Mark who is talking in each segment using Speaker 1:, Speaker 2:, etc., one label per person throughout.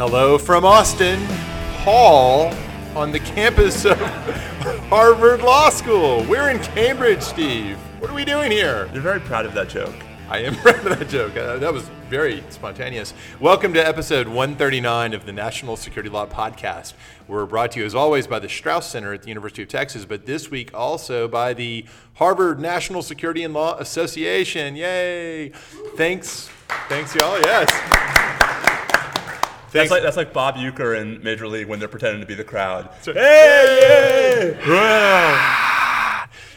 Speaker 1: Hello from Austin Hall on the campus of Harvard Law School. We're in Cambridge, Steve. What are we doing here?
Speaker 2: You're very proud of that joke.
Speaker 1: I am proud of that joke. Uh, that was very spontaneous. Welcome to episode 139 of the National Security Law Podcast. We're brought to you, as always, by the Strauss Center at the University of Texas, but this week also by the Harvard National Security and Law Association. Yay! Thanks. Thanks, y'all. Yes.
Speaker 2: That's like, that's like Bob Uecker in Major League when they're pretending to be the crowd.
Speaker 1: Hey,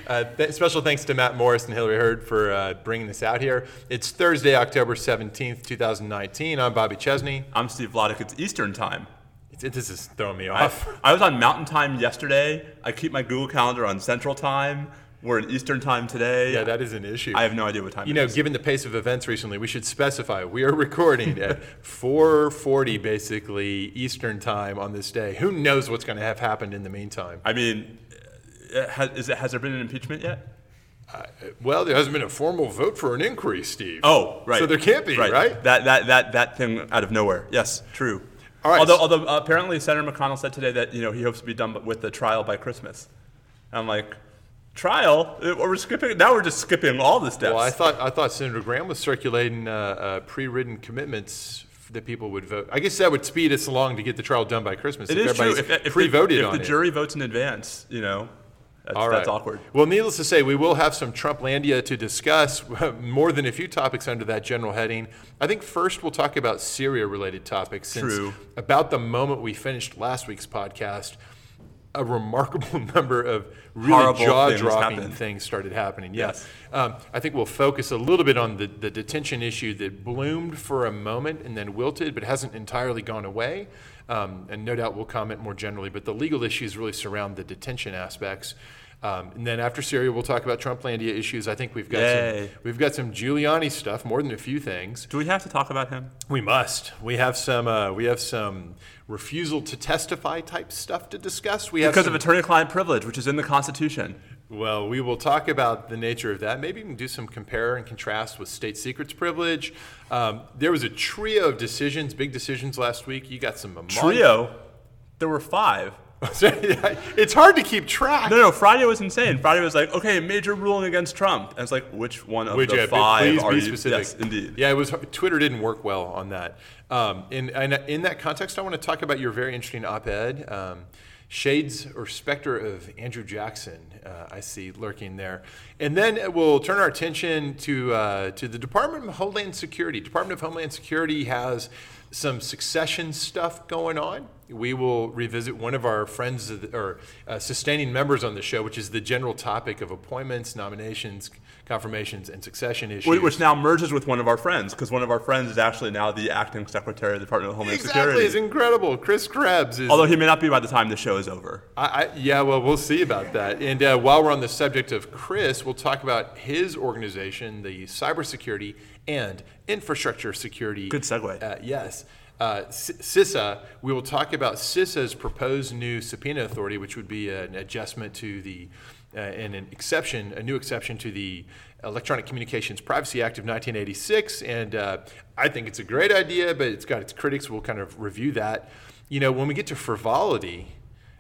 Speaker 1: Uh, th- special thanks to Matt Morris and Hillary Hurd for uh, bringing this out here. It's Thursday, October 17th, 2019. I'm Bobby Chesney.
Speaker 2: I'm Steve Vladeck. It's Eastern time.
Speaker 1: It's, it, this is throwing me
Speaker 2: I,
Speaker 1: off.
Speaker 2: I was on Mountain Time yesterday. I keep my Google Calendar on Central Time. We're in Eastern Time today.
Speaker 1: yeah, that is an issue.
Speaker 2: I have no idea what time
Speaker 1: you
Speaker 2: it
Speaker 1: know,
Speaker 2: is.
Speaker 1: given the pace of events recently, we should specify we are recording at 4:40 basically Eastern time on this day. Who knows what's going to have happened in the meantime?
Speaker 2: I mean, uh, has, is it, has there been an impeachment yet?
Speaker 1: Uh, well, there hasn't been a formal vote for an inquiry, Steve.
Speaker 2: Oh, right.
Speaker 1: So there can't be, right?
Speaker 2: That, that, that, that thing out of nowhere. Yes, true.
Speaker 1: All right.
Speaker 2: Although, although uh, apparently Senator McConnell said today that you know he hopes to be done with the trial by Christmas. I'm like, trial? Uh, We're skipping. Now we're just skipping all the steps.
Speaker 1: Well, I thought I thought Senator Graham was circulating uh, uh, pre-written commitments that people would vote. I guess that would speed us along to get the trial done by Christmas.
Speaker 2: it
Speaker 1: if
Speaker 2: is true. If, if, the-
Speaker 1: pre-voted
Speaker 2: if
Speaker 1: on
Speaker 2: the
Speaker 1: it.
Speaker 2: jury votes in advance, you know, that's,
Speaker 1: All right.
Speaker 2: that's awkward.
Speaker 1: Well, needless to say, we will have some Trumplandia to discuss, more than a few topics under that general heading. I think first we'll talk about Syria-related topics. Since
Speaker 2: True.
Speaker 1: About the moment we finished last week's podcast, a remarkable number of really jaw-dropping
Speaker 2: happened.
Speaker 1: things started happening. Yes.
Speaker 2: Yes.
Speaker 1: Um, I think we'll focus a little bit on the, the detention issue that bloomed for a moment and then wilted, but hasn't entirely gone away. Um, and no doubt we'll comment more generally, but the legal issues really surround the detention aspects. Um, and then after Syria, we'll talk about Trumplandia issues. I think we've got
Speaker 2: Yay.
Speaker 1: some, we've got some Giuliani stuff, more than a few things.
Speaker 2: Do we have to talk about him?
Speaker 1: We must. We have some. Uh, we have some refusal to testify type stuff to discuss. We have
Speaker 2: Because
Speaker 1: some,
Speaker 2: of attorney-client privilege, which is in the Constitution.
Speaker 1: well, we will talk about the nature of that. Maybe even do some compare and contrast with state secrets privilege. Um, there was a trio of decisions, big decisions last week. You got some
Speaker 2: Trio. There were five.
Speaker 1: it's hard to keep track.
Speaker 2: No, no, Friday was insane. Friday was like, okay, major ruling against Trump. And it's like, which one of
Speaker 1: Would
Speaker 2: the
Speaker 1: you-
Speaker 2: five
Speaker 1: please
Speaker 2: are
Speaker 1: be
Speaker 2: you?
Speaker 1: specific.
Speaker 2: Yes, indeed.
Speaker 1: Yeah, it was. Twitter didn't work well on that. Um, in, and in that context, I want to talk about your very interesting op-ed, um, shades or specter of Andrew Jackson. Uh, I see lurking there, and then we'll turn our attention to uh, to the Department of Homeland Security. Department of Homeland Security has some succession stuff going on. We will revisit one of our friends or uh, sustaining members on the show, which is the general topic of appointments, nominations, confirmations, and succession issues.
Speaker 2: Which now merges with one of our friends, because one of our friends is actually now the acting secretary of the Department of Homeland
Speaker 1: exactly,
Speaker 2: Security.
Speaker 1: it's incredible. Chris Krebs is.
Speaker 2: Although he may not be by the time the show is over.
Speaker 1: I, I, yeah, well, we'll see about that. And uh, while we're on the subject of Chris, we'll talk about his organization, the Cybersecurity and Infrastructure Security.
Speaker 2: Good segue.
Speaker 1: Uh, yes. Uh, CISA, we will talk about CISA's proposed new subpoena authority, which would be an adjustment to the, uh, and an exception, a new exception to the Electronic Communications Privacy Act of 1986. And uh, I think it's a great idea, but it's got its critics. We'll kind of review that. You know, when we get to frivolity,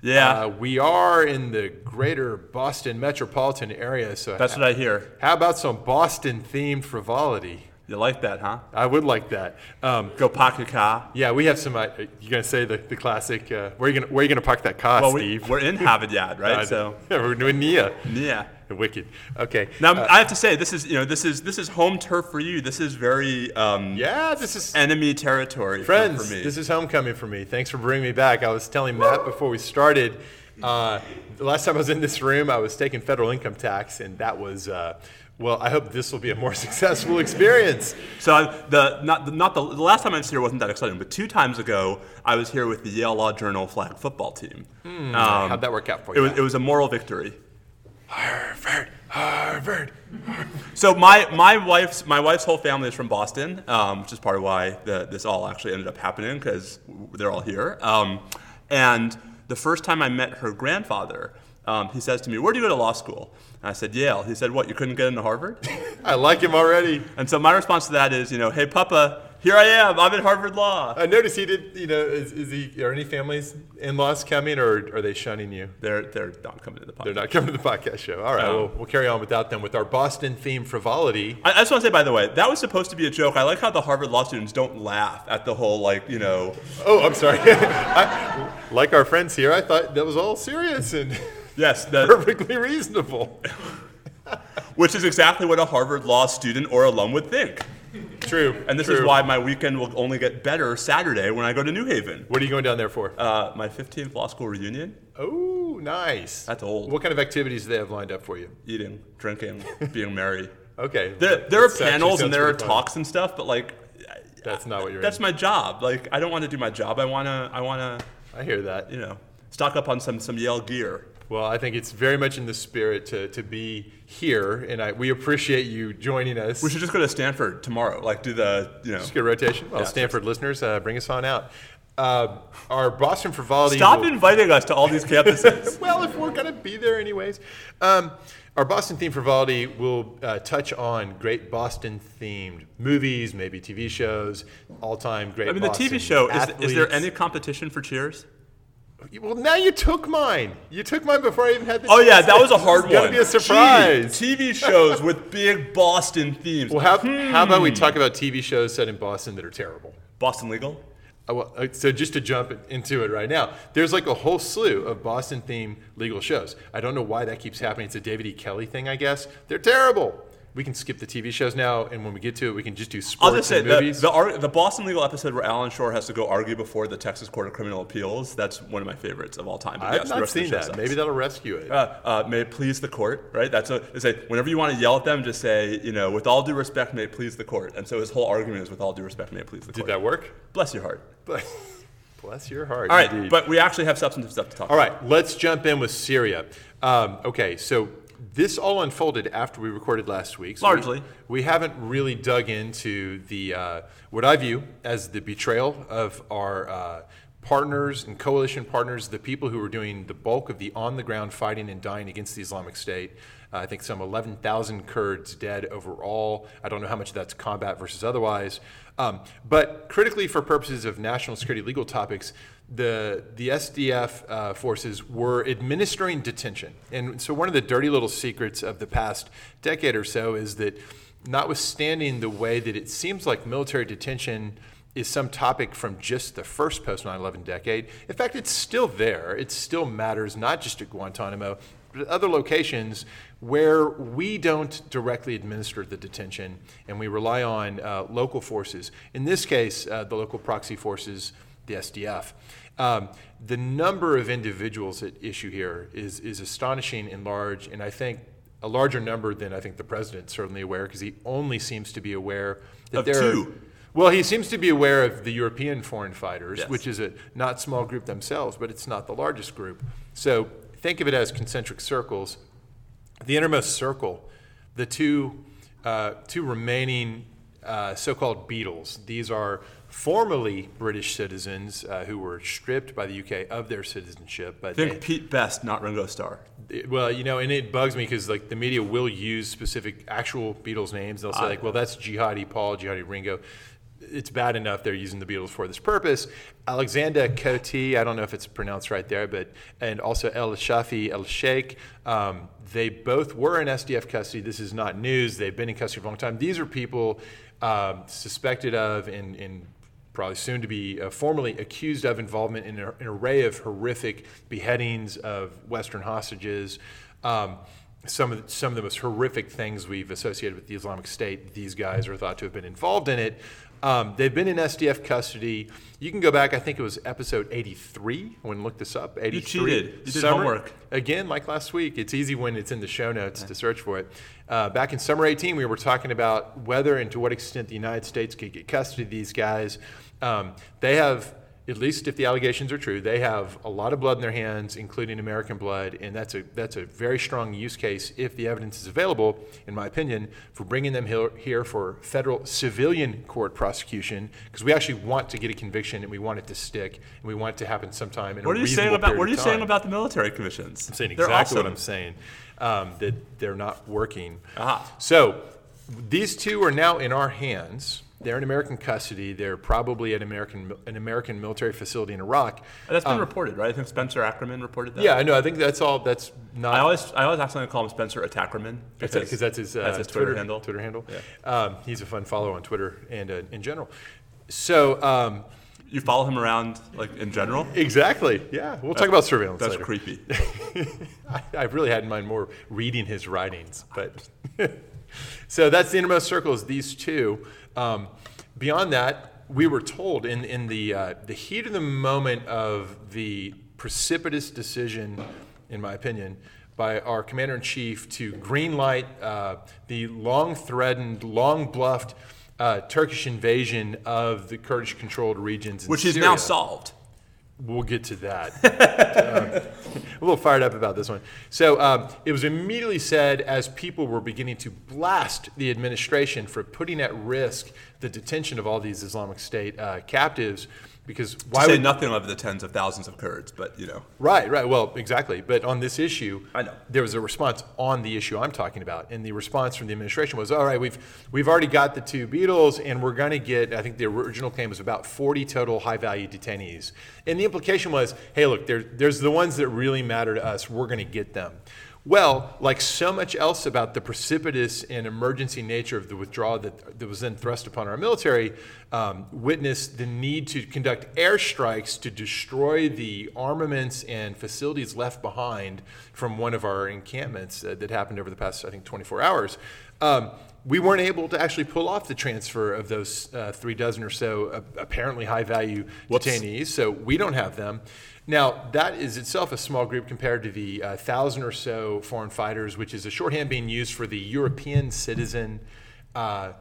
Speaker 2: Yeah.
Speaker 1: uh, we are in the greater Boston metropolitan area, so
Speaker 2: That's what I hear.
Speaker 1: how about some Boston-themed frivolity?
Speaker 2: You like that, huh?
Speaker 1: I would like that. Um,
Speaker 2: Go park your car.
Speaker 1: yeah, we have some. Uh, you gonna say the, the classic? Uh, where are you gonna Where are you gonna park that car,
Speaker 2: Well,
Speaker 1: Steve?
Speaker 2: we're in Harvard right?
Speaker 1: Uh,
Speaker 2: so,
Speaker 1: yeah, we're doing Nia.
Speaker 2: Nia.
Speaker 1: Wicked. Okay.
Speaker 2: Now
Speaker 1: Uh,
Speaker 2: I have to say, this is you know this is this is home turf for you. This is very um,
Speaker 1: yeah, this is
Speaker 2: enemy territory for-
Speaker 1: friends.
Speaker 2: for, me.
Speaker 1: This is homecoming for me. Thanks for bringing me back. I was telling Matt before we started. Uh, the last time I was in this room, I was taking federal income tax, and that was. Well, I hope this will be a more successful experience.
Speaker 2: So I- the not the, not the, the last time I was here wasn't that exciting, but two times ago I was here with the Yale Law Journal flag football team. Um,
Speaker 1: How'd that work out for
Speaker 2: it
Speaker 1: you?
Speaker 2: was it was a moral victory.
Speaker 1: Harvard, Harvard.
Speaker 2: So my, my wife's my wife's whole family is from Boston, um, which is part of why the, this all actually ended up happening because they're all here. Um, and the first time I met her grandfather, um, he says to me, "Where do you go to law school?" And I said, "Yale." He said, "What? You couldn't get into Harvard?"
Speaker 1: I like him already.
Speaker 2: and so my response to that is, you know, "Hey, Papa, Here I am. I'm at Harvard Law.
Speaker 1: I noticed he did. You know, is, is he? Are any families in-laws coming, or are they shunning you?
Speaker 2: They're they're not coming to the podcast.
Speaker 1: They're not coming to the podcast show. All right,
Speaker 2: No.
Speaker 1: well, we'll carry on without them with our Boston theme frivolity.
Speaker 2: I, I just want to say, by the way, that was supposed to be a joke. I like how the Harvard law students don't laugh at the whole, like, you know,
Speaker 1: Oh, I'm sorry. I, like our friends here, I thought that was all serious and
Speaker 2: yes, the,
Speaker 1: perfectly reasonable.
Speaker 2: which is exactly what a Harvard law student or alum would think.
Speaker 1: True.
Speaker 2: And this is why my weekend will only get better Saturday when I go to New Haven.
Speaker 1: What are you going down there for?
Speaker 2: Uh, my 15th law school reunion.
Speaker 1: oh, nice.
Speaker 2: That's old.
Speaker 1: What kind of activities do they have lined up for you?
Speaker 2: Eating, drinking, being merry.
Speaker 1: Okay.
Speaker 2: There, there are panels and there are
Speaker 1: fun.
Speaker 2: talks and stuff, but like,
Speaker 1: That's not what you're.
Speaker 2: that's
Speaker 1: in.
Speaker 2: my job. Like, I don't want to do my job. I wanna, I wanna,
Speaker 1: I hear that.
Speaker 2: you know, stock up on some some Yale gear.
Speaker 1: Well, I think it's very much in the spirit to, to be here, and I, we appreciate you joining us.
Speaker 2: We should just go to Stanford tomorrow. Like, do the, you know,
Speaker 1: Just get a rotation. Well,
Speaker 2: Yeah.
Speaker 1: Stanford listeners, uh, bring us on out. Uh, our Boston frivolity.
Speaker 2: stop
Speaker 1: will-
Speaker 2: inviting us to all these campuses.
Speaker 1: well, if we're going to be there anyways. Um, our Boston theme frivolity will uh, touch on great Boston themed movies, maybe TV shows, all time great
Speaker 2: I mean, the TV show, is, is there any competition for Cheers?
Speaker 1: Well, now you took mine. You took mine before I even had the
Speaker 2: Oh, yeah, that was a hard
Speaker 1: It's gotta be a surprise.
Speaker 2: Gee, TV shows with big Boston themes.
Speaker 1: Well, how, how about we
Speaker 2: Hmm.
Speaker 1: talk about TV shows set in Boston that are terrible?
Speaker 2: Boston Legal?
Speaker 1: Uh, well, uh, so just to jump into it right now, there's like a whole slew of Boston themed legal shows. I don't know why that keeps happening. It's a David E. Kelley thing, I guess. They're terrible. We can skip the TV shows now, and when we get to it, we can just do sports
Speaker 2: I'll just say
Speaker 1: and
Speaker 2: the,
Speaker 1: movies.
Speaker 2: the, ar- the Boston Legal episode where Alan Shore has to go argue before the Texas Court of Criminal Appeals. That's one of my favorites of all time. But
Speaker 1: I've
Speaker 2: yes, the
Speaker 1: not
Speaker 2: the
Speaker 1: seen that.
Speaker 2: sucks.
Speaker 1: Maybe that'll rescue it.
Speaker 2: Uh, uh, may it please the court, right? That's a they say whenever you want to yell at them, just say you know with all due respect, may it please the court. And so his whole argument is with all due respect, may it please the
Speaker 1: Did
Speaker 2: court.
Speaker 1: Did that work?
Speaker 2: Bless your heart.
Speaker 1: But bless your heart.
Speaker 2: All right,
Speaker 1: indeed.
Speaker 2: but we actually have substantive stuff to talk.
Speaker 1: All
Speaker 2: about.
Speaker 1: right, let's jump in with Syria. Um, okay, so this all unfolded after we recorded last week. So we-
Speaker 2: Largely.
Speaker 1: we, haven't really dug into the uh, what I view as the betrayal of our uh, partners and coalition partners, the people who were doing the bulk of the on-the-ground fighting and dying against the Islamic State. Uh, I think some 11,000 Kurds dead overall. I don't know how much of that's combat versus otherwise. Um, but critically, for purposes of national security legal topics, the the SDF uh, forces were administering detention, and so one of the dirty little secrets of the past decade or so is that, notwithstanding the way that it seems like military detention is some topic from just the first post 9/11 decade. In fact, it's still there. It still matters, not just at Guantanamo, but at other locations where we don't directly administer the detention and we rely on uh, local forces. In this case, uh, the local proxy forces, the SDF. Um, the number of individuals at issue here is, is astonishing and large, and I think a larger number than I think the president's certainly aware, because he only seems to be aware that
Speaker 2: Of
Speaker 1: there
Speaker 2: two.
Speaker 1: are. Well, he seems to be aware of the European foreign fighters,
Speaker 2: Yes.
Speaker 1: which is a not small group themselves, but it's not the largest group. So think of it as concentric circles. The innermost circle, the two, uh, two remaining uh, so-called Beatles. These are formerly British citizens uh, who were stripped by the UK of their citizenship, but
Speaker 2: Think
Speaker 1: they-
Speaker 2: Pete Best, not Ringo Starr.
Speaker 1: it- well, you know, and it bugs me because like the media will use specific actual Beatles names. They'll say
Speaker 2: I-
Speaker 1: like, "Well, that's Jihadi Paul, Jihadi Ringo." It's bad enough they're using the Beatles for this purpose. Alexander Kotey, I don't know if it's pronounced right there, but and also El Shafi El Sheikh, um, they both were in SDF custody. This is not news. They've been in custody for a long time. These are people um, suspected of and, and probably soon to be uh, formally accused of involvement in a- an array of horrific beheadings of Western hostages. Um, some of the, some of the most horrific things we've associated with the Islamic State. These guys are thought to have been involved in it. Um, they've been in SDF custody. You can go back. I think it was episode 83. I went and looked this up. 83.
Speaker 2: You cheated. You did
Speaker 1: Summer-
Speaker 2: homework.
Speaker 1: Again, like last week, it's easy when it's in the show notes to search for it. Uh, back in summer 18, we were talking about whether and to what extent the United States could get custody of these guys. Um, they have, at least if the allegations are true, they have a lot of blood in their hands, including American blood, and that's a that's a very strong use case if the evidence is available, in my opinion, for bringing them here, for federal civilian court prosecution, because we actually want to get a conviction and we want it to stick and we want it to happen sometime in
Speaker 2: What are you saying about What are you saying about the military commissions?
Speaker 1: I'm saying exactly
Speaker 2: awesome.
Speaker 1: what I'm saying. Um, that they're not working.
Speaker 2: Aha.
Speaker 1: So these two are now in our hands. They're in American custody. They're probably at American an American military facility in Iraq.
Speaker 2: That's been reported, right? I think Spencer Ackerman reported that.
Speaker 1: Um, Yeah, I know. I think that's all. That's not
Speaker 2: I always, I always accidentally call him Spencer Attackerman
Speaker 1: because that's his, uh,
Speaker 2: that's his Twitter, handle.
Speaker 1: Twitter handle. Um, he's a fun follow on Twitter and uh, in general. So um,
Speaker 2: You follow him around, like in general.
Speaker 1: exactly, yeah. We'll talk about surveillance
Speaker 2: That's
Speaker 1: later.
Speaker 2: creepy.
Speaker 1: I, I really had in mind more reading his writings, but so that's the innermost circles. These two. Um, beyond that, we were told in in the uh, the heat of the moment of the precipitous decision, in my opinion, by our commander in chief to greenlight uh, the long threatened, long bluffed. Uh, Turkish invasion of the Kurdish-controlled regions, in
Speaker 2: Which is
Speaker 1: Syria.
Speaker 2: now solved.
Speaker 1: We'll get to that. Um, a little fired up about this one. So um, it was immediately said as people were beginning to blast the administration for putting at risk the detention of all these Islamic State uh, captives, because why
Speaker 2: say
Speaker 1: would
Speaker 2: nothing of the tens of thousands of Kurds, but you know.
Speaker 1: Right, right. Well, exactly. But on this issue,
Speaker 2: I know.
Speaker 1: there was a response on the issue I'm talking about, and the response from the administration was, "All right, we've we've already got the two Beatles, and we're going to get. I think the original claim was about 40 total high-value detainees, and the implication was, hey, look, there, there's the ones that really matter to us. We're going to get them." Well, like so much else about the precipitous and emergency nature of the withdrawal that, that was then thrust upon our military, um, witnessed the need to conduct airstrikes to destroy the armaments and facilities left behind from one of our encampments uh, that happened over the past, I think, 24 hours. Um, we weren't able to actually pull off the transfer of those uh, three dozen or so uh, apparently high value detainees, so we don't have them. Now, that is itself a small group compared to the uh, thousand or so foreign fighters, which is a shorthand being used for the European citizen uh,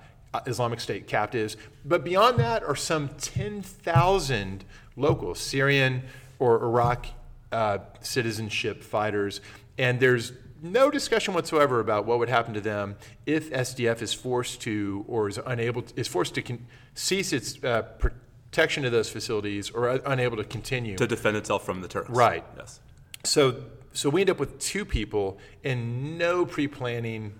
Speaker 1: Islamic State captives. But beyond that are some 10,000 local Syrian or Iraq uh, citizenship fighters. And there's no discussion whatsoever about what would happen to them if SDF is forced to or is unable to, is forced to con- cease its uh, protection of those facilities or unable to continue.
Speaker 2: To defend itself from the Turks.
Speaker 1: Right.
Speaker 2: Yes.
Speaker 1: So, so we end up with two people and no pre-planning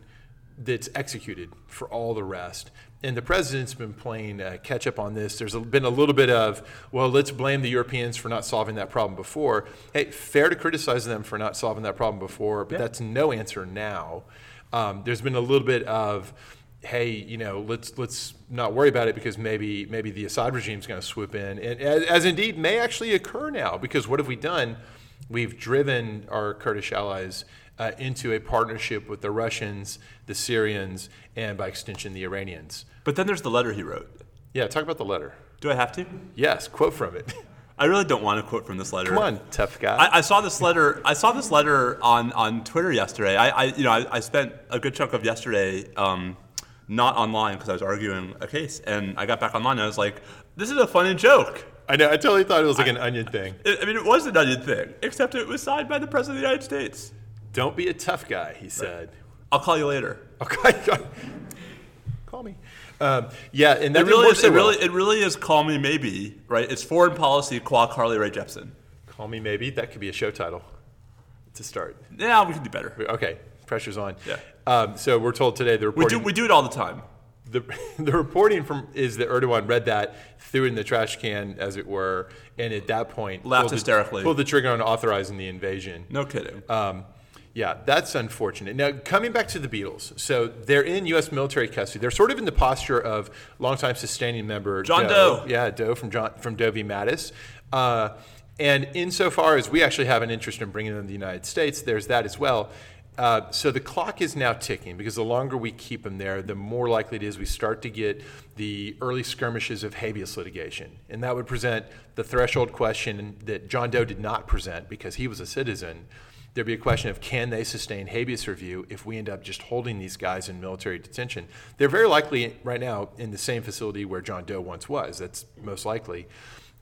Speaker 1: that's executed for all the rest. And the president's been playing uh, catch up on this. There's a, been a little bit of, well, let's blame the Europeans for not solving that problem before. Hey, fair to criticize them for not solving that problem before, but
Speaker 2: Yeah.
Speaker 1: that's no answer now. Um, there's been a little bit of, hey, you know, let's let's not worry about it because maybe maybe the Assad regime is going to swoop in, and as, as indeed may actually occur now. Because what have we done? We've driven our Kurdish allies uh, into a partnership with the Russians, the Syrians, and by extension the Iranians.
Speaker 2: But then there's the letter he wrote.
Speaker 1: Yeah, talk about the letter.
Speaker 2: Do I have to?
Speaker 1: Yes, quote from it.
Speaker 2: I really don't want to quote from this letter.
Speaker 1: Come on, tough guy.
Speaker 2: I, I saw this letter. I saw this letter on, on Twitter yesterday. I, I you know I, I spent a good chunk of yesterday um, not online because I was arguing a case, and I got back online and I was like, "This is a funny joke."
Speaker 1: I know. I totally thought it was like an onion thing.
Speaker 2: I I mean, it was an onion thing, except it was signed by the president of the United States.
Speaker 1: Don't be a tough guy, he said.
Speaker 2: I'll call you later.
Speaker 1: Okay, call me. Um, yeah, and that
Speaker 2: It really is. It
Speaker 1: well.
Speaker 2: really, it really is. Call me maybe. Right? It's foreign policy. Qua Carly Rae Jepsen.
Speaker 1: Call me maybe. That could be a show title to start.
Speaker 2: Yeah, we can do better.
Speaker 1: Okay, pressure's on.
Speaker 2: Yeah.
Speaker 1: Um, so we're told today the reporting.
Speaker 2: We do. We do it all the time.
Speaker 1: the, the reporting from is that Erdogan read that, threw it in the trash can, as it were, and at that point
Speaker 2: Laughed
Speaker 1: pulled the-
Speaker 2: hysterically.
Speaker 1: pulled the trigger on authorizing the invasion.
Speaker 2: No kidding.
Speaker 1: Um, yeah, that's unfortunate. Now, coming back to the Beatles, so they're in U.S. military custody. They're sort of in the posture of longtime sustaining member
Speaker 2: John Doe.
Speaker 1: Yeah, Doe from John from Doe v. Mattis. Uh, and insofar as we actually have an interest in bringing them to the United States, there's that as well. Uh, so the clock is now ticking because the longer we keep them there, the more likely it is we start to get the early skirmishes of habeas litigation. And that would present the threshold question that John Doe did not present because he was a citizen. There'd be a question of can they sustain habeas review if we end up just holding these guys in military detention? They're very likely right now in the same facility where John Doe once was. That's most likely.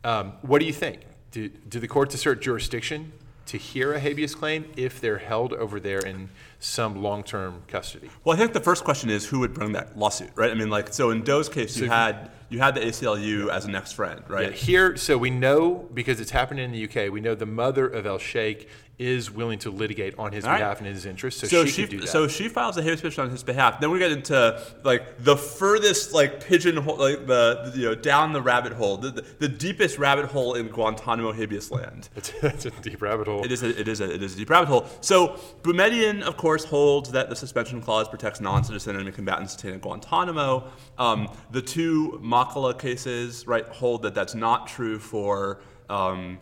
Speaker 1: Um, what do you think? Do, do the courts assert jurisdiction to hear a habeas claim if they're held over there in some long-term custody.
Speaker 2: Well, I think the first question is who would bring that lawsuit, right? I mean, like, so in Doe's case, you had you had the ACLU as a next friend, right?
Speaker 1: Yeah, here, so we know because it's happening in the UK. We know the mother of El Sheikh is willing to litigate on his
Speaker 2: All right.
Speaker 1: behalf and in his interest, so,
Speaker 2: So
Speaker 1: she,
Speaker 2: she,
Speaker 1: could do that.
Speaker 2: so she files a habeas petition on his behalf. Then we get into like the furthest like pigeonhole, like the, the you know down the rabbit hole, the, the, the deepest rabbit hole in Guantanamo habeas land.
Speaker 1: it's, it's a deep rabbit hole.
Speaker 2: It is a, it is a, it is a deep rabbit hole. So Boumediene, of course, holds that the suspension clause protects non-citizen enemy combatants detained at Guantanamo. Um, the two Maqaleh cases, right, hold that that's not true for um,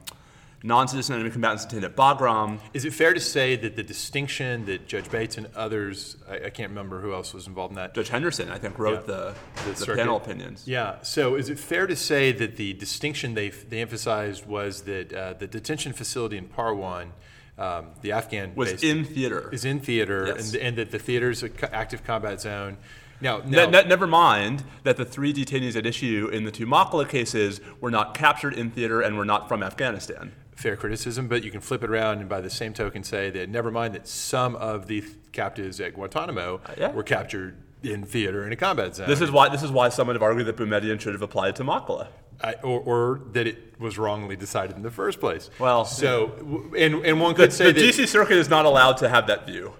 Speaker 2: non-citizen enemy combatants detained at Bagram.
Speaker 1: Is it fair to say that the distinction that Judge Bates and others, I, I can't remember who else was involved in that,
Speaker 2: Judge Henderson, I think, wrote
Speaker 1: Yeah.
Speaker 2: the, the,
Speaker 1: circuit.
Speaker 2: panel opinions.
Speaker 1: Yeah. So is it fair to say that the distinction they they emphasized was that uh, the detention facility in Parwan, um, the Afghan
Speaker 2: Was in theater.
Speaker 1: is in theater,
Speaker 2: Yes.
Speaker 1: and, and that the theater is an active combat zone. Now,
Speaker 2: Ne-
Speaker 1: now
Speaker 2: ne- never mind that the three detainees at issue in the two Maqaleh cases were not captured in theater and were not from Afghanistan.
Speaker 1: Fair criticism, but you can flip it around and by the same token say that never mind that some of the captives at Guantanamo uh,
Speaker 2: yeah.
Speaker 1: were captured in theater in a combat zone.
Speaker 2: This is why this is why some would have argued that Boumediene should have applied to Maqaleh.
Speaker 1: I, or, or that it was wrongly decided in the first place.
Speaker 2: Well,
Speaker 1: so and and one
Speaker 2: The,
Speaker 1: could say
Speaker 2: the
Speaker 1: that
Speaker 2: DC Circuit is not allowed to have that view,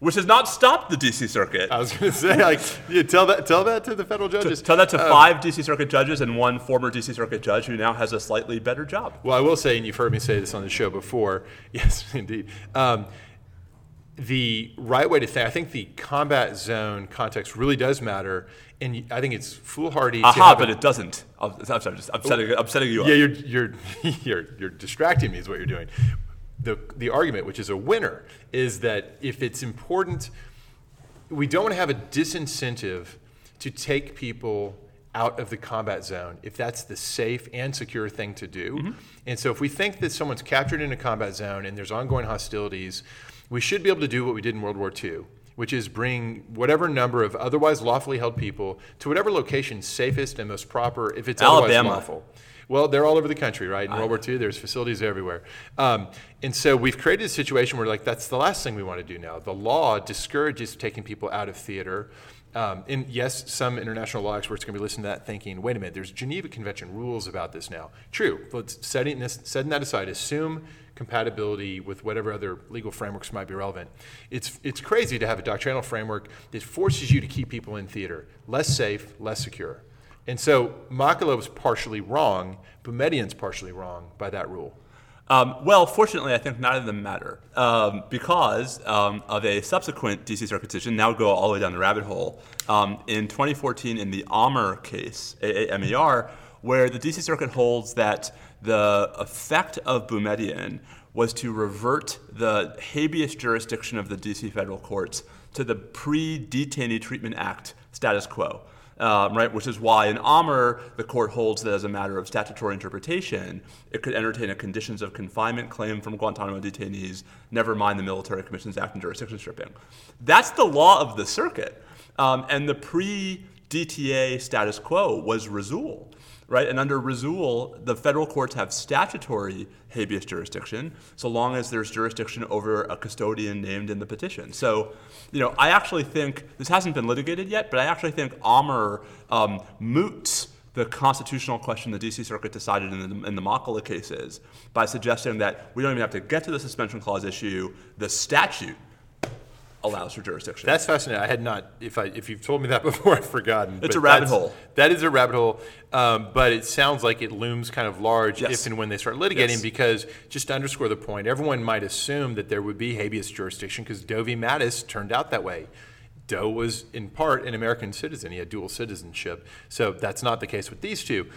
Speaker 2: which has not stopped the DC Circuit.
Speaker 1: I was going to say like yeah, tell that tell that to the federal judges.
Speaker 2: Tell that to
Speaker 1: Uh,
Speaker 2: five DC Circuit judges and one former DC Circuit judge who now has a slightly better job.
Speaker 1: Well, I will say, and you've heard me say this on the show before. Yes, indeed. Um, the right way to think, I think the combat zone context really does matter, and I think it's foolhardy.
Speaker 2: Aha, but it doesn't. I'm, I'm sorry, just, I'm setting, I'm setting you up.
Speaker 1: Yeah, you're you're you're you're distracting me is what you're doing. The the argument, which is a winner, is that if it's important, we don't want to have a disincentive to take people out of the combat zone if that's the safe and secure thing to do. Mm-hmm. And so if we think that someone's captured in a combat zone and there's ongoing hostilities, we should be able to do what we did in World War II, which is bring whatever number of otherwise lawfully held people to whatever location safest and most proper if it's
Speaker 2: Alabama.
Speaker 1: otherwise lawful. Well, they're all over the country, right? In World War II, there's facilities everywhere. Um, and so we've created a situation where, like, that's the last thing we want to do now. The law discourages taking people out of theater. Um, and yes, some international law experts are going to be listening to that thinking, wait a minute, there's Geneva Convention rules about this now. True. Let's setting, this, setting that aside, assume compatibility with whatever other legal frameworks might be relevant. It's, it's crazy to have a doctrinal framework that forces you to keep people in theater. Less safe, less secure. And so Maqaleh was partially wrong, Boumediene's partially wrong by that rule.
Speaker 2: Um, well, fortunately, I think neither of them matter um, because um, of a subsequent DC Circuit decision. Now go all the way down the rabbit hole. Um, in 2014, in the Aamer case, AAMER, where the DC Circuit holds that the effect of Boumediene was to revert the habeas jurisdiction of the DC federal courts to the pre-Detainee Treatment Act status quo um, right? Which is why in Aamer, the court holds that as a matter of statutory interpretation, it could entertain a conditions of confinement claim from Guantanamo detainees, never mind the Military Commissions Act and jurisdiction stripping. That's the law of the circuit. Um, and the pre DTA status quo was Rasul, right? And under Rasul, the federal courts have statutory habeas jurisdiction so long as there's jurisdiction over a custodian named in the petition. So, you know, I actually think this hasn't been litigated yet, but I actually think Aamer um, moots the constitutional question the DC Circuit decided in the, in the Maqaleh cases by suggesting that we don't even have to get to the suspension clause issue. The statute allows for jurisdiction.
Speaker 1: That's fascinating. I had not, if I if you've told me that before, I've forgotten.
Speaker 2: It's
Speaker 1: But
Speaker 2: a rabbit hole.
Speaker 1: That is a rabbit hole. Um, but it sounds like it looms kind of large
Speaker 2: Yes.
Speaker 1: if and when they start litigating,
Speaker 2: Yes.
Speaker 1: because just to underscore the point, everyone might assume that there would be habeas jurisdiction because Doe v. Mattis turned out that way. Doe was in part an American citizen; he had dual citizenship. So that's not the case with these two.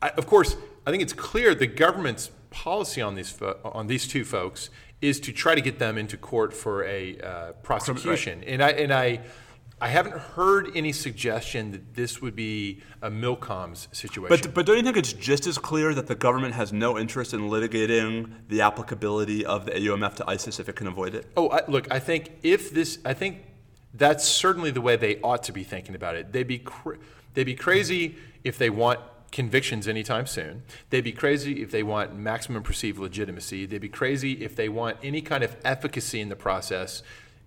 Speaker 1: I, of course, I think it's clear the government's policy on these fo- on these two folks is to try to get them into court for a uh, prosecution. And I and I I haven't heard any suggestion that this would be a Milcoms situation.
Speaker 2: But, but don't you think it's just as clear that the government has no interest in litigating the applicability of the AUMF to ISIS if it can avoid it?
Speaker 1: Oh, I, look, I think if this, I think that's certainly the way they ought to be thinking about it. They'd be, cr- they'd be crazy if they want convictions anytime soon. They'd be crazy if they want maximum perceived legitimacy. They'd be crazy if they want any kind of efficacy in the process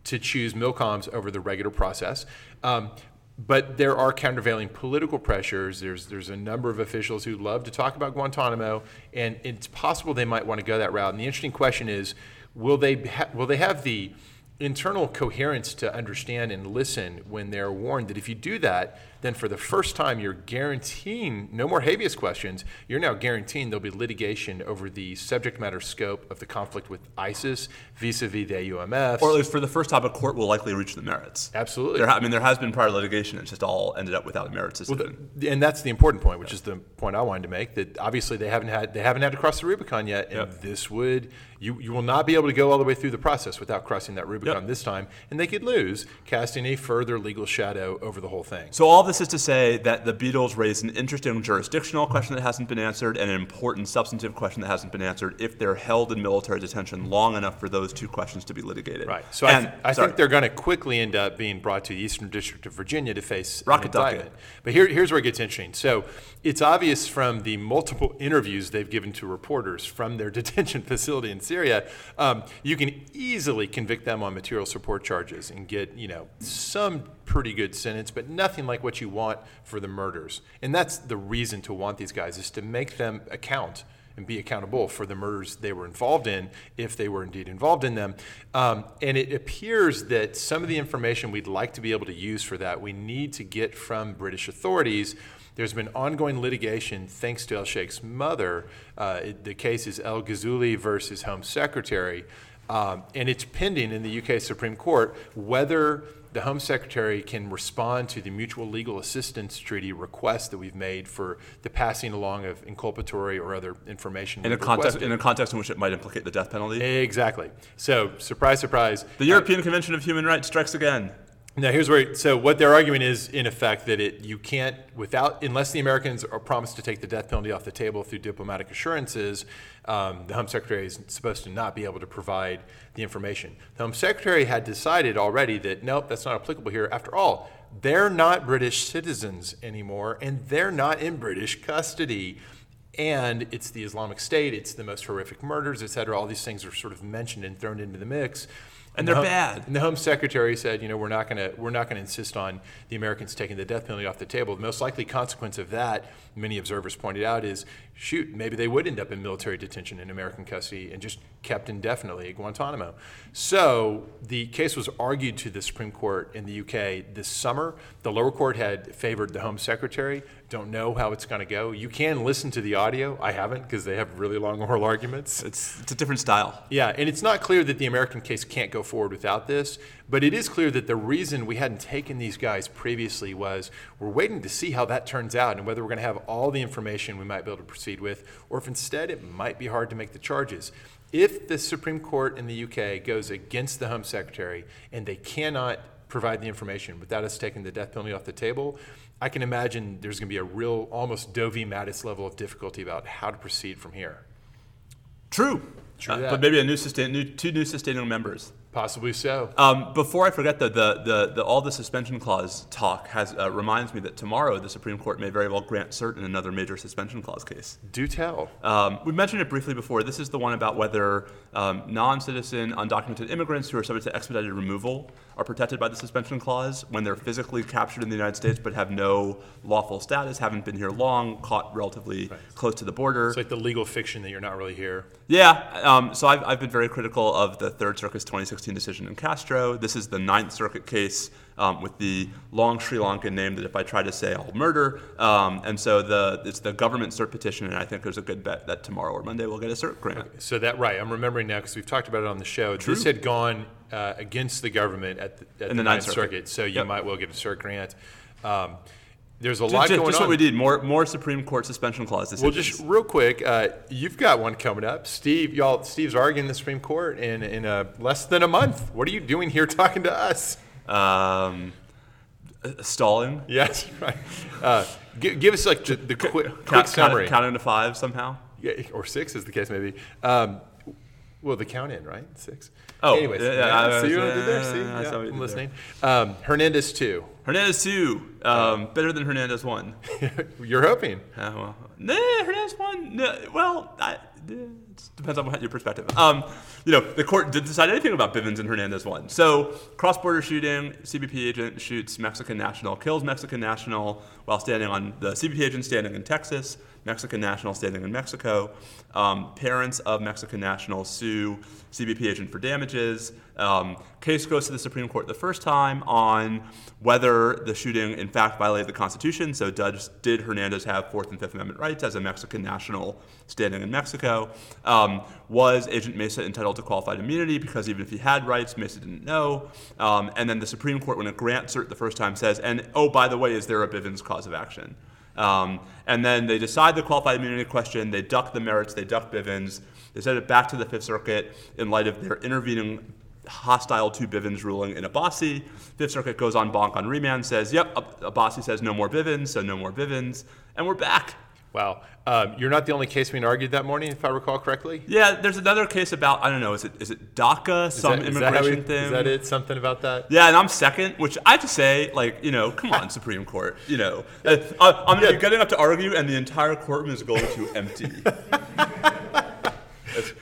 Speaker 1: to choose Milcoms over the regular process. Um, but there are countervailing political pressures. There's there's a number of officials who love to talk about Guantanamo, and it's possible they might want to go that route. And the interesting question is, will they ha- will they have the internal coherence to understand and listen when they're warned that if you do that, then for the first time you're guaranteeing no more habeas questions. You're now guaranteeing there'll be litigation over the subject matter scope of the conflict with ISIS vis-a-vis the AUMF.
Speaker 2: Or at least for the first time, a court will likely reach the merits.
Speaker 1: Absolutely.
Speaker 2: There I mean, there has been prior litigation. It's just all ended up without a merits decision.
Speaker 1: and that's the important point, which is the point I wanted to make. That obviously they haven't had they haven't had to cross the Rubicon yet, and
Speaker 2: Yep.
Speaker 1: this would you you will not be able to go all the way through the process without crossing that Rubicon
Speaker 2: Yep.
Speaker 1: this time, and they could lose, casting a further legal shadow over the whole thing.
Speaker 2: So all this is to say that the Beatles raised an interesting jurisdictional question that hasn't been answered and an important substantive question that hasn't been answered if they're held in military detention long enough for those two questions to be litigated.
Speaker 1: Right. So I, th- I think they're going to quickly end up being brought to the Eastern District of Virginia to face
Speaker 2: Rocket
Speaker 1: indictment. But here, here's where it gets interesting. So it's obvious from the multiple interviews they've given to reporters from their detention facility in Syria, um, you can easily convict them on material support charges and get, you know, some pretty good sentence, but nothing like what you want for the murders. And that's the reason to want these guys is to make them account and be accountable for the murders they were involved in, if they were indeed involved in them. Um, and it appears that some of the information we'd like to be able to use for that, we need to get from British authorities. There's been ongoing litigation thanks to El Sheikh's mother. Uh, it- the case is Elgizouli versus Home Secretary. Um, and it's pending in the UK Supreme Court whether the Home Secretary can respond to the mutual legal assistance treaty request that we've made for the passing along of inculpatory or other information.
Speaker 2: in a context
Speaker 1: requested.
Speaker 2: in a context in which it might implicate the death penalty.
Speaker 1: Exactly. So, surprise, surprise.
Speaker 2: the European Convention of Human Rights strikes again.
Speaker 1: Now, here's where. So, what they're arguing is, in effect, that it you can't without unless the Americans are promised to take the death penalty off the table through diplomatic assurances, um, the Home Secretary is supposed to not be able to provide the information. The Home Secretary had decided already that nope, that's not applicable here. After all, they're not British citizens anymore, and they're not in British custody. And it's the Islamic State, it's the most horrific murders, et cetera. All these things are sort of mentioned and thrown into the mix.
Speaker 2: And
Speaker 1: the
Speaker 2: they're
Speaker 1: Home-
Speaker 2: bad.
Speaker 1: And the Home Secretary said, you know, we're not going to we're not going to insist on the Americans taking the death penalty off the table. The most likely consequence of that, many observers pointed out, is shoot, maybe they would end up in military detention in American custody and just kept indefinitely at Guantanamo. So the case was argued to the Supreme Court in the UK this summer. The lower court had favored the Home Secretary. Don't know how it's going to go. You can listen to the audio. I haven't because they have really long oral arguments.
Speaker 2: It's, it's a different style.
Speaker 1: Yeah, and it's not clear that the American case can't go forward without this, but it is clear that the reason we hadn't taken these guys previously was we're waiting to see how that turns out and whether we're going to have all the information we might be able to proceed with, or if instead it might be hard to make the charges. If the Supreme Court in the UK goes against the Home Secretary and they cannot provide the information without us taking the death penalty off the table, I can imagine there's going to be a real, almost Doe v. Mattis level of difficulty about how to proceed from here.
Speaker 2: True.
Speaker 1: True
Speaker 2: Uh, but maybe a new sustain, new, two new sustaining members.
Speaker 1: Possibly so.
Speaker 2: Um, before I forget, though, the, the, the, all the suspension clause talk has, uh, reminds me that tomorrow the Supreme Court may very well grant cert in another major suspension clause case.
Speaker 1: Do tell.
Speaker 2: Um, we mentioned it briefly before. This is the one about whether um, non-citizen, undocumented immigrants who are subject to expedited removal are protected by the suspension clause when they're physically captured in the United States but have no lawful status, haven't been here long, caught relatively close to the border.
Speaker 1: It's like the legal fiction that you're not really here.
Speaker 2: Yeah, um, so I've, I've been very critical of the Third Circuit's 2016 decision in Castro. This is the Ninth Circuit case um, with the long Sri Lankan name that if I try to say, I'll murder. Um, and so the, it's the government cert petition, and I think there's a good bet that tomorrow or Monday we'll get a cert grant.
Speaker 1: So that right, I'm remembering now because we've talked about it on the show. This had gone uh, against the government at the, at the
Speaker 2: the Ninth
Speaker 1: Ninth
Speaker 2: Circuit.
Speaker 1: Circuit, so you
Speaker 2: Yep.
Speaker 1: might well get a cert grant. Um, there's a lot
Speaker 2: just,
Speaker 1: going
Speaker 2: just
Speaker 1: on.
Speaker 2: what we did more, more Supreme Court suspension clause
Speaker 1: Well, just real quick, uh, you've got one coming up, Steve. Y'all, Steve's arguing the Supreme Court in in uh, less than a month. What are you doing here talking to us?
Speaker 2: um, stalling.
Speaker 1: Yes, right. Uh, gi- give us like the, the quick, quick
Speaker 2: Count,
Speaker 1: summary,
Speaker 2: count, counting to five somehow.
Speaker 1: Yeah, or six, as the case may be. Um, well, the count in, right? Six.
Speaker 2: Oh,
Speaker 1: anyways,
Speaker 2: yeah,
Speaker 1: yeah,
Speaker 2: I-
Speaker 1: see what I did there?
Speaker 2: yeah,
Speaker 1: See,
Speaker 2: I
Speaker 1: yeah,
Speaker 2: saw
Speaker 1: I'm listening. Um, Hernandez two.
Speaker 2: Hernandez two, um, better than Hernandez one.
Speaker 1: You're hoping.
Speaker 2: Uh, well, nah, Hernandez one. No, well, I, it depends on your perspective. Um, you know, the court didn't decide anything about Bivens and Hernandez one. So cross-border shooting, CBP agent shoots Mexican national, kills Mexican national while standing on the CBP agent standing in Texas, Mexican national standing in Mexico. Um, parents of Mexican nationals sue CBP agent for damages. Um, case goes to the Supreme Court the first time on whether the shooting in fact violated the Constitution. So, does, did Hernandez have Fourth and Fifth Amendment rights as a Mexican national standing in Mexico? Um, was Agent Mesa entitled to qualified immunity because even if he had rights, Mesa didn't know? Um, and then the Supreme Court, when it grants cert the first time, says, and oh, by the way, is there a Bivens cause of action? Um, and then they decide the qualified immunity question. They duck the merits. They duck Bivens. They send it back to the Fifth Circuit in light of their intervening hostile to Bivens ruling in Abbasi. Fifth Circuit goes en banc on remand, says, yep, Abbasi says no more Bivens, so no more Bivens, and we're back.
Speaker 1: Wow. Um, you're not the only case being argued that morning, if I recall correctly.
Speaker 2: Yeah, there's another case about I don't know. Is it is it DACA,
Speaker 1: Is
Speaker 2: some
Speaker 1: that- is
Speaker 2: immigration
Speaker 1: that we-
Speaker 2: thing?
Speaker 1: Is that it? Something about that?
Speaker 2: Yeah, and I'm second, which I have to say, like, you know, come on, Supreme Court, you know, uh, I- I'm gonna be getting up to argue, and the entire courtroom is going to empty.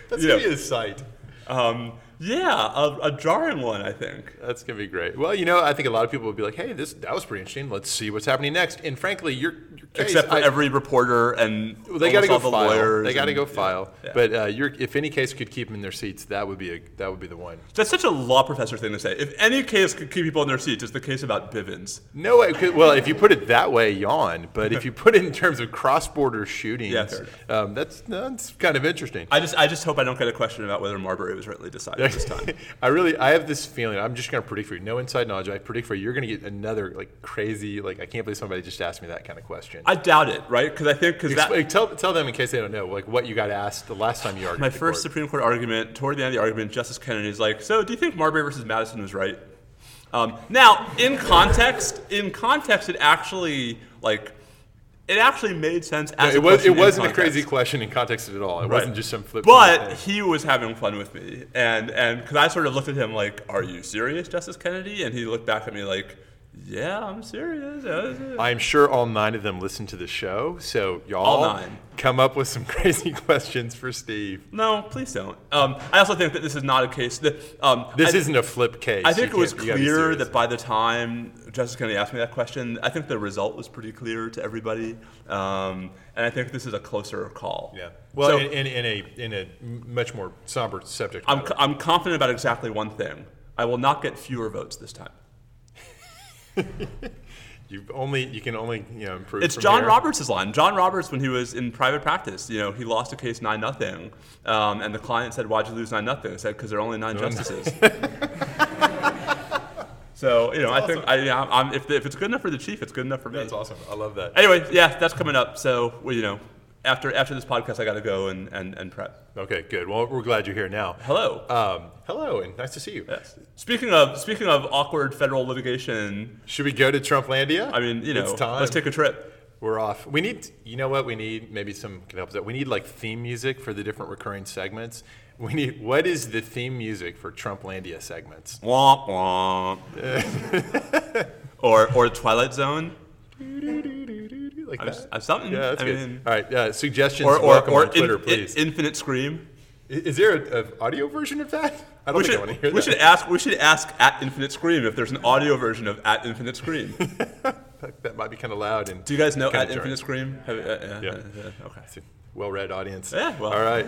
Speaker 1: That's
Speaker 2: you know.
Speaker 1: be a sight.
Speaker 2: Um, yeah, a, a jarring one, I think.
Speaker 1: That's gonna be great. Well, you know, I think a lot of people would be like, "Hey, this that was pretty interesting. Let's see what's happening next." And frankly, your, your case,
Speaker 2: Except for
Speaker 1: I-
Speaker 2: every reporter and
Speaker 1: they got to go
Speaker 2: the
Speaker 1: file. They got to go file.
Speaker 2: yeah.
Speaker 1: But uh, your, if any case could keep them in their seats, that would be a that would be the one.
Speaker 2: That's such a law professor thing to say. If any case could keep people in their seats, it's the case about Bivens.
Speaker 1: No, way. well, if you put it that way, yawn. But if you put it in terms of cross-border
Speaker 2: fair enough.
Speaker 1: um, that's that's kind of interesting.
Speaker 2: I just, I just hope I don't get a question about whether Marbury was rightly decided this time.
Speaker 1: I really, I have this feeling. I'm just going to predict for you. No inside knowledge. I predict for you. You're going to get another like crazy. Like I can't believe somebody just asked me that kind of question.
Speaker 2: I doubt it, right? Because I think because that
Speaker 1: tell tell them in case they don't know, like what you got asked the last time you argued.
Speaker 2: my first
Speaker 1: court.
Speaker 2: Supreme Court argument, toward the end of the argument, Justice Kennedy is like, "So, do you think Marbury versus Madison was right?" Um, now, in context, in context, it actually like it actually made sense
Speaker 1: it
Speaker 2: a
Speaker 1: was it wasn't a crazy question in context at all. It
Speaker 2: Right.
Speaker 1: wasn't just some flip.
Speaker 2: But he was having fun with me, and and because I sort of looked at him like, "Are you serious, Justice Kennedy?" And he looked back at me like, "Yeah, I'm serious."
Speaker 1: I'm sure all nine of them listen to the show, so y'all come up with some crazy questions for Steve.
Speaker 2: No, please don't. Um, I also think that this is not a case that um,
Speaker 1: This
Speaker 2: I,
Speaker 1: isn't a flip case.
Speaker 2: I think
Speaker 1: You
Speaker 2: it was
Speaker 1: can't- you gotta be
Speaker 2: clear that by the time Justice Kennedy asked me that question, I think the result was pretty clear to everybody, um, and I think this is a closer call.
Speaker 1: Yeah. Well,
Speaker 2: So-
Speaker 1: in, in, in a in a much more somber subject.
Speaker 2: I'm,
Speaker 1: matter.
Speaker 2: I'm confident about exactly one thing. I will not get fewer votes this time.
Speaker 1: you only you can only you know improve.
Speaker 2: It's
Speaker 1: from
Speaker 2: John
Speaker 1: here.
Speaker 2: Roberts' line. John Roberts, when he was in private practice, you know, he lost a case nine nothing, um, and the client said, "Why'd you lose nine nothing?" I said, "Because there are only nine justices." so you know, I think I, I'm, if, if it's good enough for the chief, it's good enough for me.
Speaker 1: That's awesome. I love that.
Speaker 2: Anyway, yeah, that's coming up. So well, you know, after after this podcast, I got to go and, and, and prep.
Speaker 1: Okay, good. Well, we're glad you're here now.
Speaker 2: Hello.
Speaker 1: Um, hello, and nice to see you.
Speaker 2: Yes. Speaking of speaking of awkward federal litigation,
Speaker 1: Should we go to Trumplandia?
Speaker 2: I mean, you know,
Speaker 1: it's time.
Speaker 2: let's take a trip.
Speaker 1: We're off. We need, you know what? We need maybe some can help us out. We need like theme music for the different recurring segments. We need what is the theme music for Trumplandia segments?
Speaker 2: Womp womp. or or Twilight Zone.
Speaker 1: Like
Speaker 2: I'm,
Speaker 1: that.
Speaker 2: Something.
Speaker 1: Yeah, that's
Speaker 2: I
Speaker 1: good.
Speaker 2: mean,
Speaker 1: All right, uh, suggestions.
Speaker 2: or or,
Speaker 1: welcome
Speaker 2: or
Speaker 1: on Twitter,
Speaker 2: in-
Speaker 1: please.
Speaker 2: in- Infinite Scream.
Speaker 1: Is there an audio version of that? I don't
Speaker 2: We
Speaker 1: think I
Speaker 2: should,
Speaker 1: want to hear
Speaker 2: we
Speaker 1: that.
Speaker 2: should ask. We should ask at Infinite Scream if there's an audio version of at Infinite Scream.
Speaker 1: that might be kind of loud and
Speaker 2: Do you guys know at
Speaker 1: jarring.
Speaker 2: Infinite Scream? Have, uh, yeah,
Speaker 1: Yeah.
Speaker 2: yeah, Okay.
Speaker 1: Well-read audience.
Speaker 2: Yeah, well-
Speaker 1: All right.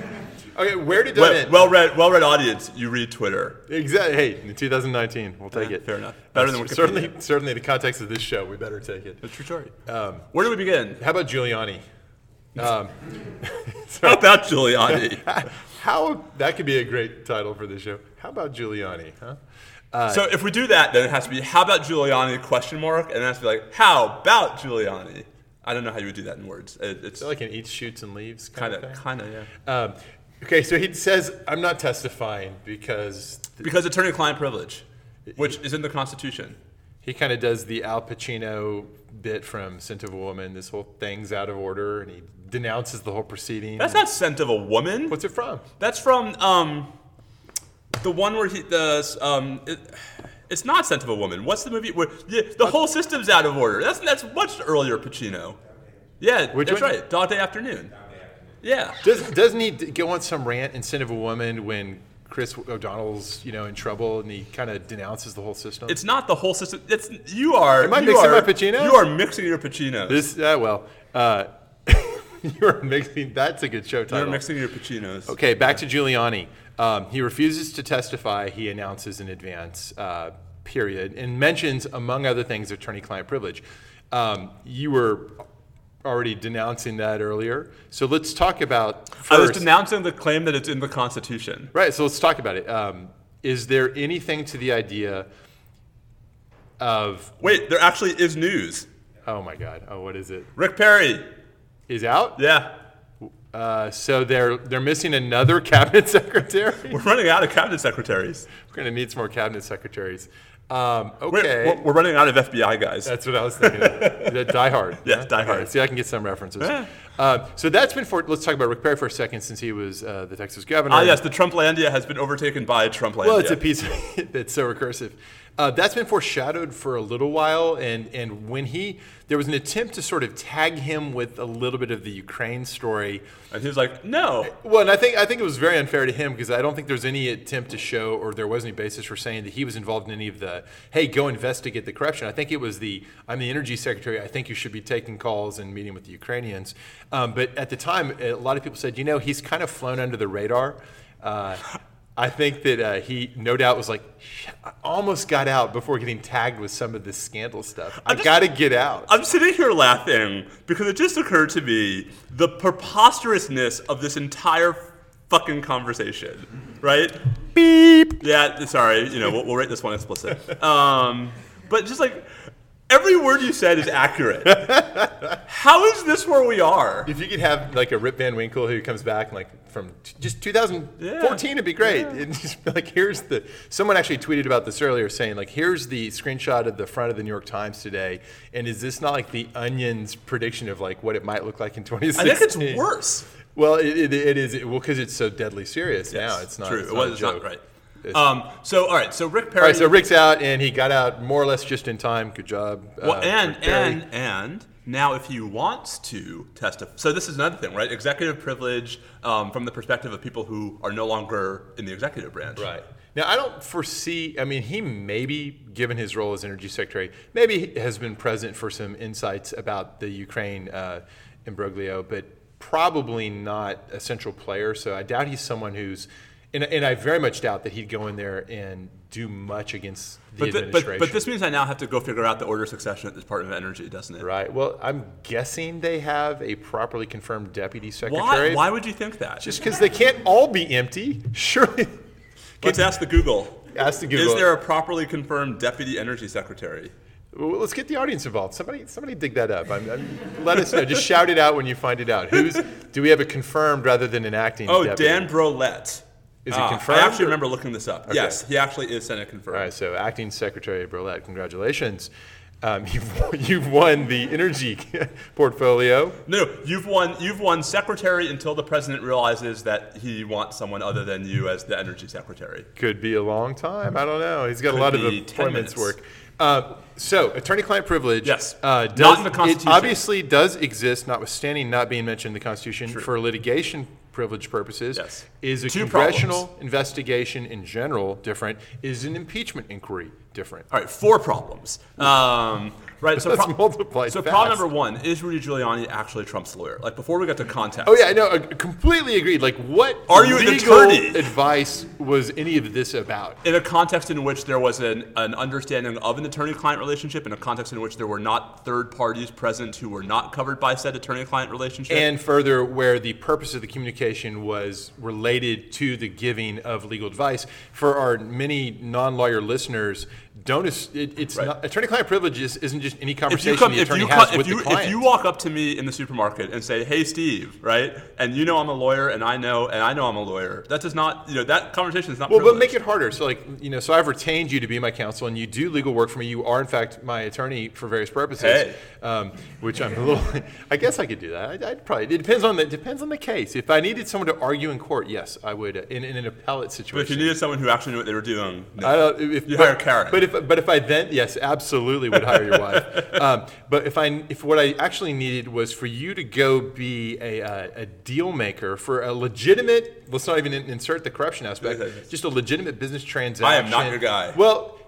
Speaker 1: Okay, where did that
Speaker 2: Well,
Speaker 1: end?
Speaker 2: well read, well read audience. You read Twitter.
Speaker 1: Exactly. Hey, in 2019, we'll take
Speaker 2: Yeah,
Speaker 1: it.
Speaker 2: fair enough. Better than Wikipedia.
Speaker 1: certainly, certainly, the context of this show, we better take it.
Speaker 2: A true story.
Speaker 1: Um,
Speaker 2: Where do we begin?
Speaker 1: how about Giuliani? Um,
Speaker 2: How about Giuliani?
Speaker 1: how that could be a great title for this show. How about Giuliani? Huh? Uh,
Speaker 2: so if we do that, then it has to be how about Giuliani question mark, and it has to be like how about Giuliani. I don't know how you would do that in words. It, it's
Speaker 1: like an eats, shoots, and leaves kind,
Speaker 2: of, kind of, yeah.
Speaker 1: Um, okay, so he says, "I'm not testifying because th-
Speaker 2: Because attorney-client privilege, which is in the Constitution.
Speaker 1: he kind of does the Al Pacino bit from *Scent of a Woman*. This whole thing's out of order, and he denounces the whole proceeding.
Speaker 2: That's not scent of a woman.
Speaker 1: What's it from?
Speaker 2: That's from um, the one where he does. um. It, it's not scent of a woman. What's the movie where yeah, the whole system's out of order? That's that's much earlier Pacino. Yeah,
Speaker 1: Which
Speaker 2: that's
Speaker 1: one?
Speaker 2: right. Dog Day Afternoon. Yeah.
Speaker 1: Does, doesn't he go on some rant instead of a woman when Chris O'Donnell's you know in trouble and he kind of denounces the whole system?
Speaker 2: It's not the whole system. It's you are.
Speaker 1: Am I mixing
Speaker 2: are,
Speaker 1: my Pacinos?
Speaker 2: You are mixing your Pacinos.
Speaker 1: this uh, well, uh, you're mixing. That's a good show
Speaker 2: You're mixing your Pacinos.
Speaker 1: Okay, back to Giuliani. Um, he refuses to testify. He announces in advance, uh, period, and mentions, among other things, attorney-client privilege. Um, you were already denouncing that earlier, so let's talk about. First,
Speaker 2: I was denouncing the claim that it's in the Constitution.
Speaker 1: Right. So let's talk about it. Um, is there anything to the idea of?
Speaker 2: Wait, there actually is news.
Speaker 1: Oh my God! Oh, what is it?
Speaker 2: Rick Perry.
Speaker 1: Is out?
Speaker 2: Yeah.
Speaker 1: Uh, so they're they're missing another cabinet secretary.
Speaker 2: We're running out of cabinet secretaries.
Speaker 1: We're gonna need some more cabinet secretaries. Um, okay.
Speaker 2: we're, we're running out of FBI guys.
Speaker 1: That's what I was thinking. Of. The Die Hard.
Speaker 2: Yes, Die Hard.
Speaker 1: Okay, see, I can get some references.
Speaker 2: Yeah.
Speaker 1: Uh, so that's been for. Let's talk about Rick Perry for a second, since he was uh, the Texas governor.
Speaker 2: Ah, yes, the Trumplandia has been overtaken by Trumplandia.
Speaker 1: Well, it's a piece that's so recursive. Uh, that's been foreshadowed for a little while, and and when he there was an attempt to sort of tag him with a little bit of the Ukraine story.
Speaker 2: and he was like, no.
Speaker 1: Well, and I think I think it was very unfair to him because I don't think there's any attempt to show or there was any basis for saying that he was involved in any of the hey go investigate the corruption. I think it was the I'm the energy secretary. I think you should be taking calls and meeting with the Ukrainians. Um, but at the time, a lot of people said you know he's kind of flown under the radar. Uh, I think that uh, he no doubt was like I almost got out before getting tagged with some of this scandal stuff. I
Speaker 2: just-
Speaker 1: got to get out.
Speaker 2: I'm sitting here laughing because it just occurred to me the preposterousness of this entire fucking conversation, right? Beep. Yeah, sorry, you know, we'll, we'll rate this one explicit. Um, but just like every word you said is accurate. How is this where we are?
Speaker 1: If you could have like a Rip Van Winkle who comes back and like from t- just 2014, it'd be great. And just like, here's the. Someone actually tweeted about this earlier, saying like, here's the screenshot of the front of the New York Times today, and is this not like the Onion's prediction of like what it might look like in 2016?
Speaker 2: I think it's worse.
Speaker 1: Well, it, it, it is. Well, because it's so deadly serious now. It's not.
Speaker 2: true.
Speaker 1: It's
Speaker 2: it
Speaker 1: not
Speaker 2: was
Speaker 1: a
Speaker 2: it's not
Speaker 1: joke.
Speaker 2: right. Um, so all right, so Rick Perry.
Speaker 1: All right, so Rick's out, and he got out more or less just in time. Good job.
Speaker 2: Well,
Speaker 1: uh,
Speaker 2: and and and now, if he wants to testify, so this is another thing, right? Executive privilege um, from the perspective of people who are no longer in the executive branch.
Speaker 1: Right. Now, I don't foresee, I mean, he maybe, given his role as energy secretary, maybe has been present for some insights about the Ukraine uh, imbroglio, but probably not a central player. So I doubt he's someone who's, and, and I very much doubt that he'd go in there and do much against the
Speaker 2: But,
Speaker 1: administration.
Speaker 2: but, but this means I now have to go figure out the order of succession at the Department of Energy, doesn't it?
Speaker 1: Right. Well, I'm guessing they have a properly confirmed deputy secretary.
Speaker 2: Why? Why would you think that?
Speaker 1: Just because they can't all be empty. Surely.
Speaker 2: Let's ask the Google.
Speaker 1: Ask the Google.
Speaker 2: Is there a properly confirmed deputy energy secretary?
Speaker 1: Well, let's get the audience involved. Somebody, somebody dig that up. I'm, I'm, let us know. Just shout it out when you find it out. Who's? Do we have a confirmed rather than an acting?
Speaker 2: Oh,
Speaker 1: deputy?
Speaker 2: Dan Brouillette.
Speaker 1: Is it
Speaker 2: Ah,
Speaker 1: confirmed,
Speaker 2: I actually
Speaker 1: or-
Speaker 2: remember looking this up. Yes, he actually is Senate confirmed.
Speaker 1: All right. So, acting secretary Brouillette, congratulations. Um, you've, you've won the energy portfolio.
Speaker 2: No, you've won. You've won secretary until the president realizes that he wants someone other than you as the energy secretary.
Speaker 1: Could be a long time. I don't know. He's got a lot of appointments work. Uh, so, attorney-client privilege.
Speaker 2: Yes.
Speaker 1: Uh,
Speaker 2: Not in the Constitution.
Speaker 1: It obviously does exist, notwithstanding not being mentioned in the Constitution for litigation privilege purposes.
Speaker 2: Yes.
Speaker 1: Is a
Speaker 2: Two
Speaker 1: congressional
Speaker 2: problems.
Speaker 1: investigation in general different? Is an impeachment inquiry different?
Speaker 2: All right, four problems. Um, right, so,
Speaker 1: multiply
Speaker 2: so
Speaker 1: fast.
Speaker 2: problem number one is Rudy Giuliani actually Trump's lawyer? Like before we get to context.
Speaker 1: Oh yeah, I know. Completely agreed. Like, what
Speaker 2: Are you an
Speaker 1: legal
Speaker 2: attorney?
Speaker 1: advice was any of this about?
Speaker 2: In a context in which there was an, an understanding of an attorney-client relationship, in a context in which there were not third parties present who were not covered by said attorney-client relationship.
Speaker 1: And further, where the purpose of the communication was related to the giving of legal advice. For our many non-lawyer listeners, don't it, it's
Speaker 2: Right.
Speaker 1: not, attorney-client privilege is, isn't just any
Speaker 2: if
Speaker 1: conversation
Speaker 2: you come,
Speaker 1: the attorney has with
Speaker 2: if you,
Speaker 1: the client.
Speaker 2: if you walk up to me in the supermarket and say, "Hey, Steve," right, and you know I'm a lawyer, and I know, and I know I'm a lawyer, that does not, you know, that conversation is not.
Speaker 1: well, but make it harder. So, like, you know, so I've retained you to be my counsel, and you do legal work for me. You are, in fact, my attorney for various purposes.
Speaker 2: Hey.
Speaker 1: Um, which I'm a little. I guess I could do that. I'd, I'd probably. It depends on the it depends on the case. If I needed someone to argue in court, yes, I would. uh, In, in an appellate situation.
Speaker 2: But if you needed someone who actually knew what they were doing, no.
Speaker 1: I don't, if,
Speaker 2: You
Speaker 1: but,
Speaker 2: hire Karen.
Speaker 1: But but if but if I then yes, absolutely would hire your wife. Um, but if I if what I actually needed was for you to go be a uh, a deal maker for a legitimate. Let's not even insert the corruption aspect. Just a legitimate business transaction.
Speaker 2: I am not your guy.
Speaker 1: Well,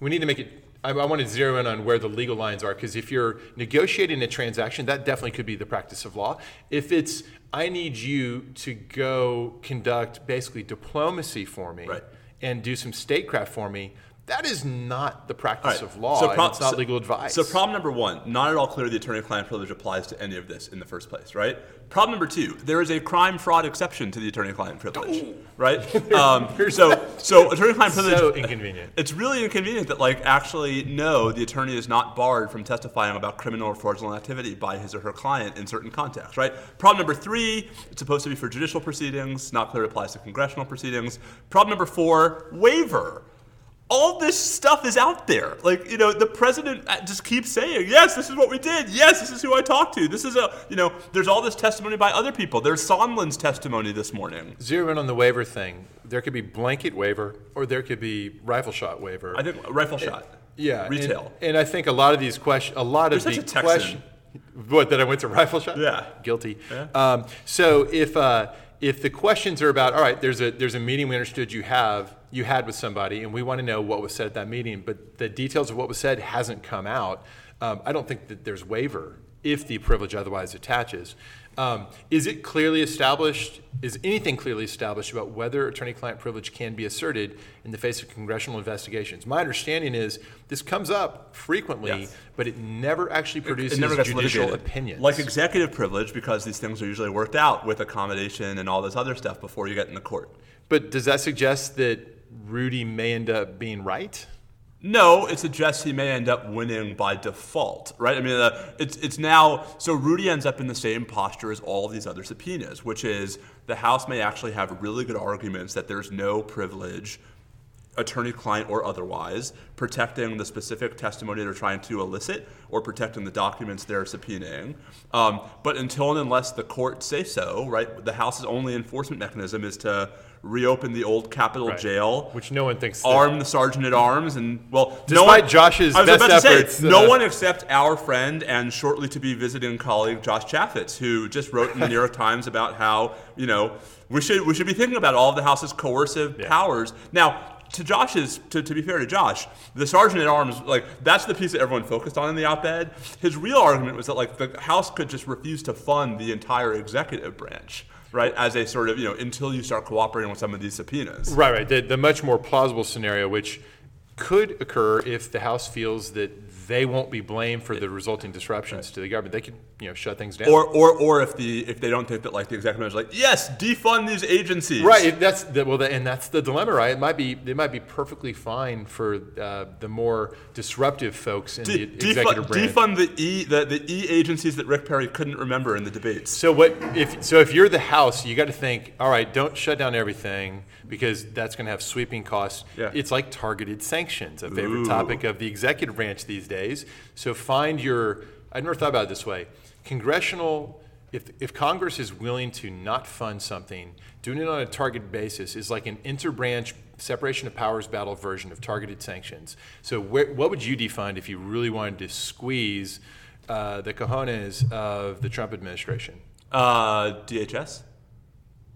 Speaker 1: we need to make it. I, I want to zero in on where the legal lines are because if you're negotiating a transaction, that definitely could be the practice of law. If it's I need you to go conduct basically diplomacy for me
Speaker 2: Right.
Speaker 1: and do some statecraft for me. That is not the practice
Speaker 2: right.
Speaker 1: of law.
Speaker 2: So
Speaker 1: and
Speaker 2: pro-
Speaker 1: it's not
Speaker 2: so-
Speaker 1: legal advice.
Speaker 2: So problem number one, not at all clear the attorney-client privilege applies to any of this in the first place, right? Problem number two, there is a crime fraud exception to the attorney-client privilege, right? Um, so, so attorney-client privilege.
Speaker 1: so inconvenient.
Speaker 2: It's really inconvenient that, like, actually, no, the attorney is not barred from testifying about criminal or fraudulent activity by his or her client in certain contexts, right? Problem number three, it's supposed to be for judicial proceedings, not clear it applies to congressional proceedings. Problem number four, waiver. All this stuff is out there. Like, you know, the president uh, just keeps saying, yes, this is what we did. Yes, this is who I talked to. This is a, you know, there's all this testimony by other people. There's Sondland's testimony this morning.
Speaker 1: Zero in on the waiver thing. There could be blanket waiver or there could be rifle shot waiver.
Speaker 2: I think rifle shot.
Speaker 1: yeah,
Speaker 2: Retail.
Speaker 1: And, I think a lot of these questions, a lot of the
Speaker 2: such a Texan.
Speaker 1: question. What that I went to rifle shot?
Speaker 2: Yeah.
Speaker 1: guilty.
Speaker 2: Yeah.
Speaker 1: Um, so if uh, if the questions are about, all right, there's a there's a meeting we understood you have you had with somebody, and we want to know what was said at that meeting, but the details of what was said hasn't come out. Um, I don't think that there's waiver if the privilege otherwise attaches. Um, is it clearly established? Is anything clearly established about whether attorney-client privilege can be asserted in the face of congressional investigations? My understanding is this comes up frequently,
Speaker 2: Yes.
Speaker 1: but it never actually produces
Speaker 2: it never gets
Speaker 1: judicial
Speaker 2: litigated.
Speaker 1: opinions.
Speaker 2: Like executive privilege, because these things are usually worked out with accommodation and all this other stuff before you get in the court.
Speaker 1: But does that suggest that Rudy may end up being right?
Speaker 2: No, it suggests he may end up winning by default, right? I mean, uh, it's it's now so Rudy ends up in the same posture as all of these other subpoenas, which is the House may actually have really good arguments that there's no privilege, attorney-client or otherwise, protecting the specific testimony they're trying to elicit or protecting the documents they're subpoenaing. Um, but until and unless the court say so, right, the House's only enforcement mechanism is to reopen the old Capitol
Speaker 1: Right.
Speaker 2: jail,
Speaker 1: Which no one thinks. that-
Speaker 2: arm the sergeant at arms, and well, no
Speaker 1: Despite
Speaker 2: one,
Speaker 1: Josh's
Speaker 2: I was
Speaker 1: best
Speaker 2: about to
Speaker 1: efforts,
Speaker 2: say, no
Speaker 1: uh,
Speaker 2: one except our friend and shortly to be visiting colleague Josh Chafetz, who just wrote in the New York Times about how you know we should we should be thinking about all of the House's coercive powers now. To Josh's, to, to be fair to Josh, the sergeant at arms, like that's the piece that everyone focused on in the op-ed. His real argument was that like the House could just refuse to fund the entire executive branch, right? As a sort of you know until you start cooperating with some of these subpoenas.
Speaker 1: Right, right. The, the much more plausible scenario, which could occur if the House feels that they won't be blamed for the resulting disruptions to the government, they could, you know, shut things down.
Speaker 2: Or, or, or if the if they don't think that like the executive branch is like yes defund these agencies
Speaker 1: Right, that's the, well, the, and that's the dilemma, right? It might be it might be perfectly fine for uh, the more disruptive folks in
Speaker 2: De-
Speaker 1: the executive
Speaker 2: defund,
Speaker 1: branch.
Speaker 2: defund the e the, the e agencies that Rick Perry couldn't remember in the debates.
Speaker 1: So what if so if you're the House, you got to think, all right, don't shut down everything because that's going to have sweeping costs.
Speaker 2: Yeah.
Speaker 1: It's like targeted sanctions, a favorite
Speaker 2: Ooh.
Speaker 1: topic of the executive branch these days. So find your I never thought about it this way. Congressional if, if Congress is willing to not fund something, doing it on a targeted basis is like an interbranch separation of powers battle version of targeted sanctions. So, where, what would you define if you really wanted to squeeze uh, the cojones of the Trump administration?
Speaker 2: Uh, DHS.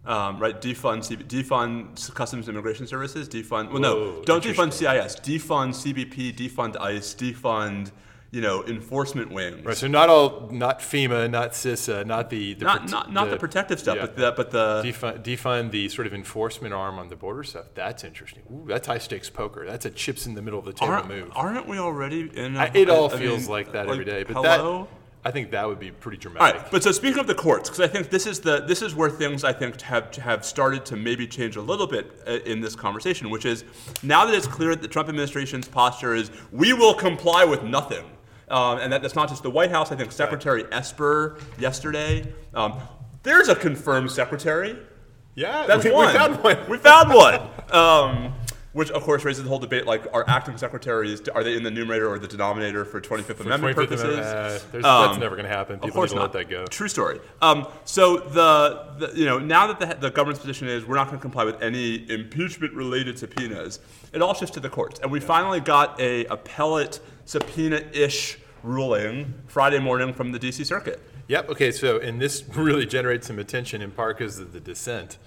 Speaker 2: Um, right, defund CB, defund Customs and Immigration Services, defund. Well, no, don't defund CIS. Defund CBP, defund ICE, defund, you know, enforcement wings.
Speaker 1: Right, so not all, not FEMA, not CISA, not the, the
Speaker 2: not
Speaker 1: prote-
Speaker 2: not not the, protective stuff,
Speaker 1: yeah.
Speaker 2: but the but the
Speaker 1: defund, defund the sort of enforcement arm on the border stuff. That's interesting. Ooh, that's high stakes poker. That's a chips in the middle of the table
Speaker 2: aren't,
Speaker 1: move.
Speaker 2: aren't we already in? A,
Speaker 1: I, it all
Speaker 2: I
Speaker 1: feels
Speaker 2: mean,
Speaker 1: like that every day, but
Speaker 2: hello?
Speaker 1: that I think that would be pretty dramatic.
Speaker 2: right, but so speaking of the courts, because I think this is the this is where things I think have have started to maybe change a little bit uh, in this conversation, which is now that it's clear that the Trump administration's posture is we will comply with nothing, um, and that, that's not just the White House. I think Secretary Esper yesterday. Um, there's a confirmed secretary.
Speaker 1: Yeah,
Speaker 2: That's
Speaker 1: we,
Speaker 2: one.
Speaker 1: we found one.
Speaker 2: We found one. Um, Which, of course, raises the whole debate: like, are acting secretaries are they in the numerator or the denominator for 25th Amendment
Speaker 1: 25th
Speaker 2: purposes?
Speaker 1: Amendment, uh,
Speaker 2: Um,
Speaker 1: that's never going to happen. People
Speaker 2: of course not.
Speaker 1: let that go.
Speaker 2: True story. Um, so the, the you know now that the, the government's position is we're not going to comply with any impeachment-related subpoenas, it all shifts to the courts, and we finally got a appellate subpoena-ish ruling Friday morning from the D.C. Circuit.
Speaker 1: Yep. Okay. So, and this really generates some attention in part because of the dissent.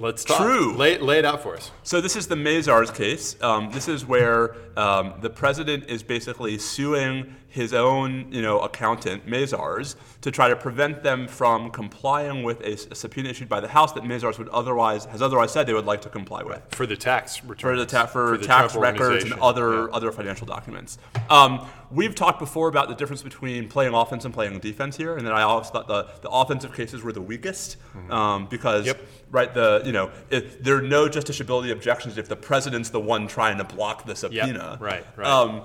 Speaker 1: Let's talk.
Speaker 2: True.
Speaker 1: Lay, lay it out for us.
Speaker 2: So this is the Mazars case. Um, this is where um, the president is basically suing his own, you know, accountant, Mazars, to try to prevent them from complying with a subpoena issued by the House that Mazars would otherwise has otherwise said they would like to comply with.
Speaker 1: For the tax returns.
Speaker 2: For the ta- for,
Speaker 1: the
Speaker 2: tax records and other
Speaker 1: Yeah.
Speaker 2: other financial documents. Um, we've talked before about the difference between playing offense and playing defense here, and then I always thought the, the offensive cases were the weakest um, because
Speaker 1: Yep.
Speaker 2: right the you know it, there are no justiciability objections if the president's the one trying to block the subpoena.
Speaker 1: right, right.
Speaker 2: Um,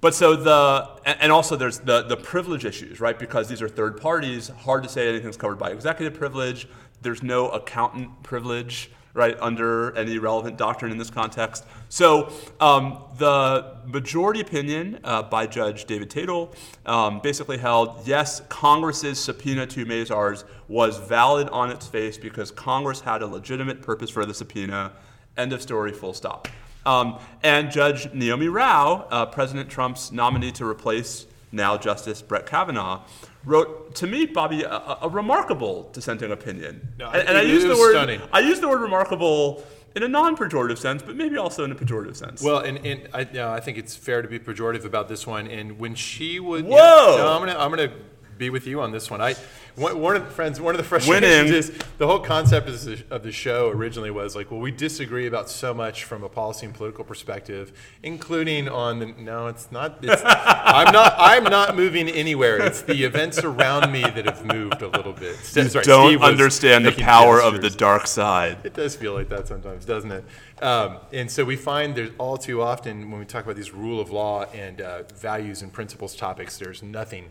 Speaker 2: but so the and also there's the the privilege issues, right? Because these are third parties, hard to say anything's covered by executive privilege. There's no accountant privilege, right, under any relevant doctrine in this context. So um, the majority opinion uh, by Judge David Tatel um, basically held yes, Congress's subpoena to Mazars was valid on its face because Congress had a legitimate purpose for the subpoena. End of story. Full stop. Um, and Judge Naomi Rao, uh, President Trump's nominee to replace now Justice Brett Kavanaugh, wrote to me, Bobby, a, a- remarkable dissenting opinion.
Speaker 1: No,
Speaker 2: and, and I use the word
Speaker 1: stunning.
Speaker 2: I use the word remarkable in a non-pejorative sense, but maybe also in a pejorative sense.
Speaker 1: Well, and, and I, you know, I think it's fair to be pejorative about this one. And when she would,
Speaker 2: Whoa!
Speaker 1: No, I'm gonna I'm gonna be with you on this one. I one, one of the friends, one of the frustrations is the whole concept of the, of the show originally was like, well, we disagree about so much from a policy and political perspective, including on the. No, it's not. It's, I'm not. I'm not moving anywhere. It's the events around me that have moved a little bit. Sorry,
Speaker 2: don't understand the power of the dark side.
Speaker 1: It does feel like that sometimes, doesn't it? Um, and so we find there's all too often when we talk about these rule of law and uh, values and principles topics, there's nothing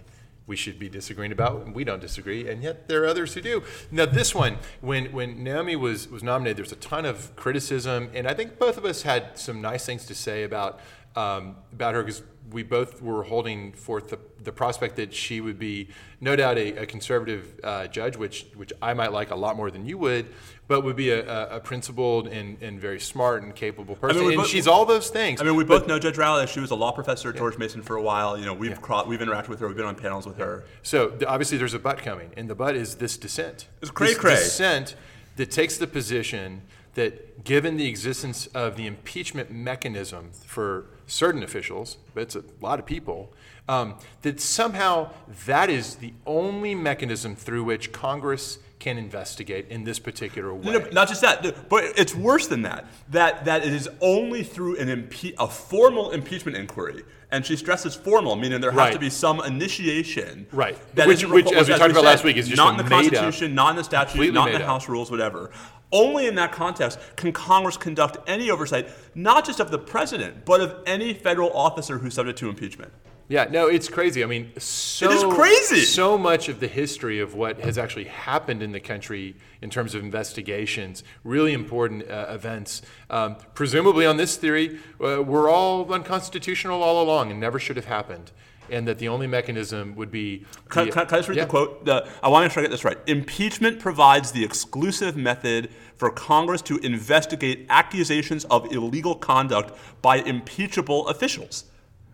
Speaker 1: we should be disagreeing about, and we don't disagree, and yet there are others who do. Now, this one, when when Naomi was was nominated, there's a ton of criticism, and I think both of us had some nice things to say about um, about her because we both were holding forth the, the prospect that she would be, no doubt, a, a conservative uh, judge, which which I might like a lot more than you would, but would be a, a, a principled and, and very smart and capable person.
Speaker 2: we
Speaker 1: and
Speaker 2: both-
Speaker 1: she's all those things.
Speaker 2: I mean, we
Speaker 1: but-
Speaker 2: both know Judge Rowley. She was a law professor at George Mason for a while. You know, we've cro- we've interacted with her. We've been on panels with her.
Speaker 1: So obviously, there's a butt coming, and the butt is this dissent.
Speaker 2: It's cray
Speaker 1: This
Speaker 2: cray.
Speaker 1: dissent that takes the position that, given the existence of the impeachment mechanism for certain officials, but it's a lot of people, um, that somehow that is the only mechanism through which Congress can investigate in this particular way.
Speaker 2: No, no, not just that, but it's worse than that. That that it is only through an impe- a formal impeachment inquiry, and she stresses formal, meaning there has
Speaker 1: Right.
Speaker 2: to be some initiation.
Speaker 1: Right.
Speaker 2: That
Speaker 1: Which-
Speaker 2: isn't
Speaker 1: which, as we talked about
Speaker 2: said,
Speaker 1: last week, is just
Speaker 2: not in the
Speaker 1: made up-
Speaker 2: Constitution, not in the statute, not in the
Speaker 1: up.
Speaker 2: House rules, whatever. Only in that context can Congress conduct any oversight, not just of the president, but of any federal officer who's subject to impeachment.
Speaker 1: Yeah, no, it's crazy. I mean, so,
Speaker 2: It is crazy.
Speaker 1: So much of the history of what has actually happened in the country in terms of investigations, really important uh, events, um, presumably on this theory, uh, were all unconstitutional all along and never should have happened. And that the only mechanism would be.
Speaker 2: Can,
Speaker 1: the-
Speaker 2: can, can I just read
Speaker 1: Yeah.
Speaker 2: the quote? The, I want to make sure I get this right. Impeachment provides the exclusive method for Congress to investigate accusations of illegal conduct by impeachable officials.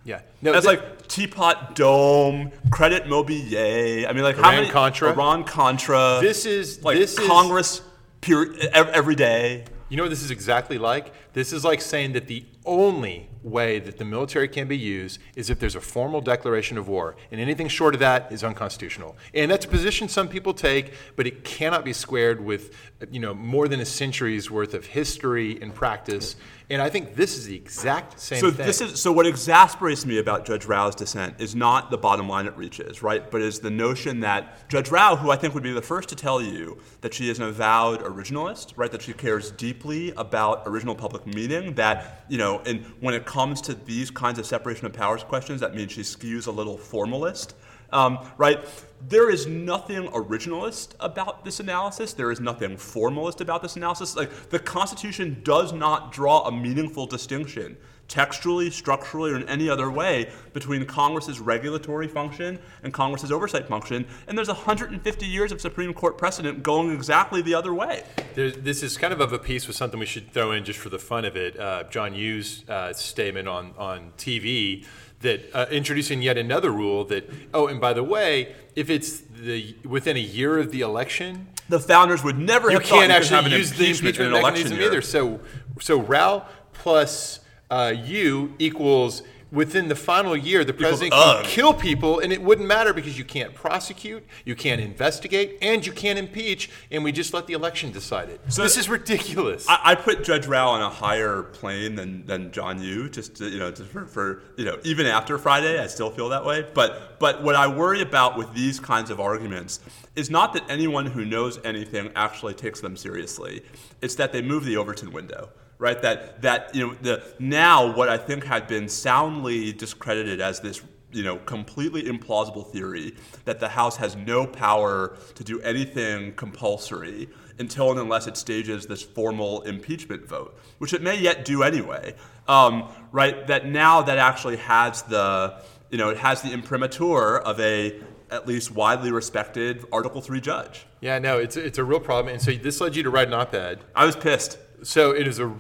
Speaker 1: Yeah. No,
Speaker 2: That's
Speaker 1: th-
Speaker 2: like Teapot Dome, Credit Mobilier. I mean, like how
Speaker 1: Iran
Speaker 2: many
Speaker 1: Contra.
Speaker 2: Iran Contra.
Speaker 1: This is-
Speaker 2: like
Speaker 1: this is-
Speaker 2: Congress ev- every day.
Speaker 1: You know what this is exactly like? This is like saying that the only way that the military can be used is if there's a formal declaration of war, and anything short of that is unconstitutional. And that's a position some people take, but it cannot be squared with, you know, more than a century's worth of history and practice. And I think this is the exact same
Speaker 2: So
Speaker 1: thing.
Speaker 2: this is so what exasperates me about Judge Rao's dissent is not the bottom line it reaches, right? But is the notion that Judge Rao, who I think would be the first to tell you that she is an avowed originalist, right? That she cares deeply about original public meaning, that, you know, and when it comes to these kinds of separation of powers questions, that means she skews a little formalist. Um, right? There is nothing originalist about this analysis. There is nothing formalist about this analysis. Like the Constitution does not draw a meaningful distinction textually, structurally, or in any other way between Congress's regulatory function and Congress's oversight function. And there's 150 years of Supreme Court precedent going exactly the other way.
Speaker 1: There's, this is kind of of a piece with something we should throw in just for the fun of it. Uh, John Yoo's uh, statement on, on TV that uh, introducing yet another rule that, oh, and by the way, if it's the within a year of the election,
Speaker 2: the founders would never
Speaker 1: you
Speaker 2: have
Speaker 1: can't
Speaker 2: you
Speaker 1: actually
Speaker 2: an
Speaker 1: use the
Speaker 2: impeachment in an election
Speaker 1: mechanism
Speaker 2: year.
Speaker 1: either. So, so Rao plus uh, you equals within the final year, the president can
Speaker 2: ugh.
Speaker 1: kill people, and it wouldn't matter because you can't prosecute, you can't investigate, and you can't impeach, and we just let the election decide it.
Speaker 2: So-
Speaker 1: this is ridiculous.
Speaker 2: I, I put Judge Rao on a higher plane than, than John Yoo, just to, you know, just for, for you know, even after Friday, I still feel that way. But but what I worry about with these kinds of arguments is not that anyone who knows anything actually takes them seriously. It's that they move the Overton window. Right, that that you know the now what I think had been soundly discredited as this you know, completely implausible theory that the House has no power to do anything compulsory until and unless it stages this formal impeachment vote, which it may yet do anyway. Um, right? That now that actually has the, you know, it has the imprimatur of a at least widely respected Article Three judge.
Speaker 1: yeah, no, it's it's a real problem, and so this led you to write an op-ed.
Speaker 2: I was pissed.
Speaker 1: So it is a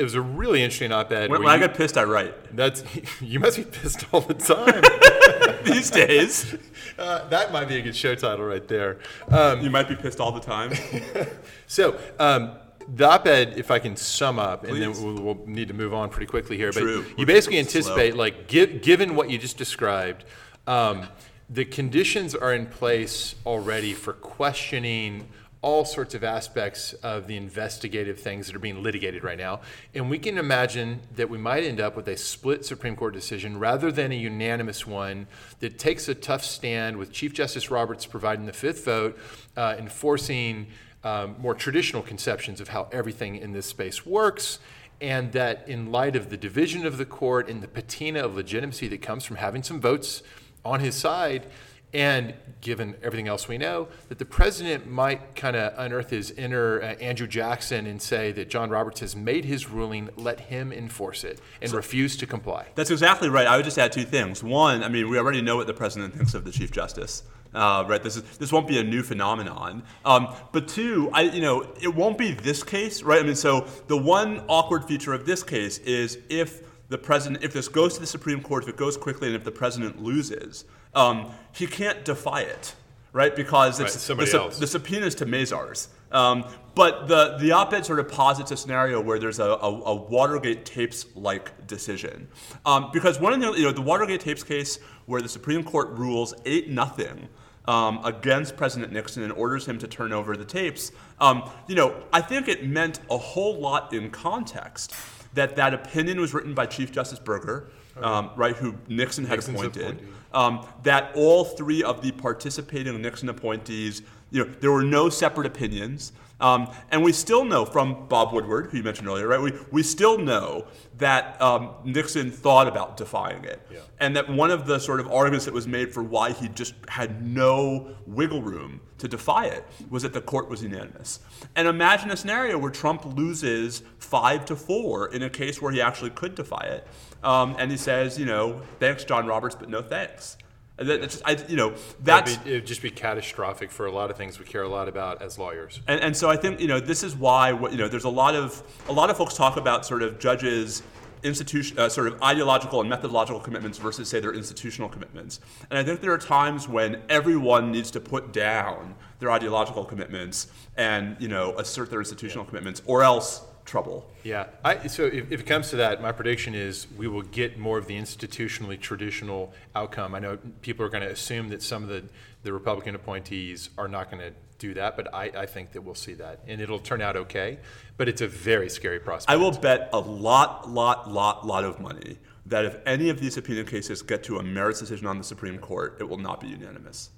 Speaker 1: it was a really interesting op-ed.
Speaker 2: When, when I
Speaker 1: you-
Speaker 2: get pissed, I write.
Speaker 1: that's you must be pissed all the time.
Speaker 2: These days,
Speaker 1: uh, that might be a good show title right there. Um,
Speaker 2: you might be pissed all the time.
Speaker 1: So, um, the op-ed, if I can sum up, and then we'll, we'll need to move on pretty quickly here.
Speaker 2: True.
Speaker 1: But you basically
Speaker 2: Slow.
Speaker 1: anticipate, like, gi- given what you just described, um, the conditions are in place already for questioning all sorts of aspects of the investigative things that are being litigated right now. And we can imagine that we might end up with a split Supreme Court decision rather than a unanimous one that takes a tough stand with Chief Justice Roberts providing the fifth vote, uh, enforcing um, more traditional conceptions of how everything in this space works. And that in light of the division of the court and the patina of legitimacy that comes from having some votes on his side, and given everything else we know, that the president might kind of unearth his inner uh, Andrew Jackson and say that John Roberts has made his ruling, let him enforce it, and refuse to comply.
Speaker 2: That's exactly right. I would just add two things. One, I mean, we already know what the president thinks of the chief justice. Uh, right. This is this won't be a new phenomenon. Um, but two, I you know it won't be this case, right? I mean, so the one awkward feature of this case is if the president, if this goes to the Supreme Court, if it goes quickly, and if the president loses, um, he can't defy it, right? Because it's
Speaker 1: Right,
Speaker 2: the, the subpoenas to Mazars. Um, but the, the op-ed sort of posits a scenario where there's a, a, a Watergate tapes-like decision. Um, because one of the, you know, the Watergate tapes case where the Supreme Court rules 8 nothing um, against President Nixon and orders him to turn over the tapes, um, you know, I think it meant a whole lot in context that that opinion was written by Chief Justice Burger, um, right, who Nixon had
Speaker 1: Nixon's
Speaker 2: appointed
Speaker 1: appointee.
Speaker 2: Um, that all three of the participating Nixon appointees, you know, there were no separate opinions. Um, and we still know from Bob Woodward, who you mentioned earlier, right? We, we still know that um, Nixon thought about defying it.
Speaker 1: Yeah.
Speaker 2: And that one of the sort of arguments that was made for why he just had no wiggle room to defy it was that the court was unanimous. And imagine a scenario where Trump loses five to four in a case where he actually could defy it. Um, and he says, you know, thanks, John Roberts, but no thanks. And that- that's just, I, you know, that's.
Speaker 1: It'd be- it'd just be catastrophic for a lot of things we care a lot about as lawyers.
Speaker 2: And, and so I think you know this is why you know there's a lot of a lot of folks talk about sort of judges institution uh, sort of ideological and methodological commitments versus say their institutional commitments. And I think there are times when everyone needs to put down their ideological commitments and you know assert their institutional commitments, or else trouble.
Speaker 1: Yeah. I, so if, if it comes to that, my prediction is we will get more of the institutionally traditional outcome. I know people are going to assume that some of the, the Republican appointees are not going to do that, but I, I think that we'll see that. And it'll turn out okay, but it's a very scary prospect.
Speaker 2: I will bet a lot, lot, lot, lot of money that if any of these subpoena cases get to a merits decision on the Supreme Court, it will not be unanimous.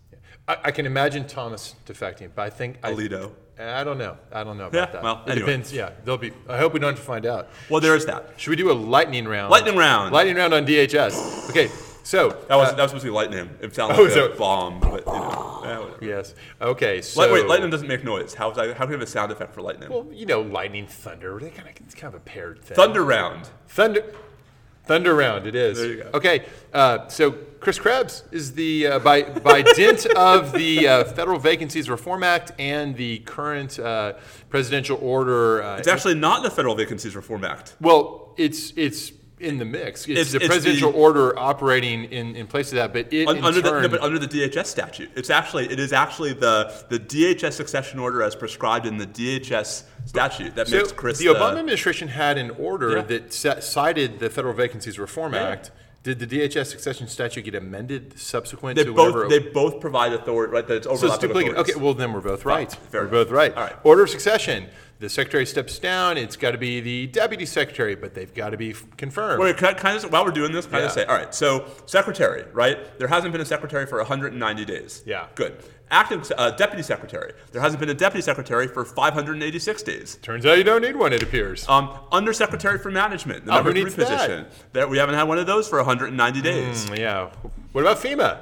Speaker 1: I, I can imagine Thomas defecting, but I think I,
Speaker 2: Alito.
Speaker 1: I don't know. I don't know about
Speaker 2: Yeah,
Speaker 1: that.
Speaker 2: well,
Speaker 1: it
Speaker 2: anyway.
Speaker 1: depends. Yeah, there'll be. I hope we don't have to find out.
Speaker 2: Well, there is that.
Speaker 1: Should we do a lightning round?
Speaker 2: Lightning round.
Speaker 1: Lightning round on DHS. Okay, So
Speaker 2: That was
Speaker 1: uh,
Speaker 2: that was supposed to be lightning. It sounded
Speaker 1: Oh,
Speaker 2: like
Speaker 1: is
Speaker 2: a bomb, but you know. eh,
Speaker 1: yes. Okay. So
Speaker 2: Light- wait, lightning doesn't make noise. How, that, how can you have a sound effect for lightning?
Speaker 1: Well, you know, lightning, thunder. They kind of it's kind of a paired thing.
Speaker 2: Thunder round.
Speaker 1: Thunder. Thunder round. It is.
Speaker 2: There you go.
Speaker 1: Okay. Uh, so Chris Krebs is the uh, by by dint of the uh, Federal Vacancies Reform Act and the current uh, presidential order. Uh,
Speaker 2: It's actually not the Federal Vacancies Reform Act.
Speaker 1: well, it's it's in the mix. It's,
Speaker 2: It's-
Speaker 1: the
Speaker 2: it's
Speaker 1: presidential
Speaker 2: the-
Speaker 1: order operating in, in place of that, but it
Speaker 2: under the no, but under the DHS statute. It's actually it is actually the the DHS succession order as prescribed in the DHS statute that
Speaker 1: So
Speaker 2: makes Chris
Speaker 1: the Obama administration had an order
Speaker 2: Yeah.
Speaker 1: that sa- cited the Federal Vacancies Reform
Speaker 2: Yeah.
Speaker 1: Act. Did the DHS succession statute get amended subsequent
Speaker 2: They
Speaker 1: to whatever?
Speaker 2: both they both provide authority right that it's
Speaker 1: so it's
Speaker 2: overlapping authorities.
Speaker 1: Okay, well then we're both right.
Speaker 2: fair
Speaker 1: we're
Speaker 2: enough.
Speaker 1: both right.
Speaker 2: All right.
Speaker 1: Order of succession. The secretary steps down. It's got to be the deputy secretary, but they've got to be f- confirmed.
Speaker 2: Wait, can I, can I just, while we're doing this, can I just
Speaker 1: Yeah.
Speaker 2: say, all right, so secretary, right? There hasn't been a secretary for 190 days.
Speaker 1: Yeah.
Speaker 2: Good. Acting uh, deputy secretary. There hasn't been a deputy secretary for 586 days.
Speaker 1: Turns out you don't need one. It appears.
Speaker 2: Um, undersecretary for management, the
Speaker 1: Oh,
Speaker 2: number
Speaker 1: who
Speaker 2: three
Speaker 1: needs that?
Speaker 2: position. That we haven't had one of those for 190 days.
Speaker 1: Mm, yeah. What about FEMA?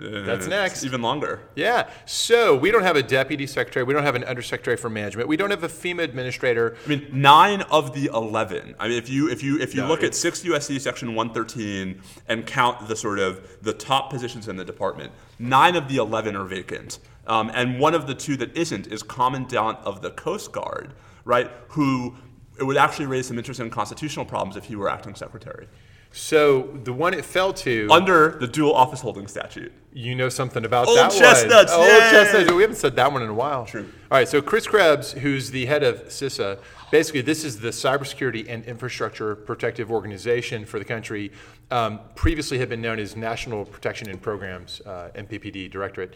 Speaker 1: That's
Speaker 2: Uh,
Speaker 1: next.
Speaker 2: Even longer.
Speaker 1: Yeah. So we don't have a deputy secretary. We don't have an undersecretary for management. We don't have a FEMA administrator.
Speaker 2: I mean, nine of the eleven. I mean, if you if you if you
Speaker 1: No,
Speaker 2: look at six USC section one thirteen and count the sort of the top positions in the department, nine of the eleven are vacant, um, and one of the two that isn't is commandant of the Coast Guard, right? Who it would actually raise some interesting constitutional problems if he were acting secretary
Speaker 1: So the one it fell to,
Speaker 2: under the dual office holding statute.
Speaker 1: you know something about
Speaker 2: Old
Speaker 1: that
Speaker 2: chestnuts,
Speaker 1: one. Old
Speaker 2: yay!
Speaker 1: chestnuts. We haven't said that one in a while.
Speaker 2: True.
Speaker 1: All right. So Chris Krebs, who's the head of CISA, basically this is the cybersecurity and infrastructure protective organization for the country. Um, previously had been known as National Protection and Programs uh, (NPPD) Directorate.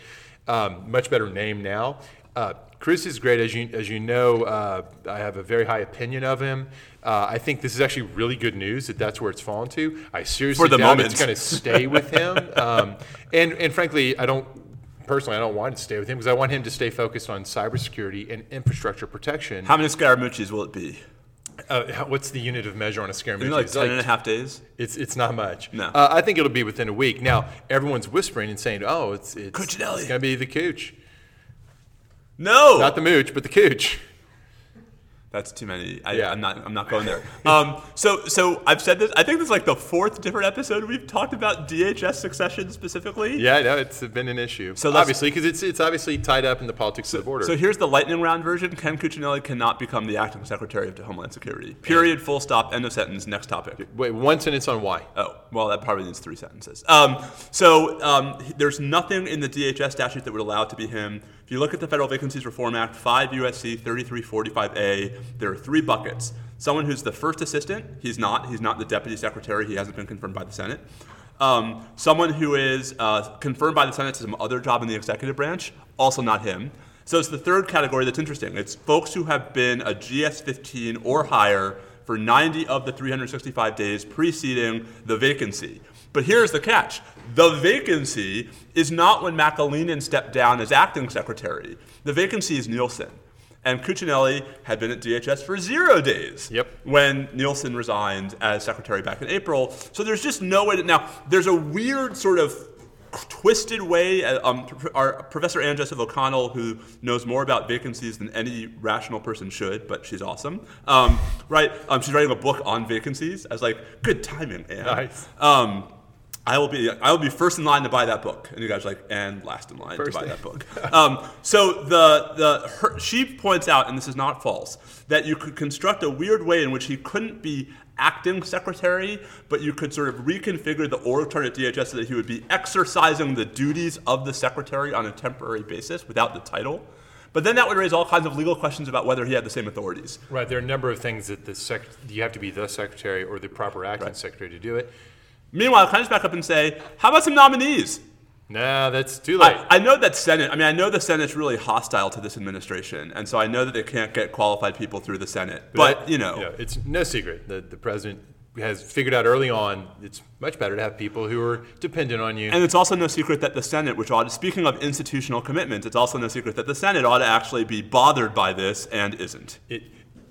Speaker 1: Um, much better name now. Uh, Chris is great, as you as you know. Uh, I have a very high opinion of him. Uh, I think this is actually really good news that that's where it's fallen to. I seriously
Speaker 2: For the
Speaker 1: doubt
Speaker 2: moment.
Speaker 1: it's going to stay with him. Um, and and frankly, I don't personally I don't want it to stay with him because I want him to stay focused on cybersecurity and infrastructure protection.
Speaker 2: How many Scaramucci's will it be?
Speaker 1: Uh, how- what's the unit of measure on a Scaramucci?
Speaker 2: Maybe like
Speaker 1: It's
Speaker 2: ten and a half days.
Speaker 1: It's it's not much.
Speaker 2: No.
Speaker 1: Uh, I think it'll be within a week. Now everyone's whispering and saying, "Oh, it's it's, it's going to be the cooch,
Speaker 2: No,
Speaker 1: not the mooch, but the cooch."
Speaker 2: That's too many. I,
Speaker 1: Yeah.
Speaker 2: I'm not. I'm not going there. Um, so, so I've said this. I think this is like the fourth different episode we've talked about DHS succession specifically.
Speaker 1: Yeah, no, it's been an issue.
Speaker 2: So
Speaker 1: obviously, because it's it's obviously tied up in the politics of the border.
Speaker 2: So here's the lightning round version. Ken Cuccinelli cannot become the acting secretary of Homeland Security. Period. Full stop. End of sentence. Next topic.
Speaker 1: Wait, one sentence on why.
Speaker 2: Oh, well, that probably needs three sentences. Um, so um, there's nothing in the DHS statute that would allow it to be him. If you look at the Federal Vacancies Reform Act, 5 USC 3345A, there are three buckets. Someone who's the first assistant, he's not. He's not the deputy secretary. He hasn't been confirmed by the Senate. Um, someone who is uh, confirmed by the Senate to some other job in the executive branch, also not him. So it's the third category that's interesting. It's folks who have been a GS 15 or higher for 90 of the 365 days preceding the vacancy. But here's the catch the vacancy is not when McAleenan stepped down as acting secretary, the vacancy is Nielsen. And Cuccinelli had been at DHS for zero days
Speaker 1: Yep.
Speaker 2: when Nielsen resigned as secretary back in April. So there's just no way to. Now, there's a weird sort of twisted way. uh, Um, our Professor Anne Joseph O'Connell, who knows more about vacancies than any rational person should, but she's awesome. Um, right? Um, she's writing a book on vacancies. I was like, good timing, Ann.
Speaker 1: Nice.
Speaker 2: I will be I will be first in line to buy that book, and you guys are like, and last in line
Speaker 1: First
Speaker 2: to buy
Speaker 1: in-
Speaker 2: that book. um, so the the her, she points out, and this is not false, that you could construct a weird way in which he couldn't be acting secretary, but you could sort of reconfigure the org chart at DHS so that he would be exercising the duties of the secretary on a temporary basis without the title. But then that would raise all kinds of legal questions about whether he had the same authorities.
Speaker 1: Right, there are a number of things that the sec- you have to be the secretary or the proper acting
Speaker 2: Right.
Speaker 1: secretary to do it.
Speaker 2: Meanwhile, can I just back up and say, how about some nominees?
Speaker 1: Nah, that's too late.
Speaker 2: I, I know that Senate. I mean, I know the Senate's really hostile to this administration, and so I know that they can't get qualified people through the Senate. But you know, yeah,
Speaker 1: it's no secret that the president has figured out early on it's much better to have people who are dependent on you.
Speaker 2: and it's also no secret that the Senate, which ought, speaking of institutional commitments, it's also no secret that the Senate ought to actually be bothered by this and isn't.
Speaker 1: It,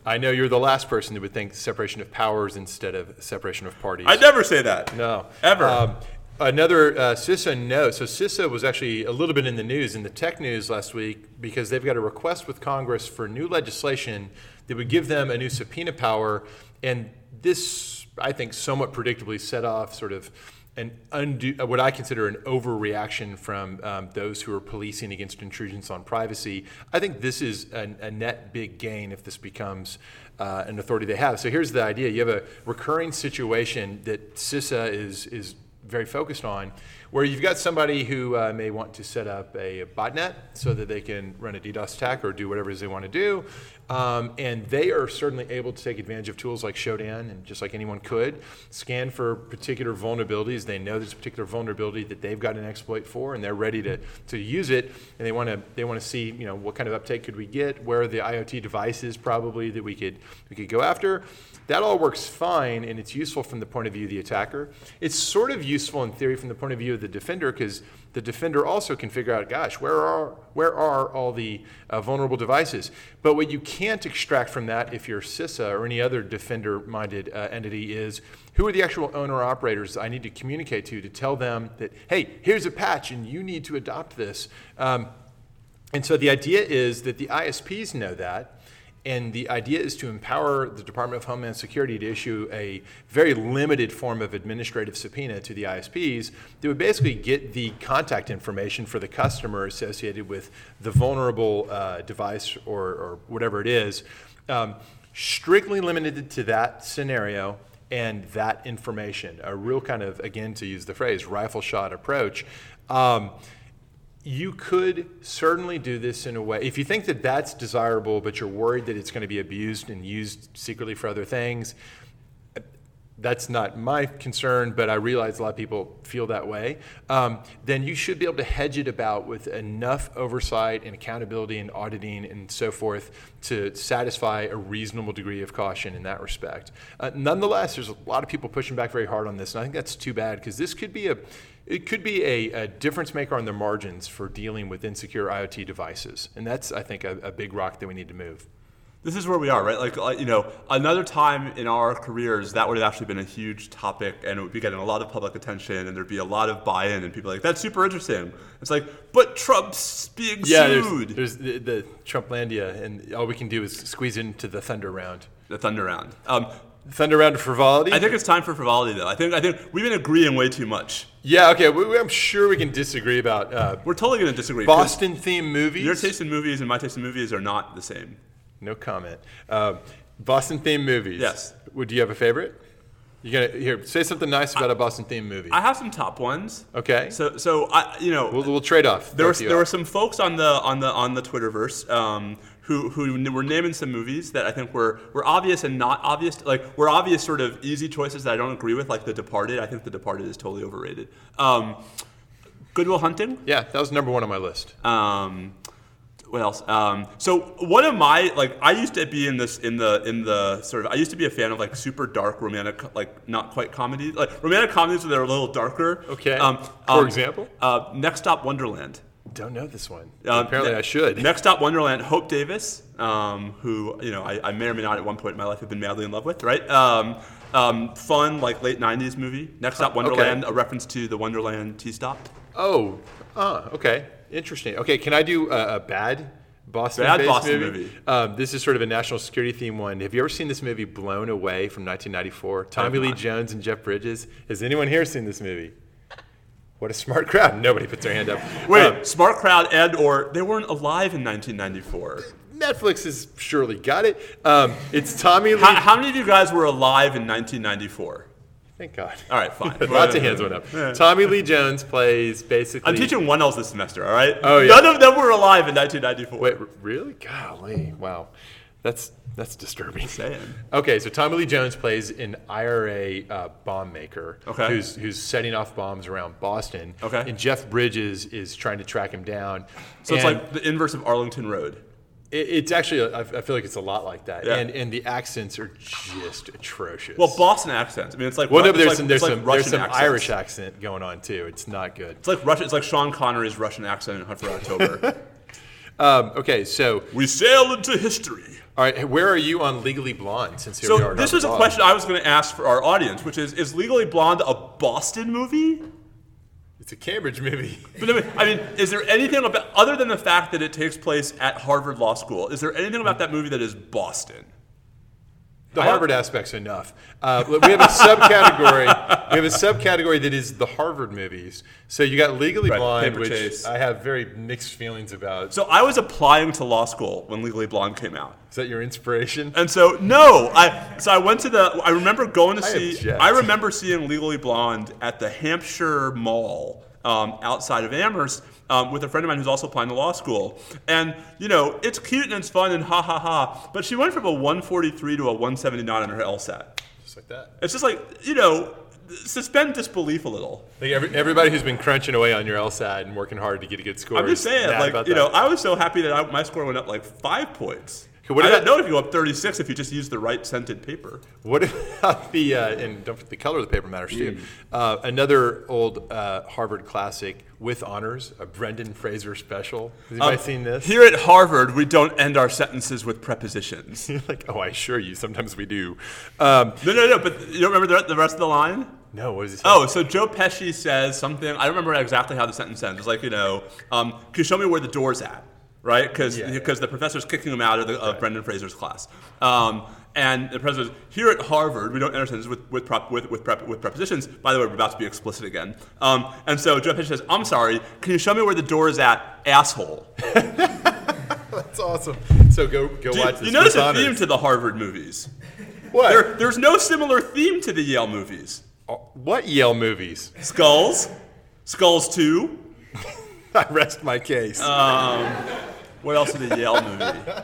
Speaker 1: I know you're the last person that would think separation of powers instead of separation of parties.
Speaker 2: I never say that.
Speaker 1: No.
Speaker 2: Ever.
Speaker 1: Um, Another uh, CISA note. So CISA was actually a little bit in the news, in the tech news last week, because they've got a request with Congress for new legislation that would give them a new subpoena power. And this, I think, somewhat predictably set off sort of an undue, what I consider an overreaction from um, those who are policing against intrusions on privacy. I think this is a, a net big gain if this becomes uh, an authority they have. So here's the idea: you have a recurring situation that CISA is is very focused on, where you've got somebody who uh, may want to set up a botnet so that they can run a DDoS attack or do whatever it is they want to do. Um, and they are certainly able to take advantage of tools like Shodan, and just like anyone could, scan for particular vulnerabilities. They know there's a particular vulnerability that they've got an exploit for, and they're ready to, to use it. And they want to they want to see you know what kind of uptake could we get, where the IoT devices probably that we could we could go after. That all works fine, and it's useful from the point of view of the attacker. It's sort of useful in theory from the point of view of the defender, because the defender also can figure out, gosh, where are where are all the uh, vulnerable devices? But what you can't extract from that, if you're CISA or any other defender-minded uh, entity, is who are the actual owner operators I need to communicate to to tell them that, hey, here's a patch, and you need to adopt this. Um, and so the idea is that the ISPs know that, and the idea is to empower the Department of Homeland Security to issue a very limited form of administrative subpoena to the ISPs that would basically get the contact information for the customer associated with the vulnerable uh, device or, or, whatever it is, um, strictly limited to that scenario and that information. A real kind of, again, to use the phrase, rifle shot approach. Um, you could certainly do this in a way if you think that that's desirable but you're worried that it's going to be abused and used secretly for other things that's not my concern but i realize a lot of people feel that way um, then you should be able to hedge it about with enough oversight and accountability and auditing and so forth to satisfy a reasonable degree of caution in that respect. Uh, nonetheless there's a lot of people pushing back very hard on this and i think that's too bad because this could be a it could be a, a, difference maker on the margins for dealing with insecure IoT devices. And that's, I think, a, a, big rock that we need to move.
Speaker 2: This is where we are, right? Like, you know, another time in our careers, that would have actually been a huge topic and it would be getting a lot of public attention and there'd be a lot of buy in and people like, that's super interesting. It's like, but Trump's being
Speaker 1: yeah,
Speaker 2: sued.
Speaker 1: There's, there's the, the Trumplandia, and all we can do is squeeze into the Thunder round.
Speaker 2: The Thunder round. Um,
Speaker 1: Thunder round of frivolity.
Speaker 2: I think it's time for frivolity, though. I think I think we've been agreeing way too much.
Speaker 1: Yeah. Okay. We, I'm sure we can disagree about. Uh,
Speaker 2: We're totally going to disagree.
Speaker 1: Boston themed movies.
Speaker 2: Your taste in movies and my taste in movies are not the same.
Speaker 1: No comment. Uh, Boston themed movies.
Speaker 2: Yes.
Speaker 1: Would you have a favorite? You gonna here say something nice about a Boston themed movie?
Speaker 2: I have some top ones.
Speaker 1: Okay.
Speaker 2: So so I you know
Speaker 1: we'll, we'll trade off.
Speaker 2: There were there were some folks on the on the on the Twitterverse um, who, who were naming some movies that I think were, were obvious and not obvious, like were obvious sort of easy choices that I don't agree with, like The Departed. I think The Departed is totally overrated. Um, Good Will Hunting.
Speaker 1: Yeah, that was number one on my list.
Speaker 2: Um, what else? Um, so one of my like I used to be in this in the in the sort of I used to be a fan of like super dark romantic like not quite comedies like romantic comedies that are a little darker.
Speaker 1: Okay. Um, For um, example,
Speaker 2: uh, Next Stop Wonderland.
Speaker 1: Don't know this one. Uh, Apparently,
Speaker 2: ne-
Speaker 1: I should.
Speaker 2: Next Stop Wonderland. Hope Davis, um, who you know I, I, may or may not at one point in my life have been madly in love with. Right. Um, um, fun like late '90s movie. Next Stop Wonderland. Okay. A reference to the Wonderland T stop.
Speaker 1: Oh. Uh, okay. Interesting. Okay. Can I do a, a bad? Boston,
Speaker 2: Bad Boston
Speaker 1: movie.
Speaker 2: movie.
Speaker 1: Um, this is sort of a national security theme one. Have you ever seen this movie Blown Away from 1994? Tommy Lee Jones and Jeff Bridges. Has anyone here seen this movie? What a smart crowd. Nobody puts their hand up.
Speaker 2: Wait, um, smart crowd and or they weren't alive in 1994.
Speaker 1: Netflix has surely got it. Um, it's Tommy Lee.
Speaker 2: How, how, many of you guys were alive in 1994?
Speaker 1: Thank God.
Speaker 2: All right, fine.
Speaker 1: Lots of hands went up. Tommy Lee Jones plays basically.
Speaker 2: I'm teaching one else this semester. All right.
Speaker 1: Oh yeah.
Speaker 2: None of them were alive in 1994.
Speaker 1: Wait, really? Golly, wow. That's that's disturbing.
Speaker 2: Saying.
Speaker 1: Okay, so Tommy Lee Jones plays an IRA uh, bomb maker
Speaker 2: okay.
Speaker 1: who's who's setting off bombs around Boston.
Speaker 2: Okay.
Speaker 1: And Jeff Bridges is trying to track him down.
Speaker 2: So it's like the inverse of Arlington Road.
Speaker 1: It, it's actually, I feel like it's a lot like that.
Speaker 2: Yeah.
Speaker 1: And and the accents are just atrocious.
Speaker 2: Well, Boston accents. I mean, it's like
Speaker 1: well, no,
Speaker 2: there's
Speaker 1: like,
Speaker 2: some
Speaker 1: there's
Speaker 2: like
Speaker 1: some,
Speaker 2: there's
Speaker 1: some
Speaker 2: accents.
Speaker 1: Irish accent going on too. It's not good.
Speaker 2: It's like Russian. It's like Sean Connery's Russian accent in Hunt for October.
Speaker 1: um, okay, so
Speaker 2: we sail into history.
Speaker 1: All right, where are you on Legally Blonde? Since here
Speaker 2: so
Speaker 1: we are
Speaker 2: this was a question I was going to ask for our audience, which is: Is Legally Blonde a Boston movie?
Speaker 1: It's a Cambridge movie.
Speaker 2: But I mean, I mean, is there anything about other than the fact that it takes place at Harvard Law School? Is there anything about that movie that is Boston?
Speaker 1: The Harvard aspect's enough. Uh, we have a subcategory. we have a subcategory that is the Harvard movies. So you got Legally
Speaker 2: Right,
Speaker 1: Blonde, which
Speaker 2: Chase.
Speaker 1: I have very mixed feelings about.
Speaker 2: So I was applying to law school when Legally Blonde came out.
Speaker 1: Is that your inspiration?
Speaker 2: And so no, I so I went to the I remember going to
Speaker 1: I
Speaker 2: see
Speaker 1: object.
Speaker 2: I remember seeing Legally Blonde at the Hampshire Mall um, outside of Amherst um, with a friend of mine who's also applying to law school. And you know, it's cute and it's fun and ha ha ha. But she went from a 143 to a 179 on her LSAT.
Speaker 1: Just like that.
Speaker 2: It's just like you know, suspend disbelief a little.
Speaker 1: Like every, everybody who's been crunching away on your LSAT and working hard to get a good score.
Speaker 2: I'm just saying, like you
Speaker 1: that.
Speaker 2: know, I was so happy that I, my score went up like five points.
Speaker 1: What
Speaker 2: I
Speaker 1: about-
Speaker 2: didn't know if you go up 36 if you just use the right scented paper.
Speaker 1: What about the uh, and don't forget the color of the paper matters too.
Speaker 2: Mm.
Speaker 1: Uh, another old uh, Harvard classic with honors, a Brendan Fraser special. Has anybody
Speaker 2: Um,
Speaker 1: seen this?
Speaker 2: Here at Harvard, we don't end our sentences with prepositions.
Speaker 1: like, oh, I assure you, sometimes we do. Um,
Speaker 2: no, no, no. But you don't remember the, the rest of the line?
Speaker 1: no, what is he say?
Speaker 2: Oh, so Joe Pesci says something. I don't remember exactly how the sentence ends. It's like you know, um, can you show me where the door's at? Right? Because
Speaker 1: Yeah, yeah.
Speaker 2: the professor's kicking him out of, the, of Brendan Fraser's class. Um, and the professor says, here at Harvard, we don't enter sentences with with, prop, with, with, prep, with prepositions. By the way, we're about to be explicit again. Um, and so Joe Pesci says, I'm sorry, can you show me where the door is at, asshole?
Speaker 1: That's awesome. So go go
Speaker 2: Do you,
Speaker 1: watch this.
Speaker 2: you notice a theme to the Harvard movies.
Speaker 1: what?
Speaker 2: There, there's no similar theme to the Yale movies.
Speaker 1: what Yale movies?
Speaker 2: Skulls, Skulls 2.
Speaker 1: I rest my case.
Speaker 2: What else is the Yale movie?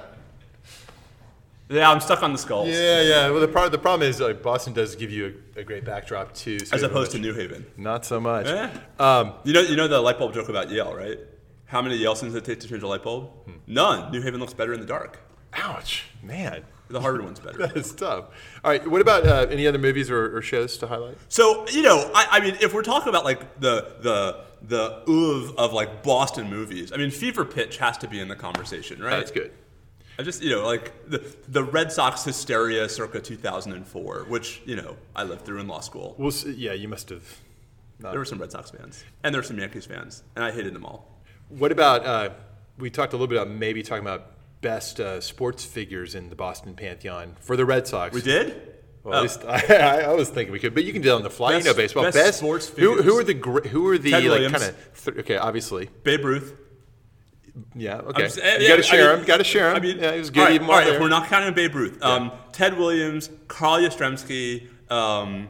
Speaker 2: Yeah, I'm stuck on the Skulls.
Speaker 1: yeah, yeah. Well, the, pro- the problem is like, Boston does give you a, a great backdrop too. so
Speaker 2: As opposed to New Haven.
Speaker 1: not so much.
Speaker 2: Eh.
Speaker 1: Um,
Speaker 2: You know, you know the light bulb joke about Yale, right? How many Yale does it take to change a light bulb? None. New Haven looks better in the dark.
Speaker 1: ouch, man.
Speaker 2: The Harvard one's better.
Speaker 1: That is tough. All right, what about uh, any other movies or, or shows to highlight?
Speaker 2: So you know, I, I mean, if we're talking about like the the the oeuvre of like Boston movies, I mean, Fever Pitch has to be in the conversation, right?
Speaker 1: That's good.
Speaker 2: I just, you know, like the, the Red Sox hysteria circa 2004, which, you know, I lived through in law school.
Speaker 1: Well, yeah, you must have. Not.
Speaker 2: There were some Red Sox fans, and there were some Yankees fans, and I hated them all.
Speaker 1: What about? Uh, we talked a little bit about maybe talking about best uh, sports figures in the Boston pantheon for the Red Sox.
Speaker 2: We did?
Speaker 1: Well,
Speaker 2: Oh.
Speaker 1: at least I, I was thinking we could, but you can do it on the fly.
Speaker 2: Best-
Speaker 1: you know baseball.
Speaker 2: best sports
Speaker 1: Who, who are the who are the
Speaker 2: Ted
Speaker 1: like kind of th- okay? Obviously,
Speaker 2: Babe Ruth.
Speaker 1: yeah. Okay,
Speaker 2: just- eh,
Speaker 1: you
Speaker 2: yeah,
Speaker 1: got to
Speaker 2: I
Speaker 1: share
Speaker 2: mean-
Speaker 1: him. Got to share him.
Speaker 2: I mean,
Speaker 1: yeah, he was good.
Speaker 2: All right,
Speaker 1: even
Speaker 2: all right,
Speaker 1: more
Speaker 2: if we're not counting Babe Ruth, um, Ted Williams, Carl Yastrzemski, um,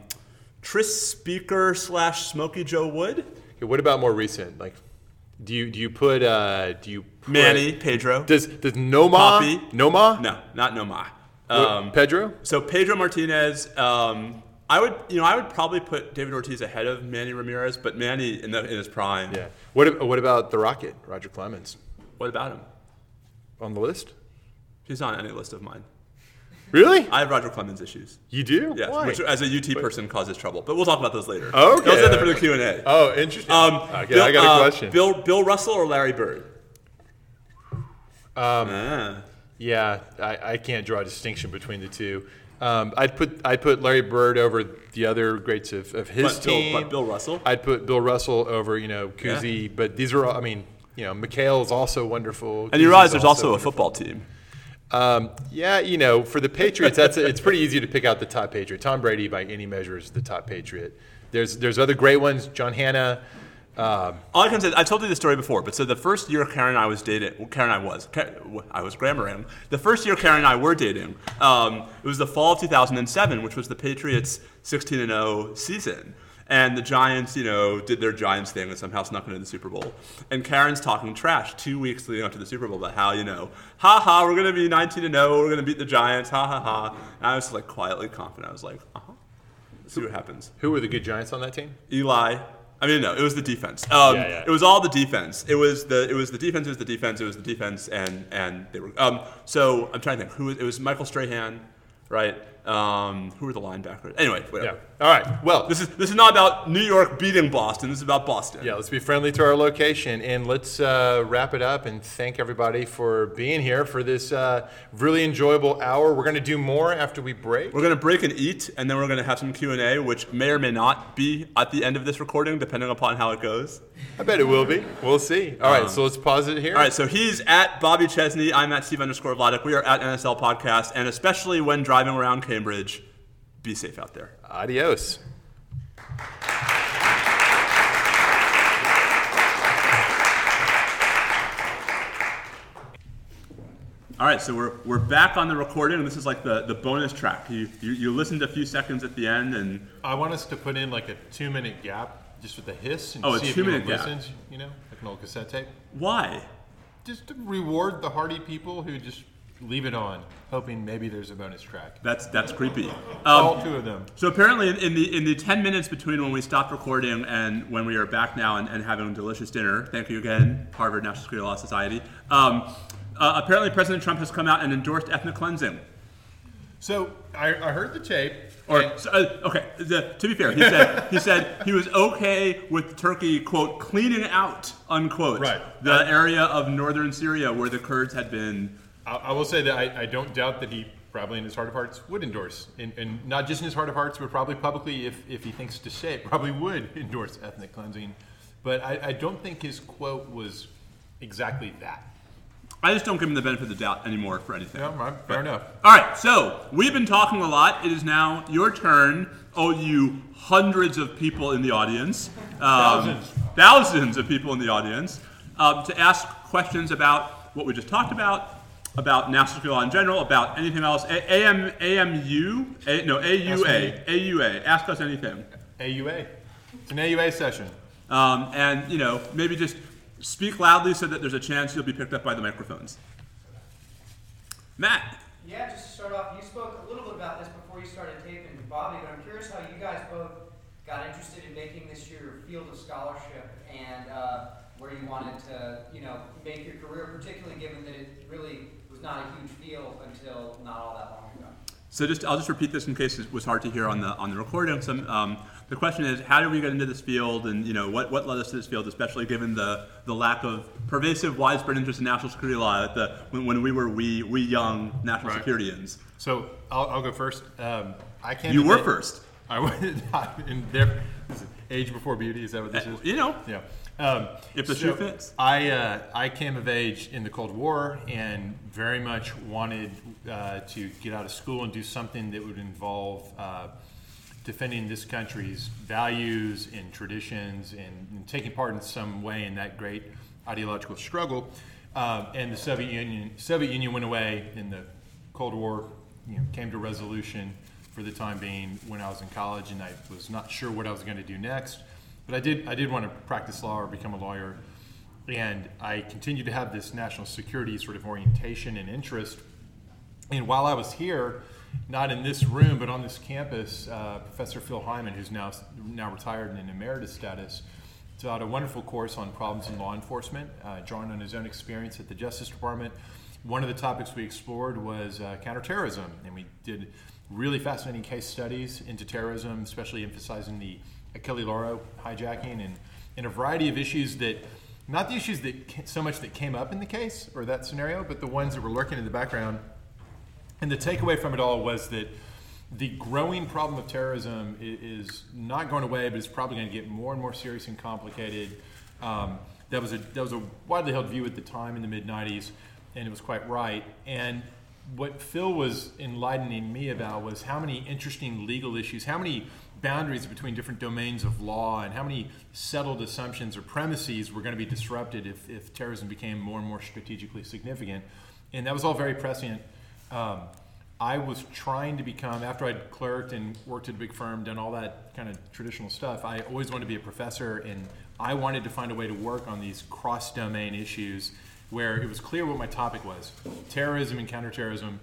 Speaker 2: Tris Speaker slash Smokey Joe Wood,
Speaker 1: Okay, what about more recent? Like, do you do you put uh, do you put,
Speaker 2: Manny, Pedro.
Speaker 1: Does does Nomar
Speaker 2: Papi.
Speaker 1: Nomar
Speaker 2: no, not
Speaker 1: Nomar.
Speaker 2: Um,
Speaker 1: Pedro?
Speaker 2: So Pedro Martinez, um, I would, you know, I would probably put David Ortiz ahead of Manny Ramirez, but Manny in, the, in his prime.
Speaker 1: Yeah. What what about the Rocket, Roger Clemens,
Speaker 2: What about him?
Speaker 1: on the list?
Speaker 2: He's not on any list of mine.
Speaker 1: Really?
Speaker 2: I have Roger Clemens issues.
Speaker 1: You do?
Speaker 2: Yes,
Speaker 1: Why?
Speaker 2: which as a UT person causes trouble. But we'll talk about those later.
Speaker 1: Okay.
Speaker 2: Those are for the Q and A.
Speaker 1: oh, interesting.
Speaker 2: Um,
Speaker 1: okay,
Speaker 2: Bill,
Speaker 1: I got a
Speaker 2: uh,
Speaker 1: question.
Speaker 2: Bill, Bill Russell or Larry Bird?
Speaker 1: Um,
Speaker 2: Ah.
Speaker 1: Yeah, I, I can't draw a distinction between the two. Um, I'd put I'd put Larry Bird over the other greats of, of his
Speaker 2: But Bill-
Speaker 1: team.
Speaker 2: but Bill Russell?
Speaker 1: I'd put Bill Russell over you know Cousy, but these are all. I mean, you know, McHale is also wonderful.
Speaker 2: And you realize there's also a football team.
Speaker 1: Um, yeah, you know, for the Patriots, that's it's pretty easy to pick out the top Patriot. Tom Brady, by any measure, is the top Patriot. There's there's other great ones. John Hannah. Um,
Speaker 2: All I can say, I told you this story before, but so the first year Karen and I was dating, well, Karen and I was, I was grammaring. The first year Karen and I were dating, um, it was the fall of 2007, which was the Patriots' 16 and 0 season. And the Giants, you know, did their Giants thing and somehow snuck into the Super Bowl. And Karen's talking trash two weeks leading up to the Super Bowl about how, you know, ha ha, we're going to be 19 and 0, we're going to beat the Giants, ha ha ha. And I was like quietly confident. I was like, uh huh. See what happens.
Speaker 1: who were the good Giants on that team?
Speaker 2: Eli. I mean, no, it was the defense. Um,
Speaker 1: Yeah, yeah.
Speaker 2: It was all the defense. It was the it was the defense. It was the defense. It was the defense, and and they were. Um, so I'm trying to think who it was. Michael Strahan, right? Um, who are the linebackers? Anyway,
Speaker 1: Yeah.
Speaker 2: whatever.
Speaker 1: All right. Well,
Speaker 2: This is this is not about New York beating Boston. This is about Boston.
Speaker 1: Yeah, let's be friendly to our location and let's uh, wrap it up and thank everybody for being here for this uh, really enjoyable hour. We're going to do more after we break.
Speaker 2: We're gonna break and eat, and then we're gonna have some Q and A, which may or may not be at the end of this recording, depending upon how it goes.
Speaker 1: I bet it will be. We'll see. All right, so let's pause it here.
Speaker 2: All right, so he's at Bobby Chesney. I'm at Steve underscore Vladeck. We are at NSL Podcast, and especially when driving around Cambridge, be safe out there.
Speaker 1: Adios.
Speaker 2: All right, so we're, we're back on the recording, and this is like the, the bonus track. You, you you listened a few seconds at the end, and
Speaker 1: I want us to put in like a two minute gap just with a hiss and
Speaker 2: Oh, a
Speaker 1: see if
Speaker 2: two-minute
Speaker 1: anyone
Speaker 2: gap.
Speaker 1: listens, you know, like an old cassette tape.
Speaker 2: why?
Speaker 1: Just to reward the hardy people who just leave it on, hoping maybe there's a bonus track.
Speaker 2: That's that's creepy.
Speaker 1: All
Speaker 2: Um,
Speaker 1: two of them.
Speaker 2: so apparently, in, in the in the ten minutes between when we stopped recording and when we are back now and, and having a delicious dinner, thank you again, Harvard National Security Law Society. Um, uh, apparently, President Trump has come out and endorsed ethnic cleansing.
Speaker 1: So I, I heard the tape.
Speaker 2: Or so, uh, okay, the, to be fair, he said he said he was okay with Turkey quote cleaning out unquote
Speaker 1: Right.
Speaker 2: the area of northern Syria where the Kurds had been.
Speaker 1: I, I will say that I, I don't doubt that he probably in his heart of hearts would endorse, and, and not just in his heart of hearts, but probably publicly, if, if he thinks to say it, probably would endorse ethnic cleansing. But I, I don't think his quote was exactly that.
Speaker 2: I just don't give him the benefit of the doubt anymore for anything.
Speaker 1: No, right, fair enough.
Speaker 2: All right, so we've been talking a lot. It is now your turn. Oh, you hundreds of people in the audience, um,
Speaker 1: Thousands.
Speaker 2: thousands of people in the audience, um, to ask questions about what we just talked about, about national security law in general, about anything else. A- AM, AMU, A, no, AUA, AUA. Ask us anything,
Speaker 1: AUA. It's an AUA session.
Speaker 2: um, and you know, maybe just speak loudly so that there's a chance you'll be picked up by the microphones. Matt.
Speaker 3: Yeah, just to start off, you spoke a little bit about this before you started taping, Bobby, but I'm curious how you guys both got interested in making this your field of scholarship and uh, where you wanted to, you know, make your career, particularly given that it really was not a huge field until not all that long ago.
Speaker 2: So just I'll just repeat this in case it was hard to hear on the on the recording. Some, um, the question is, how did we get into this field, and you know what, what led us to this field, especially given the, the lack of pervasive, widespread interest in national security law at the when, when we were we we young national
Speaker 1: Right.
Speaker 2: securityans.
Speaker 1: So I'll, I'll go first. Um, I can't.
Speaker 2: You were first.
Speaker 1: I was in there. is it Age before beauty. Is that what this is?
Speaker 2: You know,
Speaker 1: Yeah. Um,
Speaker 2: If the shoe fits.
Speaker 1: I uh, I came of age in the Cold War and very much wanted uh, to get out of school and do something that would involve uh, defending this country's values and traditions and, and taking part in some way in that great ideological struggle. Um, and the Soviet Union Soviet Union went away, and the Cold War you know, came to resolution for the time being when I was in college, and I was not sure what I was going to do next. But I did I did want to practice law or become a lawyer, and I continued to have this national security sort of orientation and interest. And while I was here, not in this room, but on this campus, uh, Professor Phil Heymann, who's now now retired and in emeritus status, taught a wonderful course on problems in law enforcement, uh, drawing on his own experience at the Justice Department. One of the topics we explored was uh, counterterrorism, and we did really fascinating case studies into terrorism, especially emphasizing the Achille Lauro hijacking and, and a variety of issues that not the issues that so much that came up in the case or that scenario, but the ones that were lurking in the background. And the takeaway from it all was that the growing problem of terrorism is not going away, but it's probably going to get more and more serious and complicated. Um, that was a that was a widely held view at the time in the mid '90s, and it was quite right. And what Phil was enlightening me about was how many interesting legal issues, how many boundaries between different domains of law, and how many settled assumptions or premises were going to be disrupted if, if terrorism became more and more strategically significant. And that was all very prescient. Um, I was trying to become, after I'd clerked and worked at a big firm, done all that kind of traditional stuff, I always wanted to be a professor, and I wanted to find a way to work on these cross domain issues where it was clear what my topic was terrorism and counterterrorism,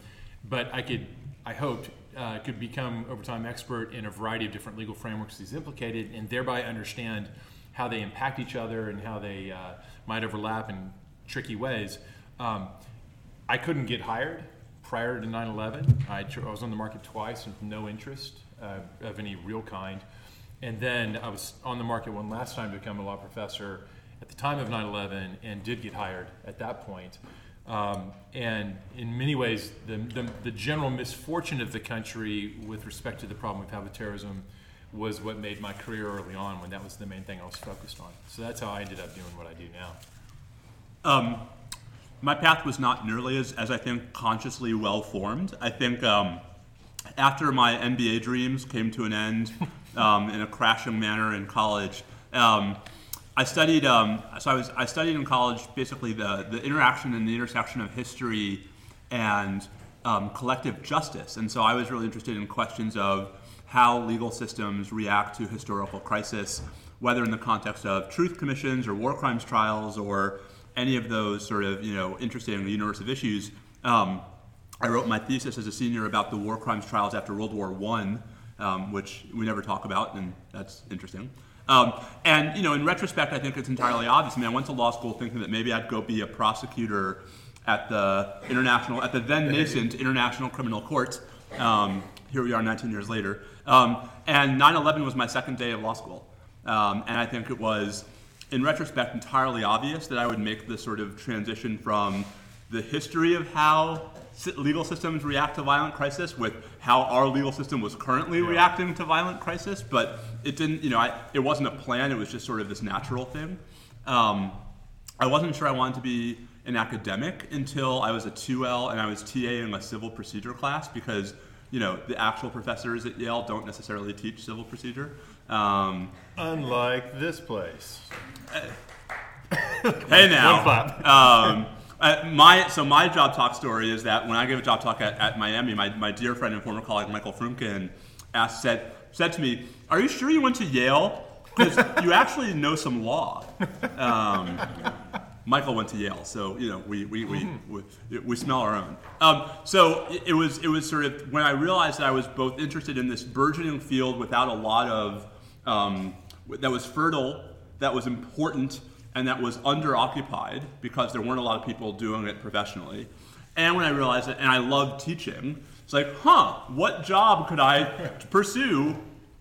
Speaker 1: but I could, I hoped, uh, could become over time expert in a variety of different legal frameworks these implicated, and thereby understand how they impact each other and how they uh, might overlap in tricky ways. Um, I couldn't get hired prior to 9/11. I, tr- I was on the market twice with no interest uh, of any real kind, and then I was on the market one last time to become a law professor at the time of 9/11, and did get hired at that point. Um, and in many ways, the, the, the general misfortune of the country with respect to the problem we've had with terrorism was what made my career early on when that was the main thing I was focused on. So that's how I ended up doing what I do now.
Speaker 2: Um, my path was not nearly as, as I think consciously well formed. I think um, after my MBA dreams came to an end um, in a crashing manner in college, um, I studied. Um, so I was I studied in college basically the the interaction and the intersection of history and um, collective justice, and so I was really interested in questions of how legal systems react to historical crisis, whether in the context of truth commissions or war crimes trials or any of those sort of you know interesting universe of issues. Um, I wrote my thesis as a senior about the war crimes trials after World War One, um, which we never talk about, and that's interesting. Um, and you know, in retrospect, I think it's entirely obvious. I mean, I went to law school thinking that maybe I'd go be a prosecutor at the international, at the then nascent International Criminal Court. Um, here we are, 19 years later. Um, and 9/11 was my second day of law school, um, and I think it was, in retrospect, entirely obvious that I would make the sort of transition from the history of how legal systems react to violent crisis with how our legal system was currently yeah. reacting to violent crisis, but it didn't, you know, I, it wasn't a plan, it was just sort of this natural thing. Um, I wasn't sure I wanted to be an academic until I was a 2L and I was TAing a civil procedure class because, you know, the actual professors at Yale don't necessarily teach civil procedure. Um,
Speaker 1: Unlike this place.
Speaker 2: hey now. Um, uh, my so my job talk story is that when I gave a job talk at, at Miami, my, my dear friend and former colleague Michael Froomkin asked said said to me, "Are you sure you went to Yale? Because you actually know some law." Um, Michael went to Yale, so you know we we, we, we, we smell our own. Um, so it, it, was it was sort of when I realized that I was both interested in this burgeoning field without a lot of um, that was fertile, that was important, and that was underoccupied because there weren't a lot of people doing it professionally. And when I realized it, and I loved teaching, it's like, huh, what job could I pursue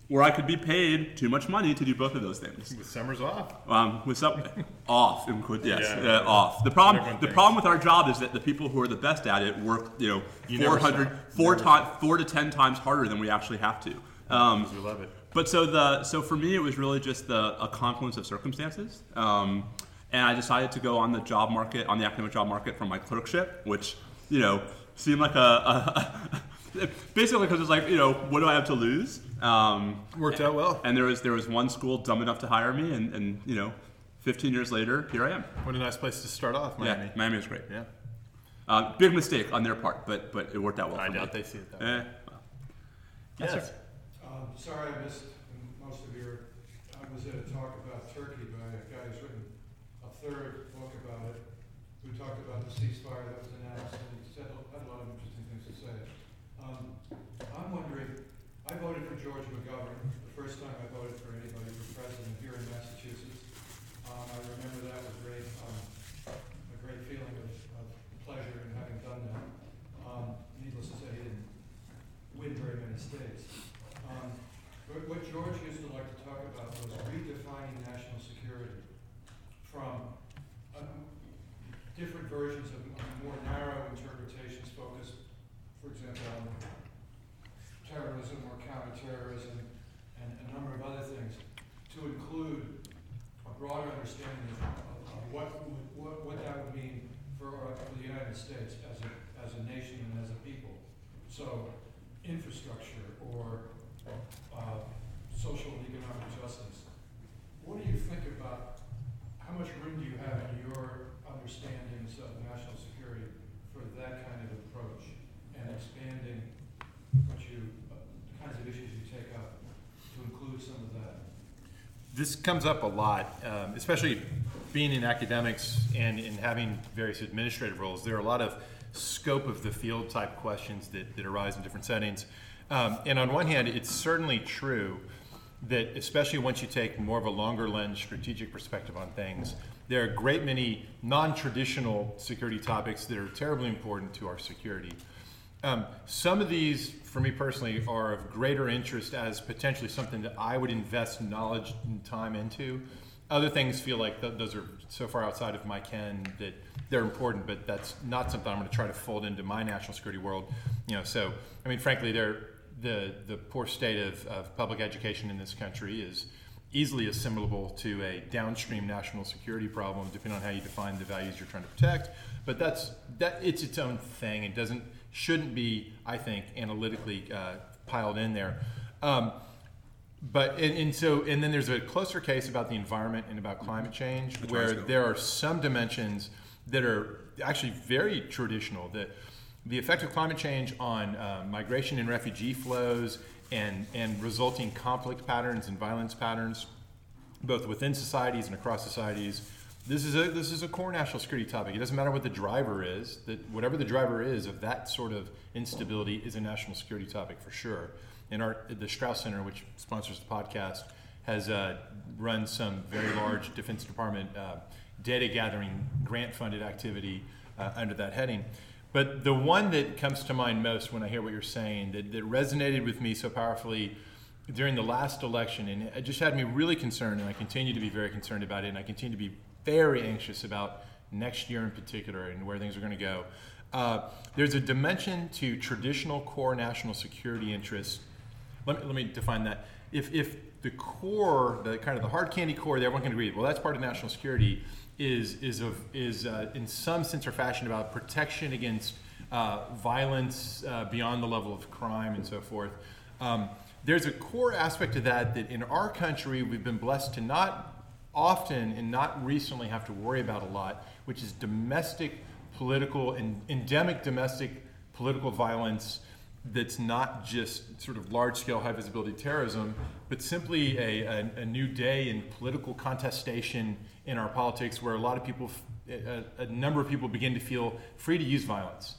Speaker 2: where I could be paid too much money to do both of those things?
Speaker 1: With summers off.
Speaker 2: Um, with some off, yes, yeah. uh, off. The problem, the problem with our job is that the people who are the best at it work, you know, you 400, four, four to ten times harder than we actually have to.
Speaker 1: Um, we love it.
Speaker 2: But so the so for me, it was really just the a confluence of circumstances. Um, and I decided to go on the job market, on the academic job market from my clerkship, which you know seemed like a, a basically because it's like you know what do I have to lose?
Speaker 1: Um, Worked out well.
Speaker 2: And there was there was one school dumb enough to hire me, and, and you know, 15 years later, here I am.
Speaker 1: What a nice place to start off, Miami.
Speaker 2: Yeah, Miami was great.
Speaker 1: Yeah.
Speaker 2: Uh, big mistake on their part, but but it worked out well. For me.
Speaker 1: I
Speaker 2: doubt
Speaker 1: they see it that way. Eh, well.
Speaker 4: Yes, yes. Um, sorry, I missed most of your. I was at a talk about Turkey by a guy who's written a third book about it, who talked about the ceasefire that was announced, and he said had a lot of interesting things to say. Um, I'm wondering. I voted for George McGovern the first time I voted for anybody for president here in Massachusetts. Um, I remember that with great, um, a great feeling of, of pleasure in having done that. Um, needless to say, he didn't win very many states. Um, but what George used to like to talk about was redefining national security from um, different versions of more narrow interpretations focused, for example, on terrorism or counterterrorism and a number of other things, to include a broader understanding of, of what, what, what that would mean for, uh, for the United States as a, as a nation and as a people. So, infrastructure or uh, social and economic justice. What do you think about how much room do you have in your understandings of national security for that kind of approach and expanding what you, uh, the kinds of issues you take up to include some of that?
Speaker 1: This comes up a lot, um, especially being in academics and in having various administrative roles. There are a lot of scope of the field type questions that, that arise in different settings. Um, and on one hand, it's certainly true that, especially once you take more of a longer lens strategic perspective on things, there are a great many non traditional security topics that are terribly important to our security. Um, some of these, for me personally, are of greater interest as potentially something that I would invest knowledge and time into. Other things feel like th- those are so far outside of my ken that they're important, but that's not something I'm going to try to fold into my national security world. You know, so I mean, frankly, the the poor state of, of public education in this country is easily assimilable to a downstream national security problem, depending on how you define the values you're trying to protect. But that's that it's its own thing. It doesn't shouldn't be, I think, analytically uh, piled in there. Um, but and, and, so and then there's a closer case about the environment and about climate change where there are some dimensions that are actually very traditional that the effect of climate change on uh, migration and refugee flows and and resulting conflict patterns and violence patterns both within societies and across societies this is a this is a core national security topic. It doesn't matter what the driver is. That whatever the driver is of that sort of instability is a national security topic for sure. And our the Strauss Center, which sponsors the podcast, has uh, run some very large Defense Department uh, data gathering grant funded activity uh, under that heading. But the one that comes to mind most when I hear what you're saying that, that resonated with me so powerfully during the last election, and it just had me really concerned, and I continue to be very concerned about it, and I continue to be very anxious about next year in particular and where things are going to go. Uh, there's a dimension to traditional core national security interests. Let me, let me define that. If, if the core, the kind of the hard candy core that everyone can agree, well, that's part of national security, is is of is uh, in some sense or fashion about protection against uh, violence uh, beyond the level of crime and so forth. Um, there's a core aspect to that that in our country we've been blessed to not often and not recently have to worry about a lot, which is domestic political and endemic domestic political violence that's not just sort of large scale high visibility terrorism, but simply a, a, a, new day in political contestation in our politics where a lot of people, a, a number of people begin to feel free to use violence.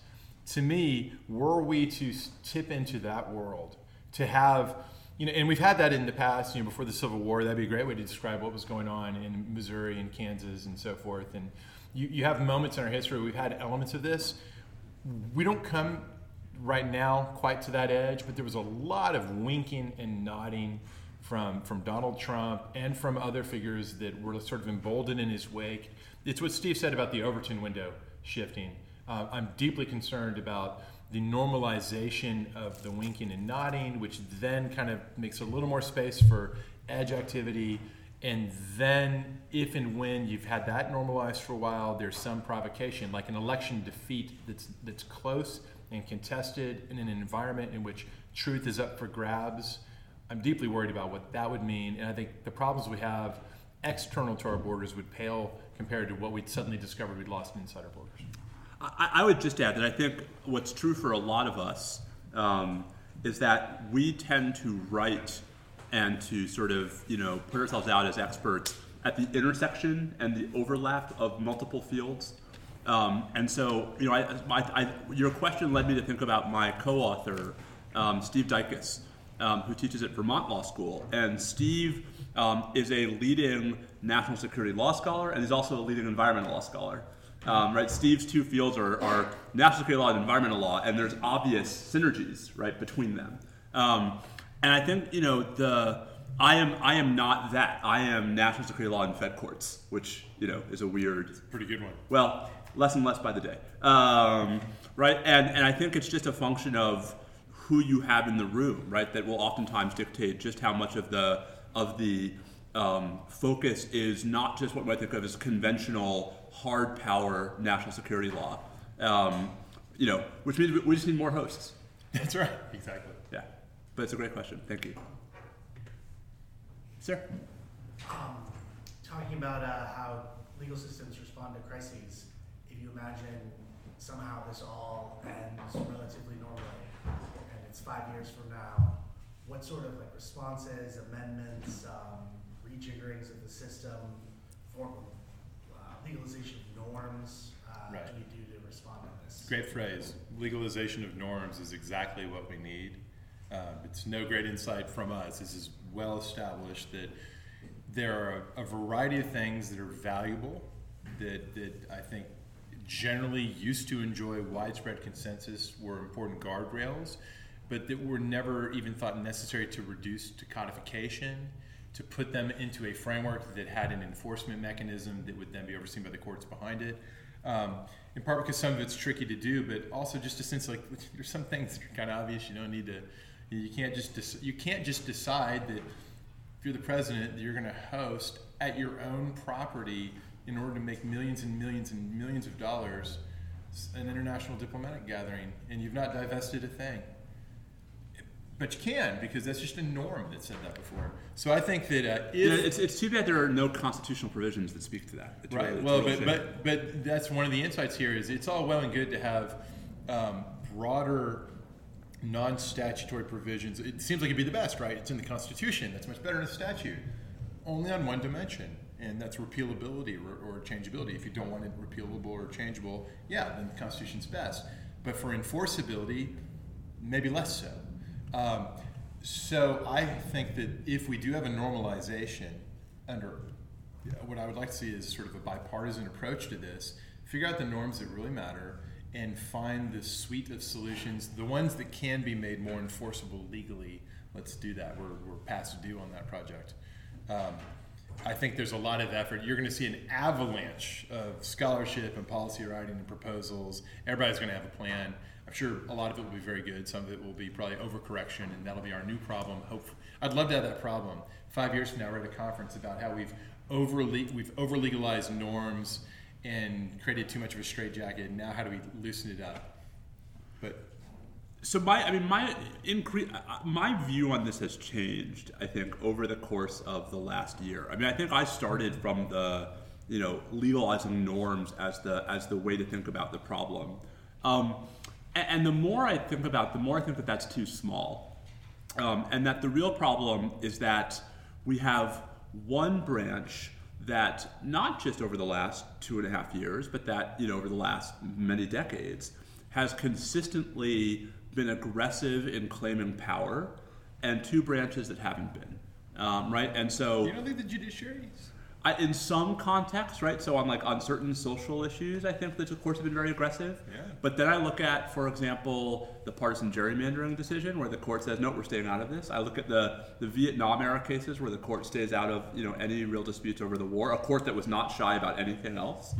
Speaker 1: To me, were we to tip into that world, to have you know, and we've had that in the past, you know, before the Civil War. That'd be a great way to describe what was going on in Missouri and Kansas and so forth. And you, you have moments in our history where we've had elements of this. We don't come right now quite to that edge, but there was a lot of winking and nodding from from Donald Trump and from other figures that were sort of emboldened in his wake. It's what Steve said about the Overton window shifting. Uh, I'm deeply concerned about the normalization of the winking and nodding, which then kind of makes a little more space for edge activity. And then, if and when you've had that normalized for a while, there's some provocation, like an election defeat that's that's close and contested in an environment in which truth is up for grabs. I'm deeply worried about what that would mean, and I think the problems we have external to our borders would pale compared to what we'd suddenly discovered we'd lost inside our borders.
Speaker 2: I, I, would just add that I think what's true for a lot of us um, is that we tend to write and to sort of you know put ourselves out as experts at the intersection and the overlap of multiple fields. Um, and so, you know, I, I, your question led me to think about my co-author, um, Steve Dycus, um, who teaches at Vermont Law School. And Steve um, is a leading national security law scholar, and he's also a leading environmental law scholar. Um, right, Steve's two fields are, are, national security law and environmental law, and there's obvious synergies right between them. Um, and I think you know the I am I am not that. I am national security law and Fed courts, which you know is a weird,
Speaker 1: pretty good one.
Speaker 2: Well, less and less by the day, um, right? And and I think it's just a function of who you have in the room, right? That will oftentimes dictate just how much of the of the um, focus is not just what we might think of as conventional hard power national security law. Um, you know, which means we just need more hosts.
Speaker 1: That's right. Exactly.
Speaker 2: Yeah, but it's a great question. Thank you, sir.
Speaker 5: Um, talking about uh, how legal systems respond to crises. If you imagine somehow this all ends relatively normally, and it's five years from now, what sort of like responses, amendments, um, rejiggerings of the system, form legalization of norms uh,
Speaker 1: Right.
Speaker 5: do we do to respond to this?
Speaker 1: Great phrase. Legalization of norms is exactly what we need. Uh, it's no great insight from us. This is well established that there are a, a variety of things that are valuable that, that I think generally used to enjoy widespread consensus were important guardrails, but that were never even thought necessary to reduce to codification, to put them into a framework that had an enforcement mechanism that would then be overseen by the courts behind it. Um, in part because some of it's tricky to do, but also just a sense like there's some things that are kind of obvious. You don't need to. You can't just you can't just decide that if you're the president, that you're going to host at your own property in order to make millions and millions and millions of dollars an international diplomatic gathering, and you've not divested a thing. But you can because that's just a norm that said that before. So I think that uh, if
Speaker 2: Yeah, it's, it's too bad there are no constitutional provisions that speak to that. It's
Speaker 1: Right.
Speaker 2: really-
Speaker 1: Well, but, but but that's one of the insights here is it's all well and good to have um, broader non-statutory provisions. It seems like it'd be the best, right? It's in the Constitution. That's much better than a statute. Only on one dimension, and that's repealability or, or changeability. If you don't want it repealable or changeable, yeah, then the Constitution's best. But for enforceability, maybe less so. Um, so I think that if we do have a normalization under what I would like to see is sort of a bipartisan approach to this. Figure out the norms that really matter and find the suite of solutions, the ones that can be made more enforceable legally. Let's do that. We're, we're past due on that project. Um, I think there's a lot of effort. You're going to see an avalanche of scholarship and policy writing and proposals. Everybody's going to have a plan. I'm sure a lot of it will be very good. Some of it will be probably overcorrection, and that'll be our new problem. Hope I'd love to have that problem. Five years from now, we're at a conference about how we've over we've over legalized norms and created too much of a straitjacket. Now, how do we loosen it up? But
Speaker 2: So my, I mean, my increase, my view on this has changed. I think over the course of the last year. I mean, I think I started from the, you know, legalizing norms as the as the way to think about the problem. Um, and, the more I think about, the more I think that that's too small, um, and that the real problem is that we have one branch that not just over the last two and a half years, but that you know over the last many decades has consistently been aggressive in claiming power, and two branches that haven't been. Um, right, and so
Speaker 1: you don't think the judiciary's
Speaker 2: I, in some contexts, right? So on like on certain social issues, I think that the courts have been very aggressive.
Speaker 1: Yeah.
Speaker 2: But then I look at, for example, the partisan gerrymandering decision, where the court says, "No, we're staying out of this." I look at the the Vietnam era cases, where the court stays out of you know any real disputes over the war. A court that was not shy about anything else.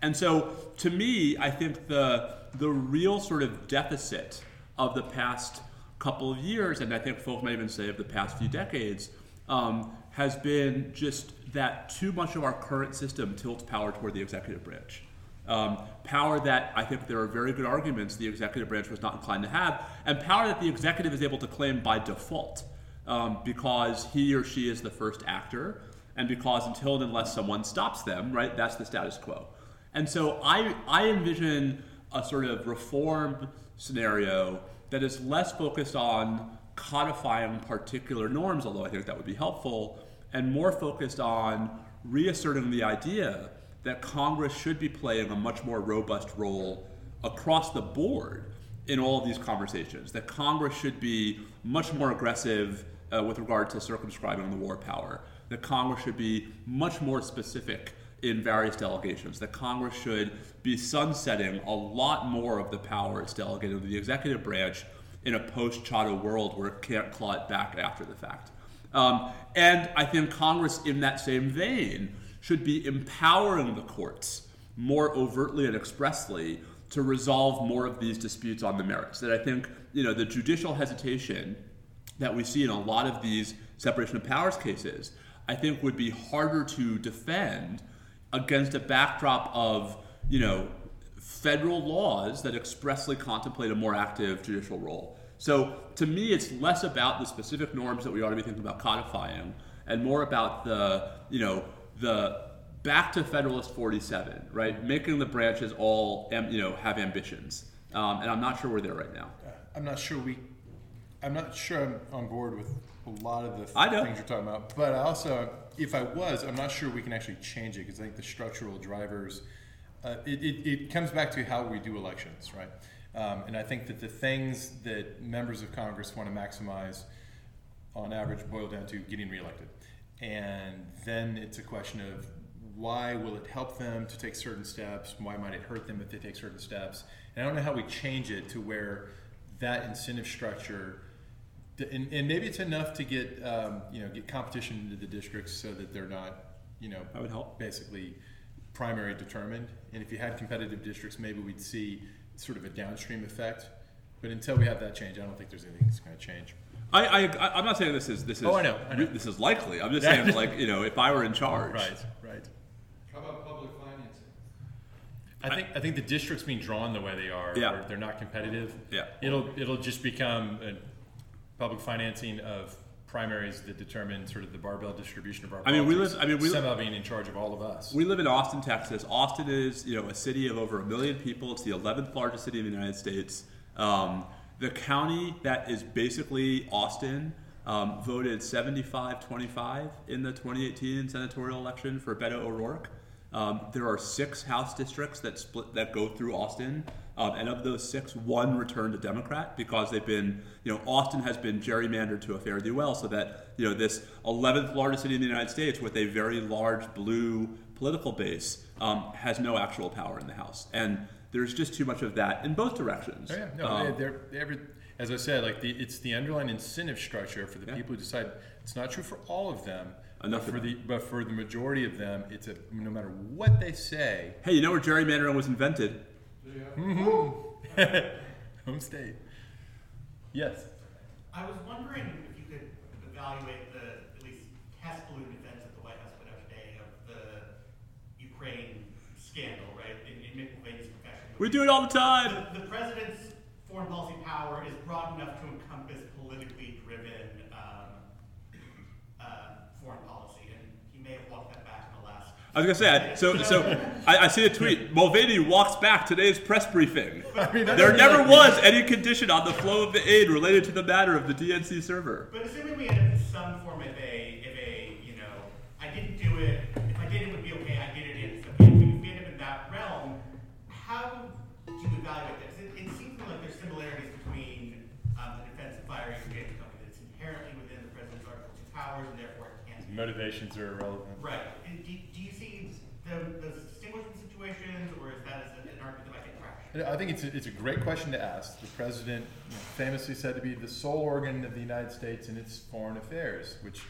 Speaker 2: And so, to me, I think the the real sort of deficit of the past couple of years, and I think folks might even say of the past few decades, um, has been just that too much of our current system tilts power toward the executive branch. Um, power that I think there are very good arguments the executive branch was not inclined to have, and power that the executive is able to claim by default um, because he or she is the first actor, and because until and unless someone stops them, right, that's the status quo. And so I, I envision a sort of reform scenario that is less focused on codifying particular norms, although I think that would be helpful, and more focused on reasserting the idea that Congress should be playing a much more robust role across the board in all of these conversations. That Congress should be much more aggressive uh, with regard to circumscribing the war power. That Congress should be much more specific in various delegations. That Congress should be sunsetting a lot more of the power it's delegated to the executive branch in a post-Chadha world where it can't claw it back after the fact. Um, and I think Congress, in that same vein, should be empowering the courts more overtly and expressly to resolve more of these disputes on the merits. That I think, you know, the judicial hesitation that we see in a lot of these separation of powers cases, I think would be harder to defend against a backdrop of, you know, federal laws that expressly contemplate a more active judicial role. So to me, it's less about the specific norms that we ought to be thinking about codifying, and more about the, you know, the back to Federalist 47, right? Making the branches all, you know, have ambitions. Um, and I'm not sure we're there right now.
Speaker 1: I'm not sure we. I'm not sure I'm on board with a lot of the things you're talking about. But I also, if I was, I'm not sure we can actually change it because I think the structural drivers. Uh, it, it, it comes back to how we do elections, right? Um, and I think that the things that members of Congress want to maximize, on average, boil down to getting reelected. And then it's a question of why will it help them to take certain steps? Why might it hurt them if they take certain steps? And I don't know how we change it to where that incentive structure, and, and maybe it's enough to get um, you know get competition into the districts so that they're not you know
Speaker 2: That would help.
Speaker 1: basically primary determined. And if you had competitive districts, maybe we'd see sort of a downstream effect. But until we have that change, I don't think there's anything that's going to change.
Speaker 2: I, I, I- I'm not saying this is this is
Speaker 1: Oh, I know, I know.
Speaker 2: this is likely. I'm just saying like you know if I were in charge,
Speaker 1: Right, right.
Speaker 4: How about public financing?
Speaker 1: I think I think the districts being drawn the way they are,
Speaker 2: Yeah.
Speaker 1: they're not competitive.
Speaker 2: Yeah.
Speaker 1: It'll it'll just become a public financing of primaries that determine sort of the barbell distribution of our.
Speaker 2: I mean, we live- I mean, we
Speaker 1: somehow being in charge of all of us.
Speaker 2: We live in Austin, Texas. Austin is, you know, a city of over a million people. It's the 11th largest city in the United States. Um, the county that is basically Austin um, voted 75-25 in the 2018 senatorial election for Beto O'Rourke. Um, there are six House districts that split that go through Austin, um, and of those six, one returned a Democrat because they've been, you know, Austin has been gerrymandered to a fare thee well, so that you know this 11th largest city in the United States with a very large blue political base um, has no actual power in the House, and there's just too much of that in both directions.
Speaker 1: Oh, yeah, no,
Speaker 2: Um,
Speaker 1: they're, they're every, as I said, like the, it's the underlying incentive structure for the
Speaker 2: Yeah.
Speaker 1: people who decide. It's not true for all of them.
Speaker 2: Enough
Speaker 1: but for the but for the majority of them, it's a no matter what they say,
Speaker 2: hey, you know where gerrymandering was invented? Mm-hmm.
Speaker 1: home state. Yes.
Speaker 5: I was wondering if you could evaluate the, at least test balloon defense that the White House put out today of the Ukraine scandal, right? In, in Mick Mulvaney's profession.
Speaker 2: We do it all the time.
Speaker 5: The, the president's foreign policy power is broad enough to encompass politically driven um, uh, foreign policy, and he may have walked that back in the last.
Speaker 2: I was gonna say, I- so so I, I see a tweet. Mulvaney walks back today's press briefing. there never was any condition on the flow of the aid related to the matter of the DNC server.
Speaker 5: But assuming we end up in some form of a, of a, you know, I didn't do it, if I did it, it would be okay, I did it in, so if we if we end up in that realm, how do you evaluate this? It, it seems like there's similarities between, um, the defense of firing against company that's inherently within the president's Article Two powers and therefore it can't be.
Speaker 1: Motivations are irrelevant.
Speaker 5: Right, and the, distinguishing situations, or is that an argument that might get crashed?
Speaker 1: I think it's a, it's a great question to ask. The president famously said to be the sole organ of the United States in its foreign affairs, which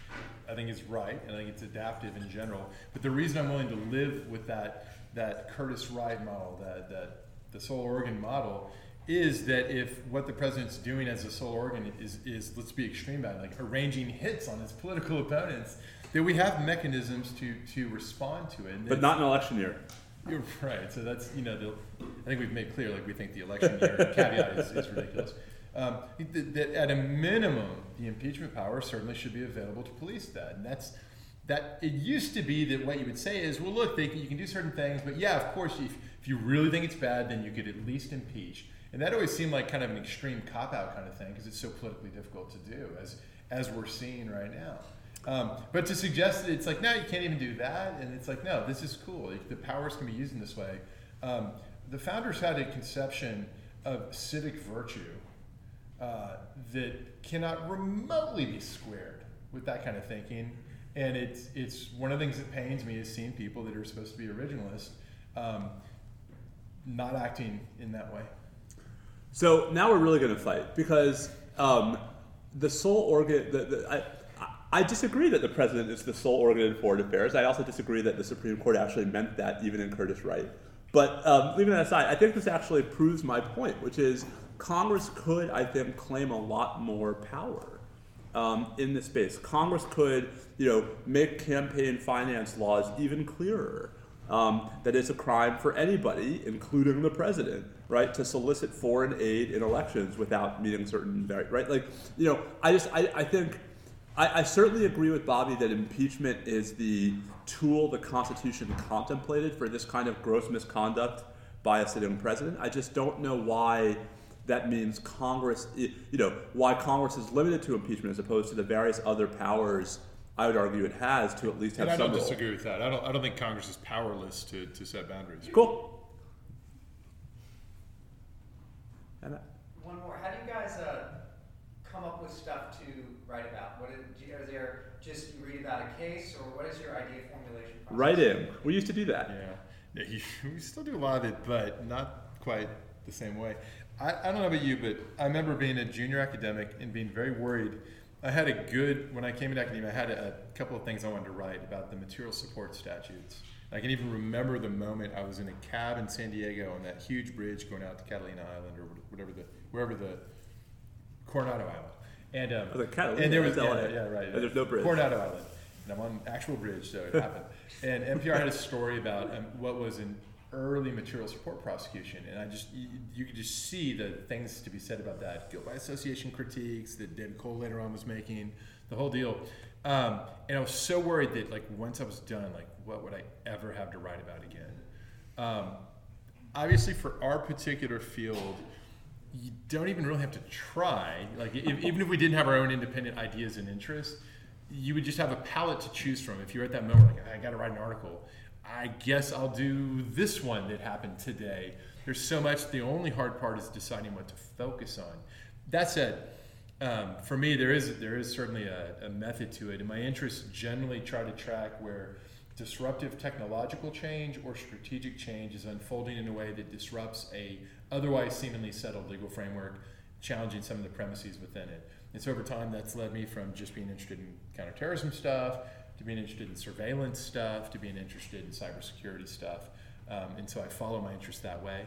Speaker 1: I think is right, and I think it's adaptive in general. But the reason I'm willing to live with that that Curtiss-Wright model, that that the sole organ model, is that if what the president's doing as a sole organ is is let's be extreme about it, like arranging hits on his political opponents, that we have mechanisms to to respond to it.
Speaker 2: But not an election year.
Speaker 1: you're right. So that's you know, the, I think we've made clear like we think the election year caveat is, is ridiculous. Um, that, that at a minimum, the impeachment power certainly should be available to police that, and that's that. It used to be that what you would say is, well, look, they, can- you can do certain things, but yeah, of course, if, if you really think it's bad, then you could at least impeach. And that always seemed like kind of an extreme cop out kind of thing because it's so politically difficult to do, as as we're seeing right now. Um, but to suggest that it's like, no, you can't even do that, and it's like, no, this is cool. Like, The powers can be used in this way. Um, the founders had a conception of civic virtue uh, that cannot remotely be squared with that kind of thinking. And it's, it's one of the things that pains me is seeing people that are supposed to be originalists um, not acting in that way.
Speaker 2: So now we're really going to fight because um, the sole organ. The, the, I, I disagree that the president is the sole organ in foreign affairs. I also disagree that the Supreme Court actually meant that, even in Curtiss-Wright. But um, leaving that aside, I think this actually proves my point, which is Congress could, I think, claim a lot more power um, in this space. Congress could, you know, make campaign finance laws even clearer. Um, that it's a crime for anybody, including the president, right, to solicit foreign aid in elections without meeting certain right. Like, you know, I just I, I think I, I certainly agree with Bobby that impeachment is the tool the Constitution contemplated for this kind of gross misconduct by a sitting president. I just don't know why that means Congress, you know, why Congress is limited to impeachment as opposed to the various other powers I would argue it has to at least have
Speaker 1: And I don't
Speaker 2: role.
Speaker 1: disagree with that. I don't, I don't think Congress is powerless to, to set boundaries.
Speaker 2: Cool. And,
Speaker 3: One more. How do you guys uh, come up with stuff to write about? What is, do you- are there just you read about a case, or what is your idea formulation process?
Speaker 2: Writing. We used to do that.
Speaker 1: Yeah, yeah you, we still do a lot of it, but not quite the same way. I, I don't know about you, but I remember being a junior academic and being very worried. I had a good, when I came into academia, I had a, a couple of things I wanted to write about the material support statutes. I can even remember the moment I was in a cab in San Diego on that huge bridge going out to Catalina Island or whatever the, wherever the, Coronado Island. And, um,
Speaker 2: Oh, the Catalina,
Speaker 1: and there was, yeah,
Speaker 2: LA.
Speaker 1: yeah, right.
Speaker 2: And there's no bridge.
Speaker 1: Coronado Island. And I'm on actual bridge, so it happened. And NPR had a story about um, what was an early material support prosecution, and I just you, you could just see the things to be said about that. Guilt by association critiques that David Cole later on was making, the whole deal. Um, and I was so worried that like once I was done, like what would I ever have to write about again? Um, obviously, for our particular field, you don't even really have to try. Like if, even if we didn't have our own independent ideas and interests, you would just have a palette to choose from. If you're at that moment, like I got to write an article, I guess I'll do this one that happened today. There's so much. The only hard part is deciding what to focus on. That said, um, for me, there is there is certainly a, a method to it, and my interests generally try to track where disruptive technological change or strategic change is unfolding in a way that disrupts a otherwise seemingly settled legal framework, challenging some of the premises within it. And so over time, that's led me from just being interested in counterterrorism stuff to being interested in surveillance stuff to being interested in cybersecurity stuff. Um, and so I follow my interests that way.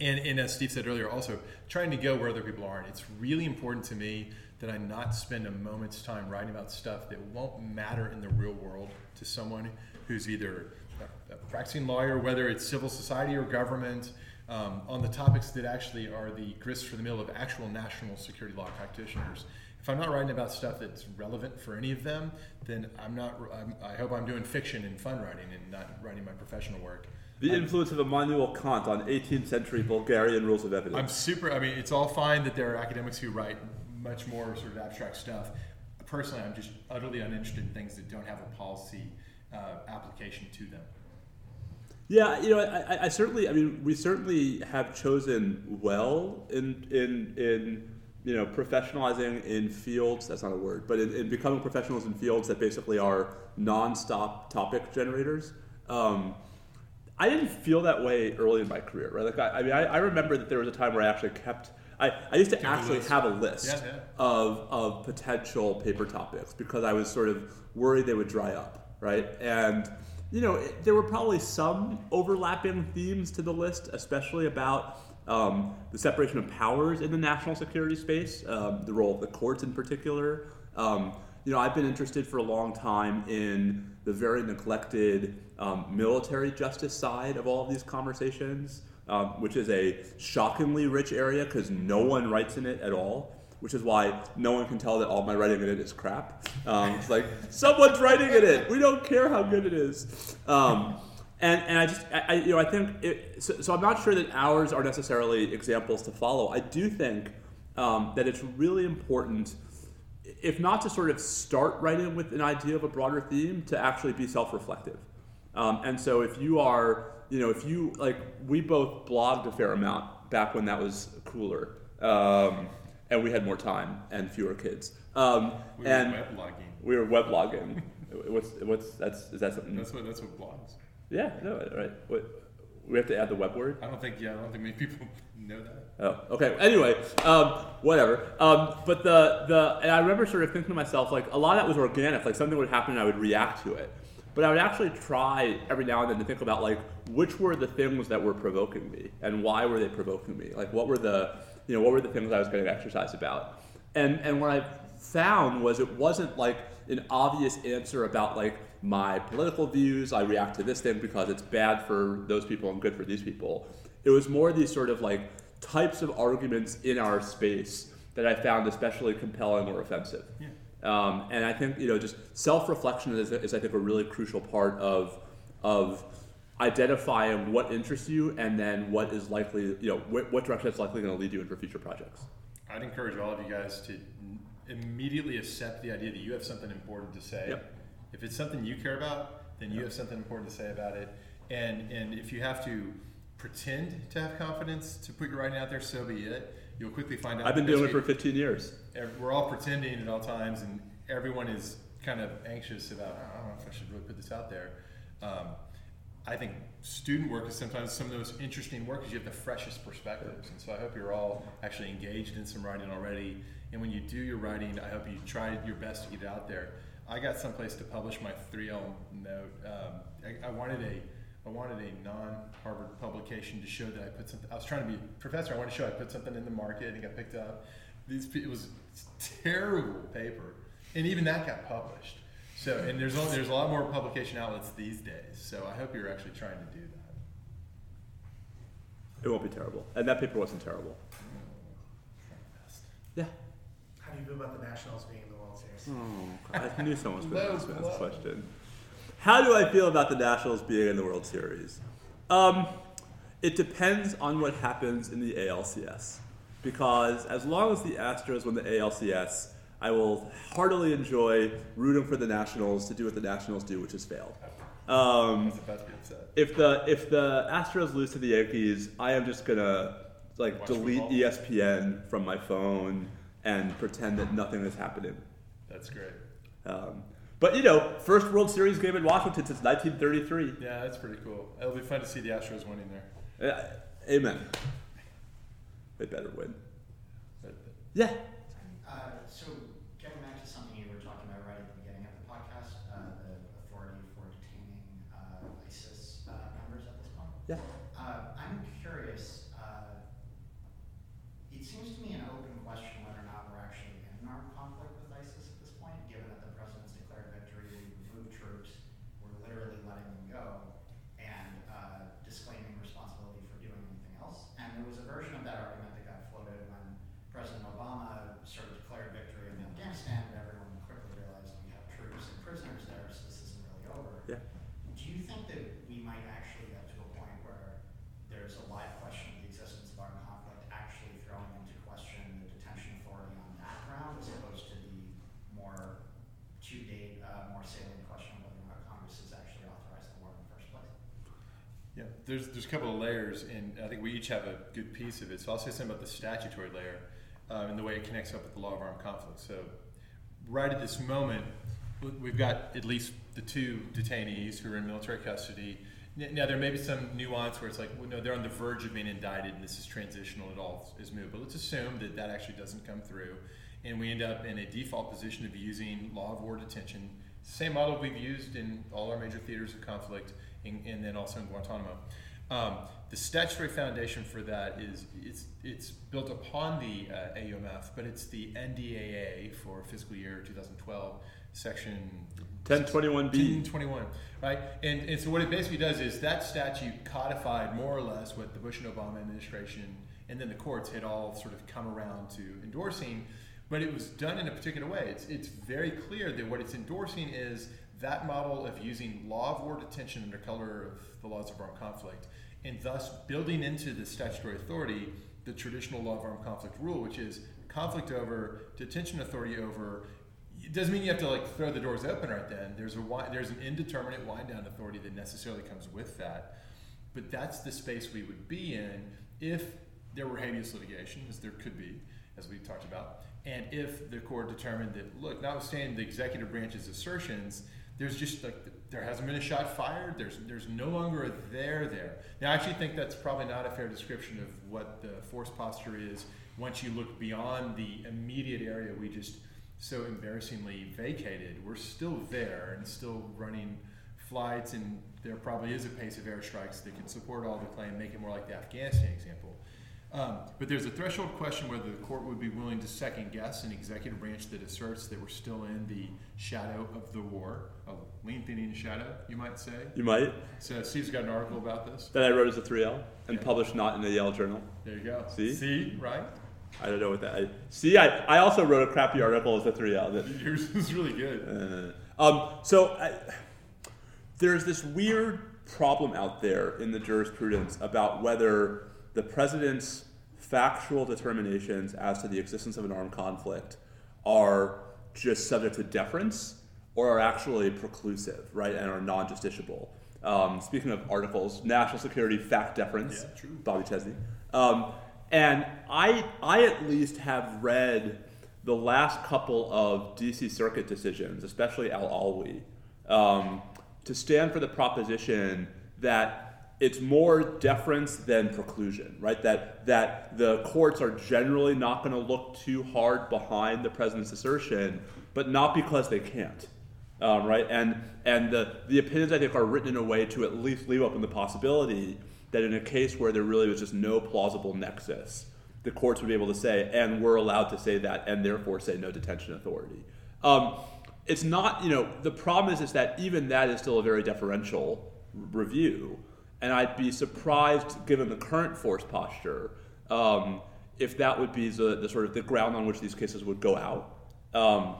Speaker 1: And, and as Steve said earlier, also trying to go where other people aren't. It's really important to me that I not spend a moment's time writing about stuff that won't matter in the real world to someone who's either a practicing lawyer, whether it's civil society or government, um, on the topics that actually are the grist for the mill of actual national security law practitioners. If I'm not writing about stuff that's relevant for any of them, then I'm not. I'm, I hope I'm doing fiction and fun writing and not writing my professional work.
Speaker 2: The influence of Immanuel Kant on 18th century Bulgarian rules of evidence.
Speaker 1: I'm super. I mean, it's all fine that there are academics who write much more sort of abstract stuff. Personally, I'm just utterly uninterested in things that don't have a policy uh, application to them.
Speaker 2: Yeah, you know, I, I- I certainly, I mean, we certainly have chosen well in in in you know professionalizing in fields. That's not a word, but in, in becoming professionals in fields that basically are nonstop topic generators. Um, I didn't feel that way early in my career, right? Like, I, I mean, I, I remember that there was a time where I actually kept. I, I used to actually have a list
Speaker 1: Yeah, yeah.
Speaker 2: of of potential paper topics because I was sort of worried they would dry up, right? And you know, it, there were probably some overlapping themes to the list, especially about um, the separation of powers in the national security space, um, the role of the courts in particular. Um, you know, I've been interested for a long time in the very neglected um, military justice side of all of these conversations, um, which is a shockingly rich area because no one writes in it at all which is why no one can tell that all my writing in it is crap. Um, it's like someone's writing in it. We don't care how good it is. Um, and, and I just I, I- you know I think it, so, so I'm not sure that ours are necessarily examples to follow. I do think um, that it's really important, if not to sort of start writing with an idea of a broader theme, to actually be self-reflective. Um, and so if you are you know if you like we both blogged a fair amount back when that was cooler. And we had more time and fewer kids. Um,
Speaker 1: We were
Speaker 2: and
Speaker 1: weblogging.
Speaker 2: we were weblogging. what's what's that's is that something?
Speaker 1: That's what that's what blogs.
Speaker 2: yeah, no, right. What, we have to add the web word.
Speaker 1: I don't think. Yeah, I don't think many people know that.
Speaker 2: Oh, okay. Anyway, um, whatever. Um, but the the and I remember sort of thinking to myself like a lot of that was organic. Like something would happen and I would react to it. But I would actually try every now and then to think about like which were the things that were provoking me and why were they provoking me? Like what were the you know what were the things I was getting exercise about? And and what I found was it wasn't like an obvious answer about like my political views. I react to this thing because it's bad for those people and good for these people. It was more these sort of like types of arguments in our space that I found especially compelling or offensive.
Speaker 1: Yeah.
Speaker 2: Um, and I think you know just self-reflection is, is I think a really crucial part of of identifying what interests you and then what is likely you know what, what direction it's likely going to lead you in for future projects.
Speaker 1: I'd encourage all of you guys to immediately accept the idea that you have something important to say.
Speaker 2: Yep.
Speaker 1: If it's something you care about, then you have something important to say about it. And and if you have to pretend to have confidence to put your writing out there, so be it. You'll quickly find out.
Speaker 2: I've been doing it for 15 years.
Speaker 1: We're all pretending at all times, and everyone is kind of anxious about. I don't know if I should really put this out there. Um, I think student work is sometimes some of the most interesting work because you have the freshest perspectives, and so I hope you're all actually engaged in some writing already. And when you do your writing, I hope you try your best to get it out there. I got someplace to publish my 3L note. Um, I, I wanted a I wanted a non-Harvard publication to show that I put something. I was trying to be a professor. I wanted to show I put something in the market and got picked up. These it was terrible paper, and even that got published. So and there's only, there's a lot more publication outlets these days. So I hope you're actually trying to do that.
Speaker 2: It won't be terrible. And that paper wasn't terrible. Yeah.
Speaker 6: How do you feel about the Nationals being in the World Series?
Speaker 2: Oh, I knew someone was going to ask me this question. How do I feel about the Nationals being in the World Series? Um, it depends on what happens in the ALCS. Because as long as the Astros win the ALCS, I will heartily enjoy rooting for the Nationals to do what the Nationals do, which is fail. Um,
Speaker 1: I was about to be upset.
Speaker 2: if the if the Astros lose to the Yankees, I am just gonna like
Speaker 1: Watch
Speaker 2: delete
Speaker 1: football.
Speaker 2: ESPN from my phone and pretend that nothing is happening.
Speaker 1: That's great.
Speaker 2: Um, but you know, first World Series game in Washington since 1933.
Speaker 1: Yeah, that's pretty cool. It'll be fun to see the Astros winning there.
Speaker 2: Uh, amen. They better win. Yeah.
Speaker 7: Uh, so getting back to something you were talking about right at the beginning of the podcast, uh, the authority for detaining uh, ISIS uh, members at this point.
Speaker 2: Yeah.
Speaker 7: Uh, I'm curious. Uh, it seems to me an open question whether or not we're actually in an armed conflict with ISIS at this point, given that the president's declared victory, we've moved troops, we're literally letting them go, and uh, disclaiming responsibility for doing anything else. And there was a version of that argument that got floated when President Obama sort of declared victory in Afghanistan, but everyone quickly realized we have troops and prisoners there, so this isn't really over.
Speaker 2: Yeah.
Speaker 7: Do you think that we might actually get to a point where there's a live question of the existence of armed conflict actually throwing into question the detention authority on that ground as opposed to the more to date, uh, more salient question of whether or not Congress has actually authorized the war in the first place?
Speaker 1: Yeah, there's there's a couple of layers, and I think we each have a good piece of it. So I'll say something about the statutory layer um, and the way it connects up with the law of armed conflict. So right at this moment, we- we've got at least the two detainees who are in military custody. Now there may be some nuance where it's like, well, no, they're on the verge of being indicted, and this is transitional. It all is moved, but let's assume that that actually doesn't come through, and we end up in a default position of using law of war detention, same model we've used in all our major theaters of conflict, and, and then also in Guantanamo. Um, the statutory foundation for that is it's it's built upon the uh, AUMF, but it's the NDAA for fiscal year 2012, section
Speaker 2: 1021B.
Speaker 1: 1021, right? And, and so what it basically does is that statute codified more or less what the Bush and Obama administration and then the courts had all sort of come around to endorsing, but it was done in a particular way. It's, it's very clear that what it's endorsing is that model of using law of war detention under color of the laws of armed conflict, and thus building into the statutory authority the traditional law of armed conflict rule, which is conflict over, detention authority over, it doesn't mean you have to like throw the doors open right then. There's a there's an indeterminate wind down authority that necessarily comes with that, but that's the space we would be in if there were habeas litigation, as there could be, as we talked about, and if the court determined that look, notwithstanding the executive branch's assertions, there's just like there hasn't been a shot fired. There's there's no longer a there there. Now I actually think that's probably not a fair description of what the force posture is once you look beyond the immediate area we just so embarrassingly vacated. We're still there and still running flights, and there probably is a pace of airstrikes that can support all the claim, make it more like the Afghanistan example. Um, but there's a threshold question whether the court would be willing to second guess an executive branch that asserts that we're still in the shadow of the war, a lengthening shadow, you might say.
Speaker 2: You might.
Speaker 1: So Steve's got an article about this.
Speaker 2: That I wrote as a 3L and published not in the Yale Journal.
Speaker 1: There you go.
Speaker 2: See?
Speaker 1: See, right?
Speaker 2: I don't know what that. I, see, I, I also wrote a crappy article as a 3L. That,
Speaker 1: Yours is really good.
Speaker 2: Uh, um, so I, there's this weird problem out there in the jurisprudence about whether the president's factual determinations as to the existence of an armed conflict are just subject to deference or are actually preclusive, right, and are non-justiciable. Um, speaking of articles, national security fact deference.
Speaker 1: Yeah.
Speaker 2: Bobby Chesney. Um, and I, I at least have read the last couple of DC Circuit decisions, especially Al Alwi, um, to stand for the proposition that it's more deference than preclusion, right? That that the courts are generally not going to look too hard behind the president's assertion, but not because they can't, um, right? And and the the opinions I think are written in a way to at least leave open the possibility that in a case where there really was just no plausible nexus, the courts would be able to say, and we're allowed to say that, and therefore say no detention authority. Um, it's not, you know, the problem is, is that even that is still a very deferential review. And I'd be surprised, given the current force posture, um, if that would be the, the sort of the ground on which these cases would go out. Um,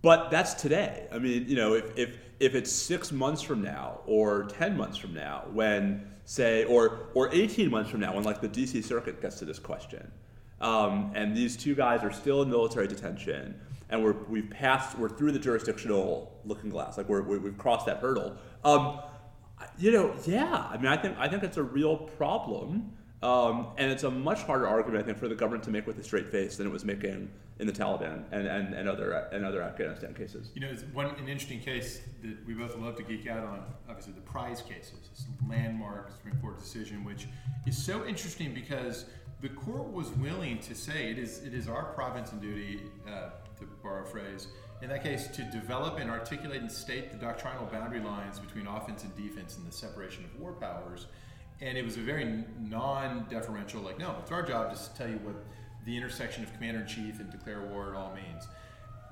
Speaker 2: but that's today. I mean, you know, if, if, if it's six months from now or 10 months from now when, say, or, or 18 months from now when, like, the DC Circuit gets to this question, um, and these two guys are still in military detention, and we're, we've passed, we're through the jurisdictional looking glass, like, we're, we- we've crossed that hurdle. Um, you know, yeah, I mean, I think, I think it's a real problem. Um, and it's a much harder argument, I think, for the government to make with a straight face than it was making in the Taliban and, and, and other and other Afghanistan cases.
Speaker 1: You know, it's one an interesting case that we both love to geek out on. Obviously, the prize cases, this landmark Supreme Court decision, which is so interesting because the court was willing to say it is it is our province and duty, uh, to borrow a phrase, in that case, to develop and articulate and state the doctrinal boundary lines between offense and defense and the separation of war powers. And it was a very non-deferential, like, no, it's our job to tell you what the intersection of commander in chief and declare war at all means.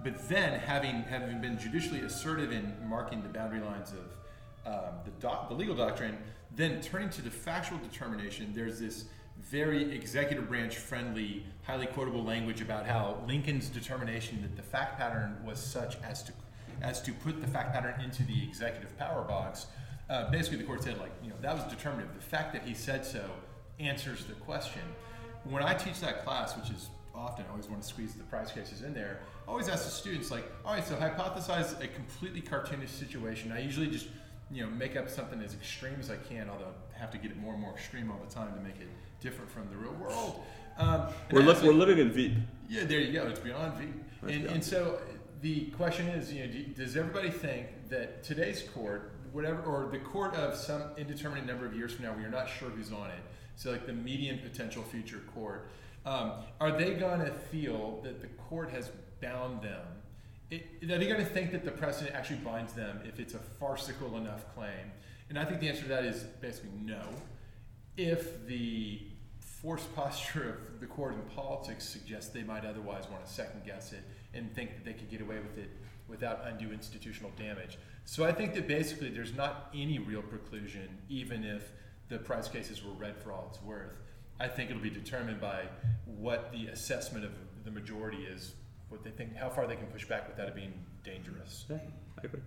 Speaker 1: But then, having having been judicially assertive in marking the boundary lines of um, the, doc, the legal doctrine, then turning to the factual determination, there's this very executive branch friendly, highly quotable language about how Lincoln's determination that the fact pattern was such as to as to put the fact pattern into the executive power box. Uh, basically, the court said like you know that was determinative. The fact that he said so answers the question. When I teach that class, which is often I always want to squeeze the prize cases in there. I always ask the students like, all right, so hypothesize a completely cartoonish situation. I usually just you know make up something as extreme as I can, although I have to get it more and more extreme all the time to make it different from the real world. Um,
Speaker 2: We're, li- we're living in Veep.
Speaker 1: yeah, there you go. It's beyond V.
Speaker 2: That's
Speaker 1: And,
Speaker 2: beyond
Speaker 1: and so the question is, you know, do, does everybody think that today's court, whatever, or the court of some indeterminate number of years from now, where you're not sure who's on it, so like the median potential future court, um, are they going to feel that the court has bound them? It, are they going to think that the precedent actually binds them if it's a farcical enough claim? And I think the answer to that is basically no if the force posture of the court in politics suggests they might otherwise want to second guess it and think that they could get away with it without undue institutional damage. So I think that basically there's not any real preclusion, even if the prize cases were read for all it's worth. I think it'll be determined by what the assessment of the majority is, what they think, how far they can push back without it being dangerous.
Speaker 2: Yeah, I agree.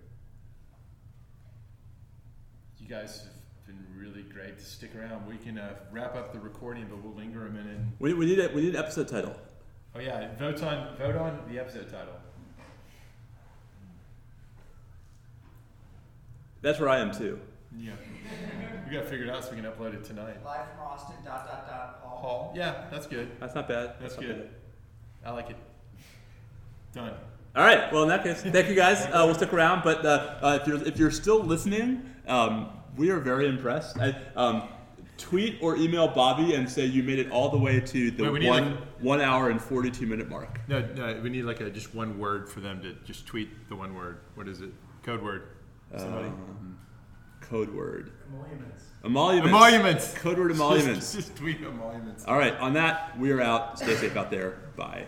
Speaker 1: You guys have been really great to stick around. We can uh, wrap up the recording, but we'll linger a minute.
Speaker 2: We, we need a, we need an episode title.
Speaker 1: Oh yeah, vote on vote on the episode title.
Speaker 2: That's where I am too.
Speaker 1: Yeah, we got to figure it out so we can upload it tonight.
Speaker 3: Live from Austin, dot, dot, dot, Hall.
Speaker 1: Hall. Yeah, that's good.
Speaker 2: That's not bad.
Speaker 1: That's
Speaker 2: not
Speaker 1: good.
Speaker 2: bad.
Speaker 1: I like it. Done.
Speaker 2: All right. Well, in that case, thank you guys. Uh, we'll stick around, but uh, uh, if you're if you're still listening, um, we are very impressed. I, um, tweet or email Bobby and say you made it all the way to the
Speaker 1: Wait,
Speaker 2: one
Speaker 1: like-
Speaker 2: one hour and forty two minute mark.
Speaker 1: No, no, we need like a just one word for them to just tweet the one word. What is it? Code word. Somebody.
Speaker 2: Um, code word.
Speaker 6: Emoluments.
Speaker 2: Emoluments.
Speaker 1: emoluments.
Speaker 2: Code word emoluments.
Speaker 1: Just, just tweet emoluments.
Speaker 2: All right. On that, we are out. Stay safe out there. Bye.